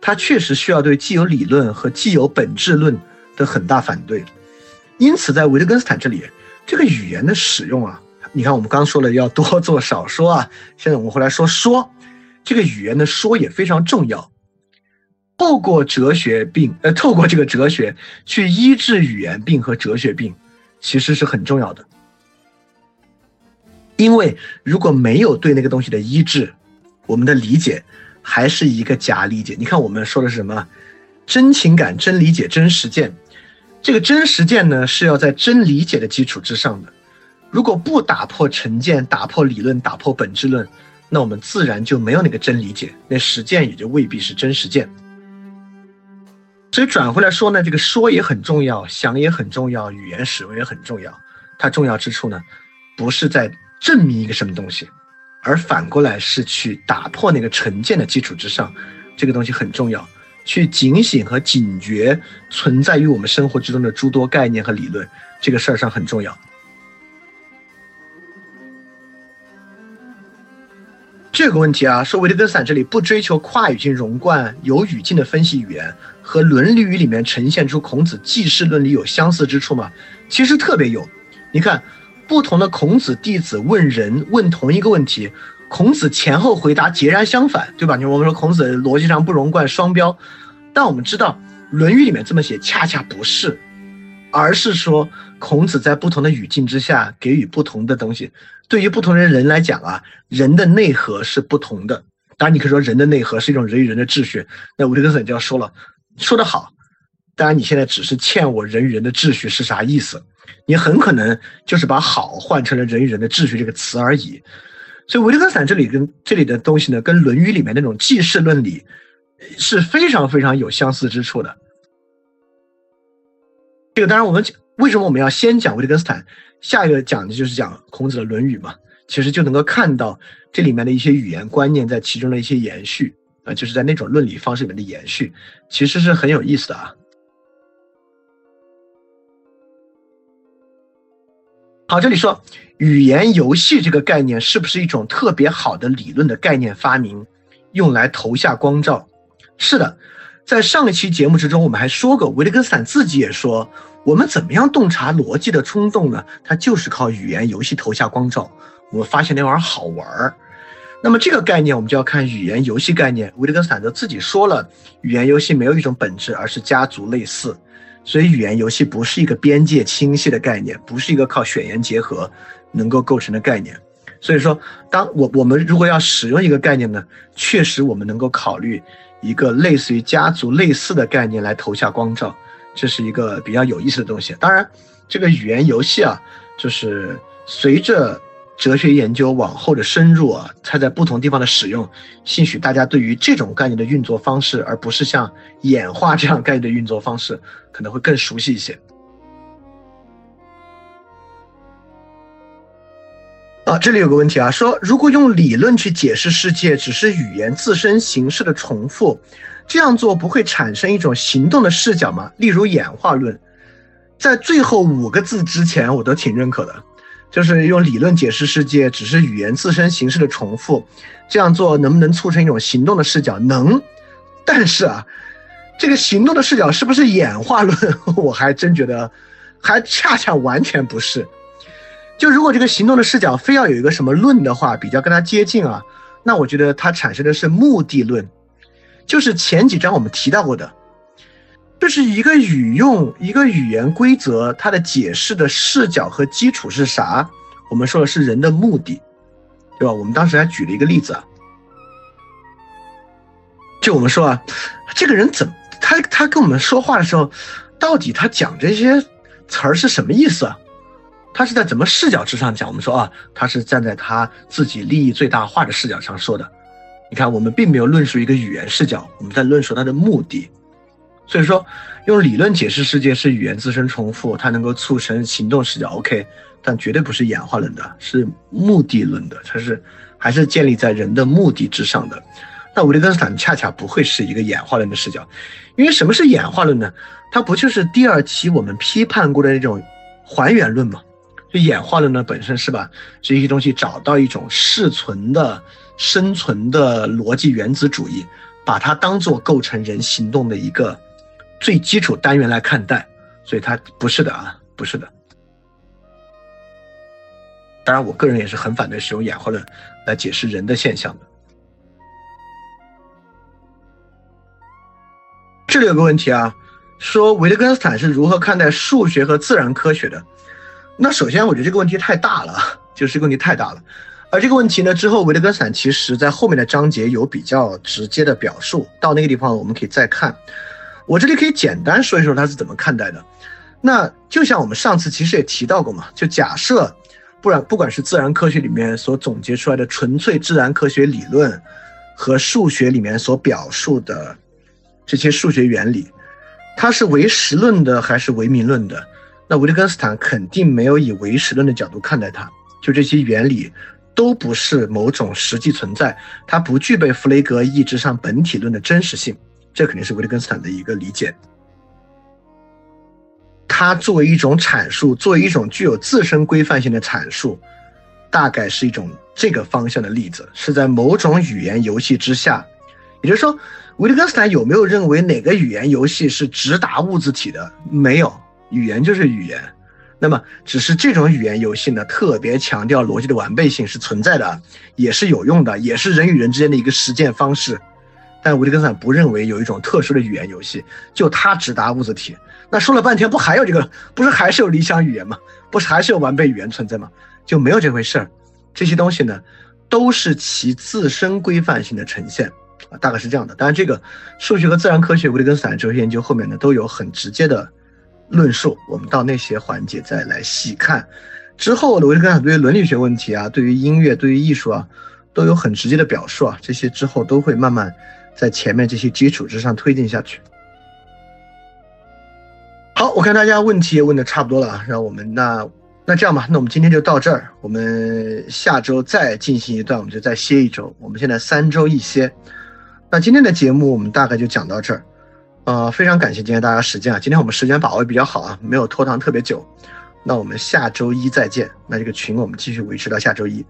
S2: 它确实需要对既有理论和既有本质论的很大反对。因此，在维特根斯坦这里，这个语言的使用啊，你看我们刚说了要多做少说啊，现在我们回来说说，这个语言的说也非常重要。透过哲学病，呃，透过这个哲学去医治语言病和哲学病，其实是很重要的。因为如果没有对那个东西的医治，我们的理解还是一个假理解。你看，我们说的是什么？真情感、真理解、真实践。这个真实践呢，是要在真理解的基础之上的。如果不打破成见、打破理论、打破本质论，那我们自然就没有那个真理解，那实践也就未必是真实践。所以转回来说呢，这个说也很重要，想也很重要，语言使用也很重要。它重要之处呢，不是在证明一个什么东西，而反过来是去打破那个成见的基础之上，这个东西很重要。去警醒和警觉存在于我们生活之中的诸多概念和理论，这个事儿上很重要。这个问题啊，说维特根斯坦这里不追求跨语境融贯、有语境的分析语言，和《论语》里面呈现出孔子记事论里有相似之处吗？其实特别有。你看，不同的孔子弟子问人问同一个问题。孔子前后回答截然相反，对吧？你我们说孔子逻辑上不融贯、双标，但我们知道《论语》里面这么写，恰恰不是，而是说孔子在不同的语境之下给予不同的东西。对于不同的人来讲啊，人的内核是不同的。当然，你可以说人的内核是一种人与人的秩序。那维特根斯坦就要说了，说得好。当然，你现在只是欠我人与人的秩序是啥意思？你很可能就是把好换成了人与人的秩序这个词而已。所以维特根斯坦这里跟这里的东西呢，跟《论语》里面那种记事论理是非常非常有相似之处的。这个当然，我们为什么我们要先讲维特根斯坦，下一个讲的就是讲孔子的《论语》嘛？其实就能够看到这里面的一些语言观念在其中的一些延续啊，就是在那种论理方式里面的延续，其实是很有意思的啊。好，这里说。语言游戏这个概念是不是一种特别好的理论的概念发明，用来投下光照？是的，在上一期节目之中，我们还说过，维特根斯坦自己也说，我们怎么样洞察逻辑的冲动呢？它就是靠语言游戏投下光照。我们发现那玩意儿好玩儿。那么这个概念，我们就要看语言游戏概念。维特根斯坦则自己说了，语言游戏没有一种本质，而是家族类似。所以语言游戏不是一个边界清晰的概念，不是一个靠选言结合。能够构成的概念，所以说，当我我们如果要使用一个概念呢，确实我们能够考虑一个类似于家族类似的概念来投下光照，这是一个比较有意思的东西。当然，这个语言游戏啊，就是随着哲学研究往后的深入啊，它在不同地方的使用，兴许大家对于这种概念的运作方式，而不是像演化这样概念的运作方式，可能会更熟悉一些。啊，这里有个问题啊，说如果用理论去解释世界，只是语言自身形式的重复，这样做不会产生一种行动的视角吗？例如演化论，在最后五个字之前，我都挺认可的，就是用理论解释世界，只是语言自身形式的重复，这样做能不能促成一种行动的视角？能，但是啊，这个行动的视角是不是演化论？我还真觉得，还恰恰完全不是。就如果这个行动的视角非要有一个什么论的话，比较跟它接近啊，那我觉得它产生的是目的论，就是前几章我们提到过的，就是一个语用一个语言规则，它的解释的视角和基础是啥？我们说的是人的目的，对吧？我们当时还举了一个例子啊，就我们说啊，这个人怎么他他跟我们说话的时候，到底他讲这些词儿是什么意思啊？他是在怎么视角之上讲？我们说啊，他是站在他自己利益最大化的视角上说的。你看，我们并没有论述一个语言视角，我们在论述它的目的。所以说，用理论解释世界是语言自身重复，它能够促成行动视角。OK，但绝对不是演化论的，是目的论的，它是还是建立在人的目的之上的。那维特根斯坦恰恰不会是一个演化论的视角，因为什么是演化论呢？它不就是第二期我们批判过的那种还原论吗？就演化论呢，本身是吧？这些东西找到一种适存的、生存的逻辑原子主义把它当做构成人行动的一个最基础单元来看待。所以它不是的啊不是的。当然我个人也是很反对使用演化论来解释人的现象的。这里有个问题啊说维特根斯坦是如何看待数学和自然科学的？那首先我觉得这个问题太大了就是这个问题太大了。而这个问题呢，之后维特根斯坦其实在后面的章节有比较直接的表述，到那个地方我们可以再看。我这里可以简单说一说他是怎么看待的。那就像我们上次其实也提到过嘛，就假设，不然不管是自然科学里面所总结出来的纯粹自然科学理论，和数学里面所表述的这些数学原理，它是唯实论的还是唯名论的？那维特根斯坦肯定没有以唯实论的角度看待它，就这些原理都不是某种实际存在，它不具备弗雷格意志上本体论的真实性，这肯定是维特根斯坦的一个理解。它作为一种阐述，作为一种具有自身规范性的阐述，大概是一种这个方向的例子，是在某种语言游戏之下。也就是说，维特根斯坦有没有认为哪个语言游戏是直达物自体的？没有，语言就是语言。那么，只是这种语言游戏呢，特别强调逻辑的完备性是存在的，也是有用的，也是人与人之间的一个实践方式。但维特根斯坦不认为有一种特殊的语言游戏，就它只答物自体。那说了半天，不还有这个？不是还是有理想语言吗？不是还是有完备语言存在吗？就没有这回事儿。这些东西呢，都是其自身规范性的呈现啊，大概是这样的。当然，这个数学和自然科学、维特根斯坦哲学研究后面呢，都有很直接的论述。我们到那些环节再来细看。之后的维特根斯坦对于伦理学问题啊，对于音乐、对于艺术啊，都有很直接的表述啊。这些之后都会慢慢在前面这些基础之上推进下去。好，我看大家问题也问的差不多了啊，让我们那那这样吧，那我们今天就到这儿，我们下周再进行一段，我们就再歇一周。我们现在三周一歇，那今天的节目我们大概就讲到这儿，呃，非常感谢今天大家时间啊，今天我们时间把握比较好啊，没有拖堂特别久。那我们下周一再见，那这个群我们继续维持到下周一。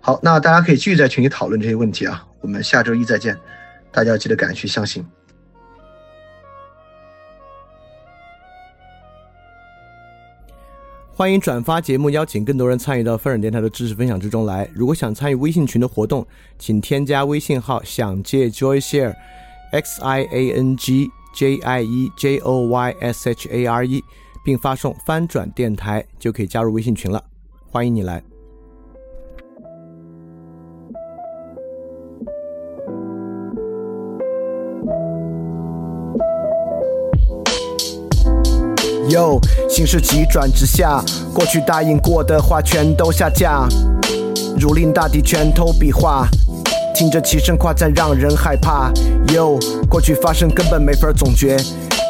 S2: 好，那大家可以继续在群里讨论这些问题啊，我们下周一再见，大家要记得赶去相信。
S1: 欢迎转发节目，邀请更多人参与到飞人电台的知识分享之中来。如果想参与微信群的活动，请添加微信号“想借 Joy Share”，X I A N G J I E J O Y S H A R E，并发送“翻转电台”就可以加入微信群了。欢迎你来。哟，形势急转直下，过去答应过的话全都下架，如临大敌，拳头比划，听着齐声夸赞让人害怕。，Yo，，过去发生根本没法总结，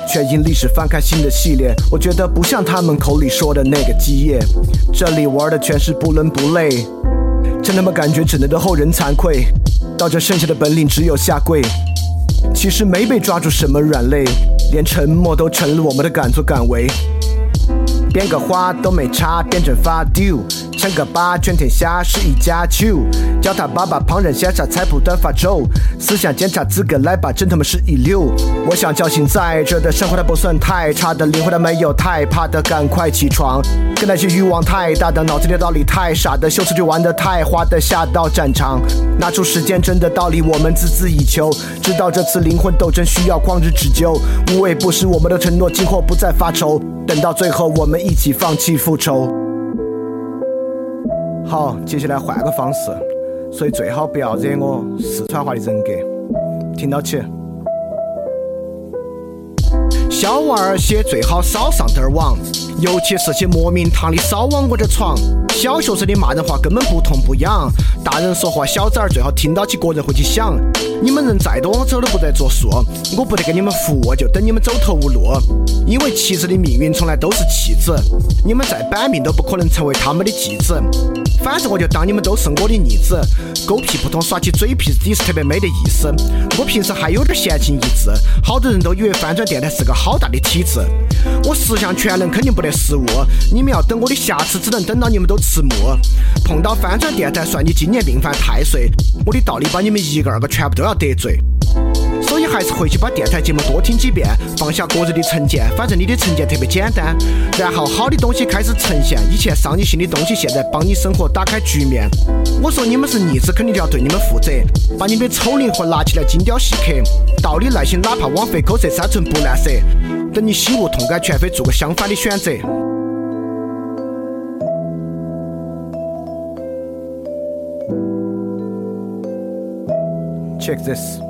S1: 却因历史翻开新的系列。我觉得不像他们口里说的那个基业，这里玩的全是不伦不类，真他妈感觉只能对后人惭愧，到这剩下的本领只有下跪。其实没被抓住什么软肋，连沉默都成了我们的敢作敢为。编个花都没差，变成发丢。称个八，全天下是一家球。叫他爸爸，旁人羡煞，才不断发愁。思想检查资格来吧，真他妈是一流。我想叫醒在这的生活，它不算太差的灵魂，它没有太怕的，赶快起床。跟那些欲望太大的，脑子里道理太傻的，秀词就玩的太花的，下到战场，拿出时间真的道理，我们孜孜以求。知道这次灵魂斗争需要旷日持久，无畏不食我们的承诺，今后不再发愁。等到最后，我们一起放弃复仇。好，接下来换个方式，所以最好不要惹我四川话的人格，听到起。小娃儿些最好少上点网，尤其是些莫名堂的少往我这闯。小学生的骂人话根本不痛不痒，大人说话小崽儿最好听到起个人会去想。你们人再多，我走都不得作数，我不得给你们服务，就等你们走投无路。因为妻子的命运从来都是弃子，你们再板命都不可能成为他们的继子。反正我就当你们都是我的逆子，狗屁不通耍起嘴皮子，也是特别没得意思。我平时还有点闲情逸致，好多人都以为翻转电台是个好大的体制。我十项全能肯定不得失误，你们要等我的瑕疵，只能等到你们都迟暮。碰到翻转电台，算你今年命犯太岁，我的道理把你们一个二个全部都要得罪。还
S3: 是回去把电台节目多听几遍，放下个人的成见，反正你的成见特别简单。然后好的东西开始呈现，以前伤你心的东西，现在帮你生活打开局面。我说你们是逆子，肯定就要对你们负责，把你们的丑灵魂拿起来精雕细刻，道理耐心，哪怕枉费口舌三寸不烂舌。等你醒悟痛改前非，做个相反的选择。Check this。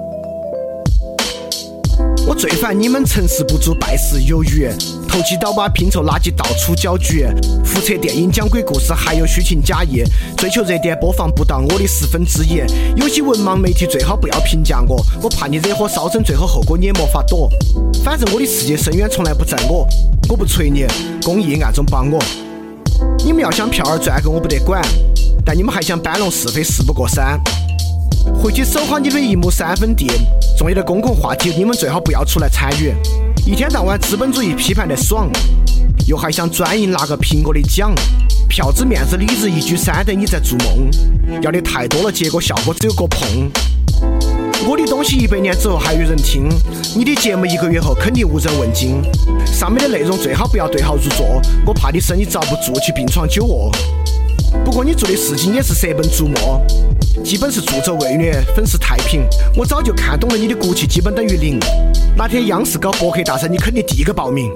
S3: 我最烦你们成事不足败事有余，投机倒把拼凑垃圾到处搅局，胡扯电影讲鬼故事还有虚情假意，追求热点播放不到我的十分之一。有些文盲媒体最好不要评价我，我怕你惹火烧身，最后后果你也没法躲。反正我的世界深渊从来不在我，我不锤你，公益暗中帮我。你们要想票儿赚够我不得管，但你们还想搬弄是非事不过三。回去守好你的一亩三分地，重要的公共话题你们最好不要出来参与。一天到晚资本主义批判的爽，又还想专营拿个苹果的奖，票子面子里子一举三得你在做梦，要的太多了，结果效果只有个碰。我的东西一百年之后还有人听，你的节目一个月后肯定无人问津。上面的内容最好不要对号入座，我怕你生意遭不住去病床久卧。不过你做的事情也是舍本逐末，基本是助纣为虐，粉饰太平。我早就看懂了，你的骨气基本等于零。哪天央视搞博客大赛，你肯定第一个报名。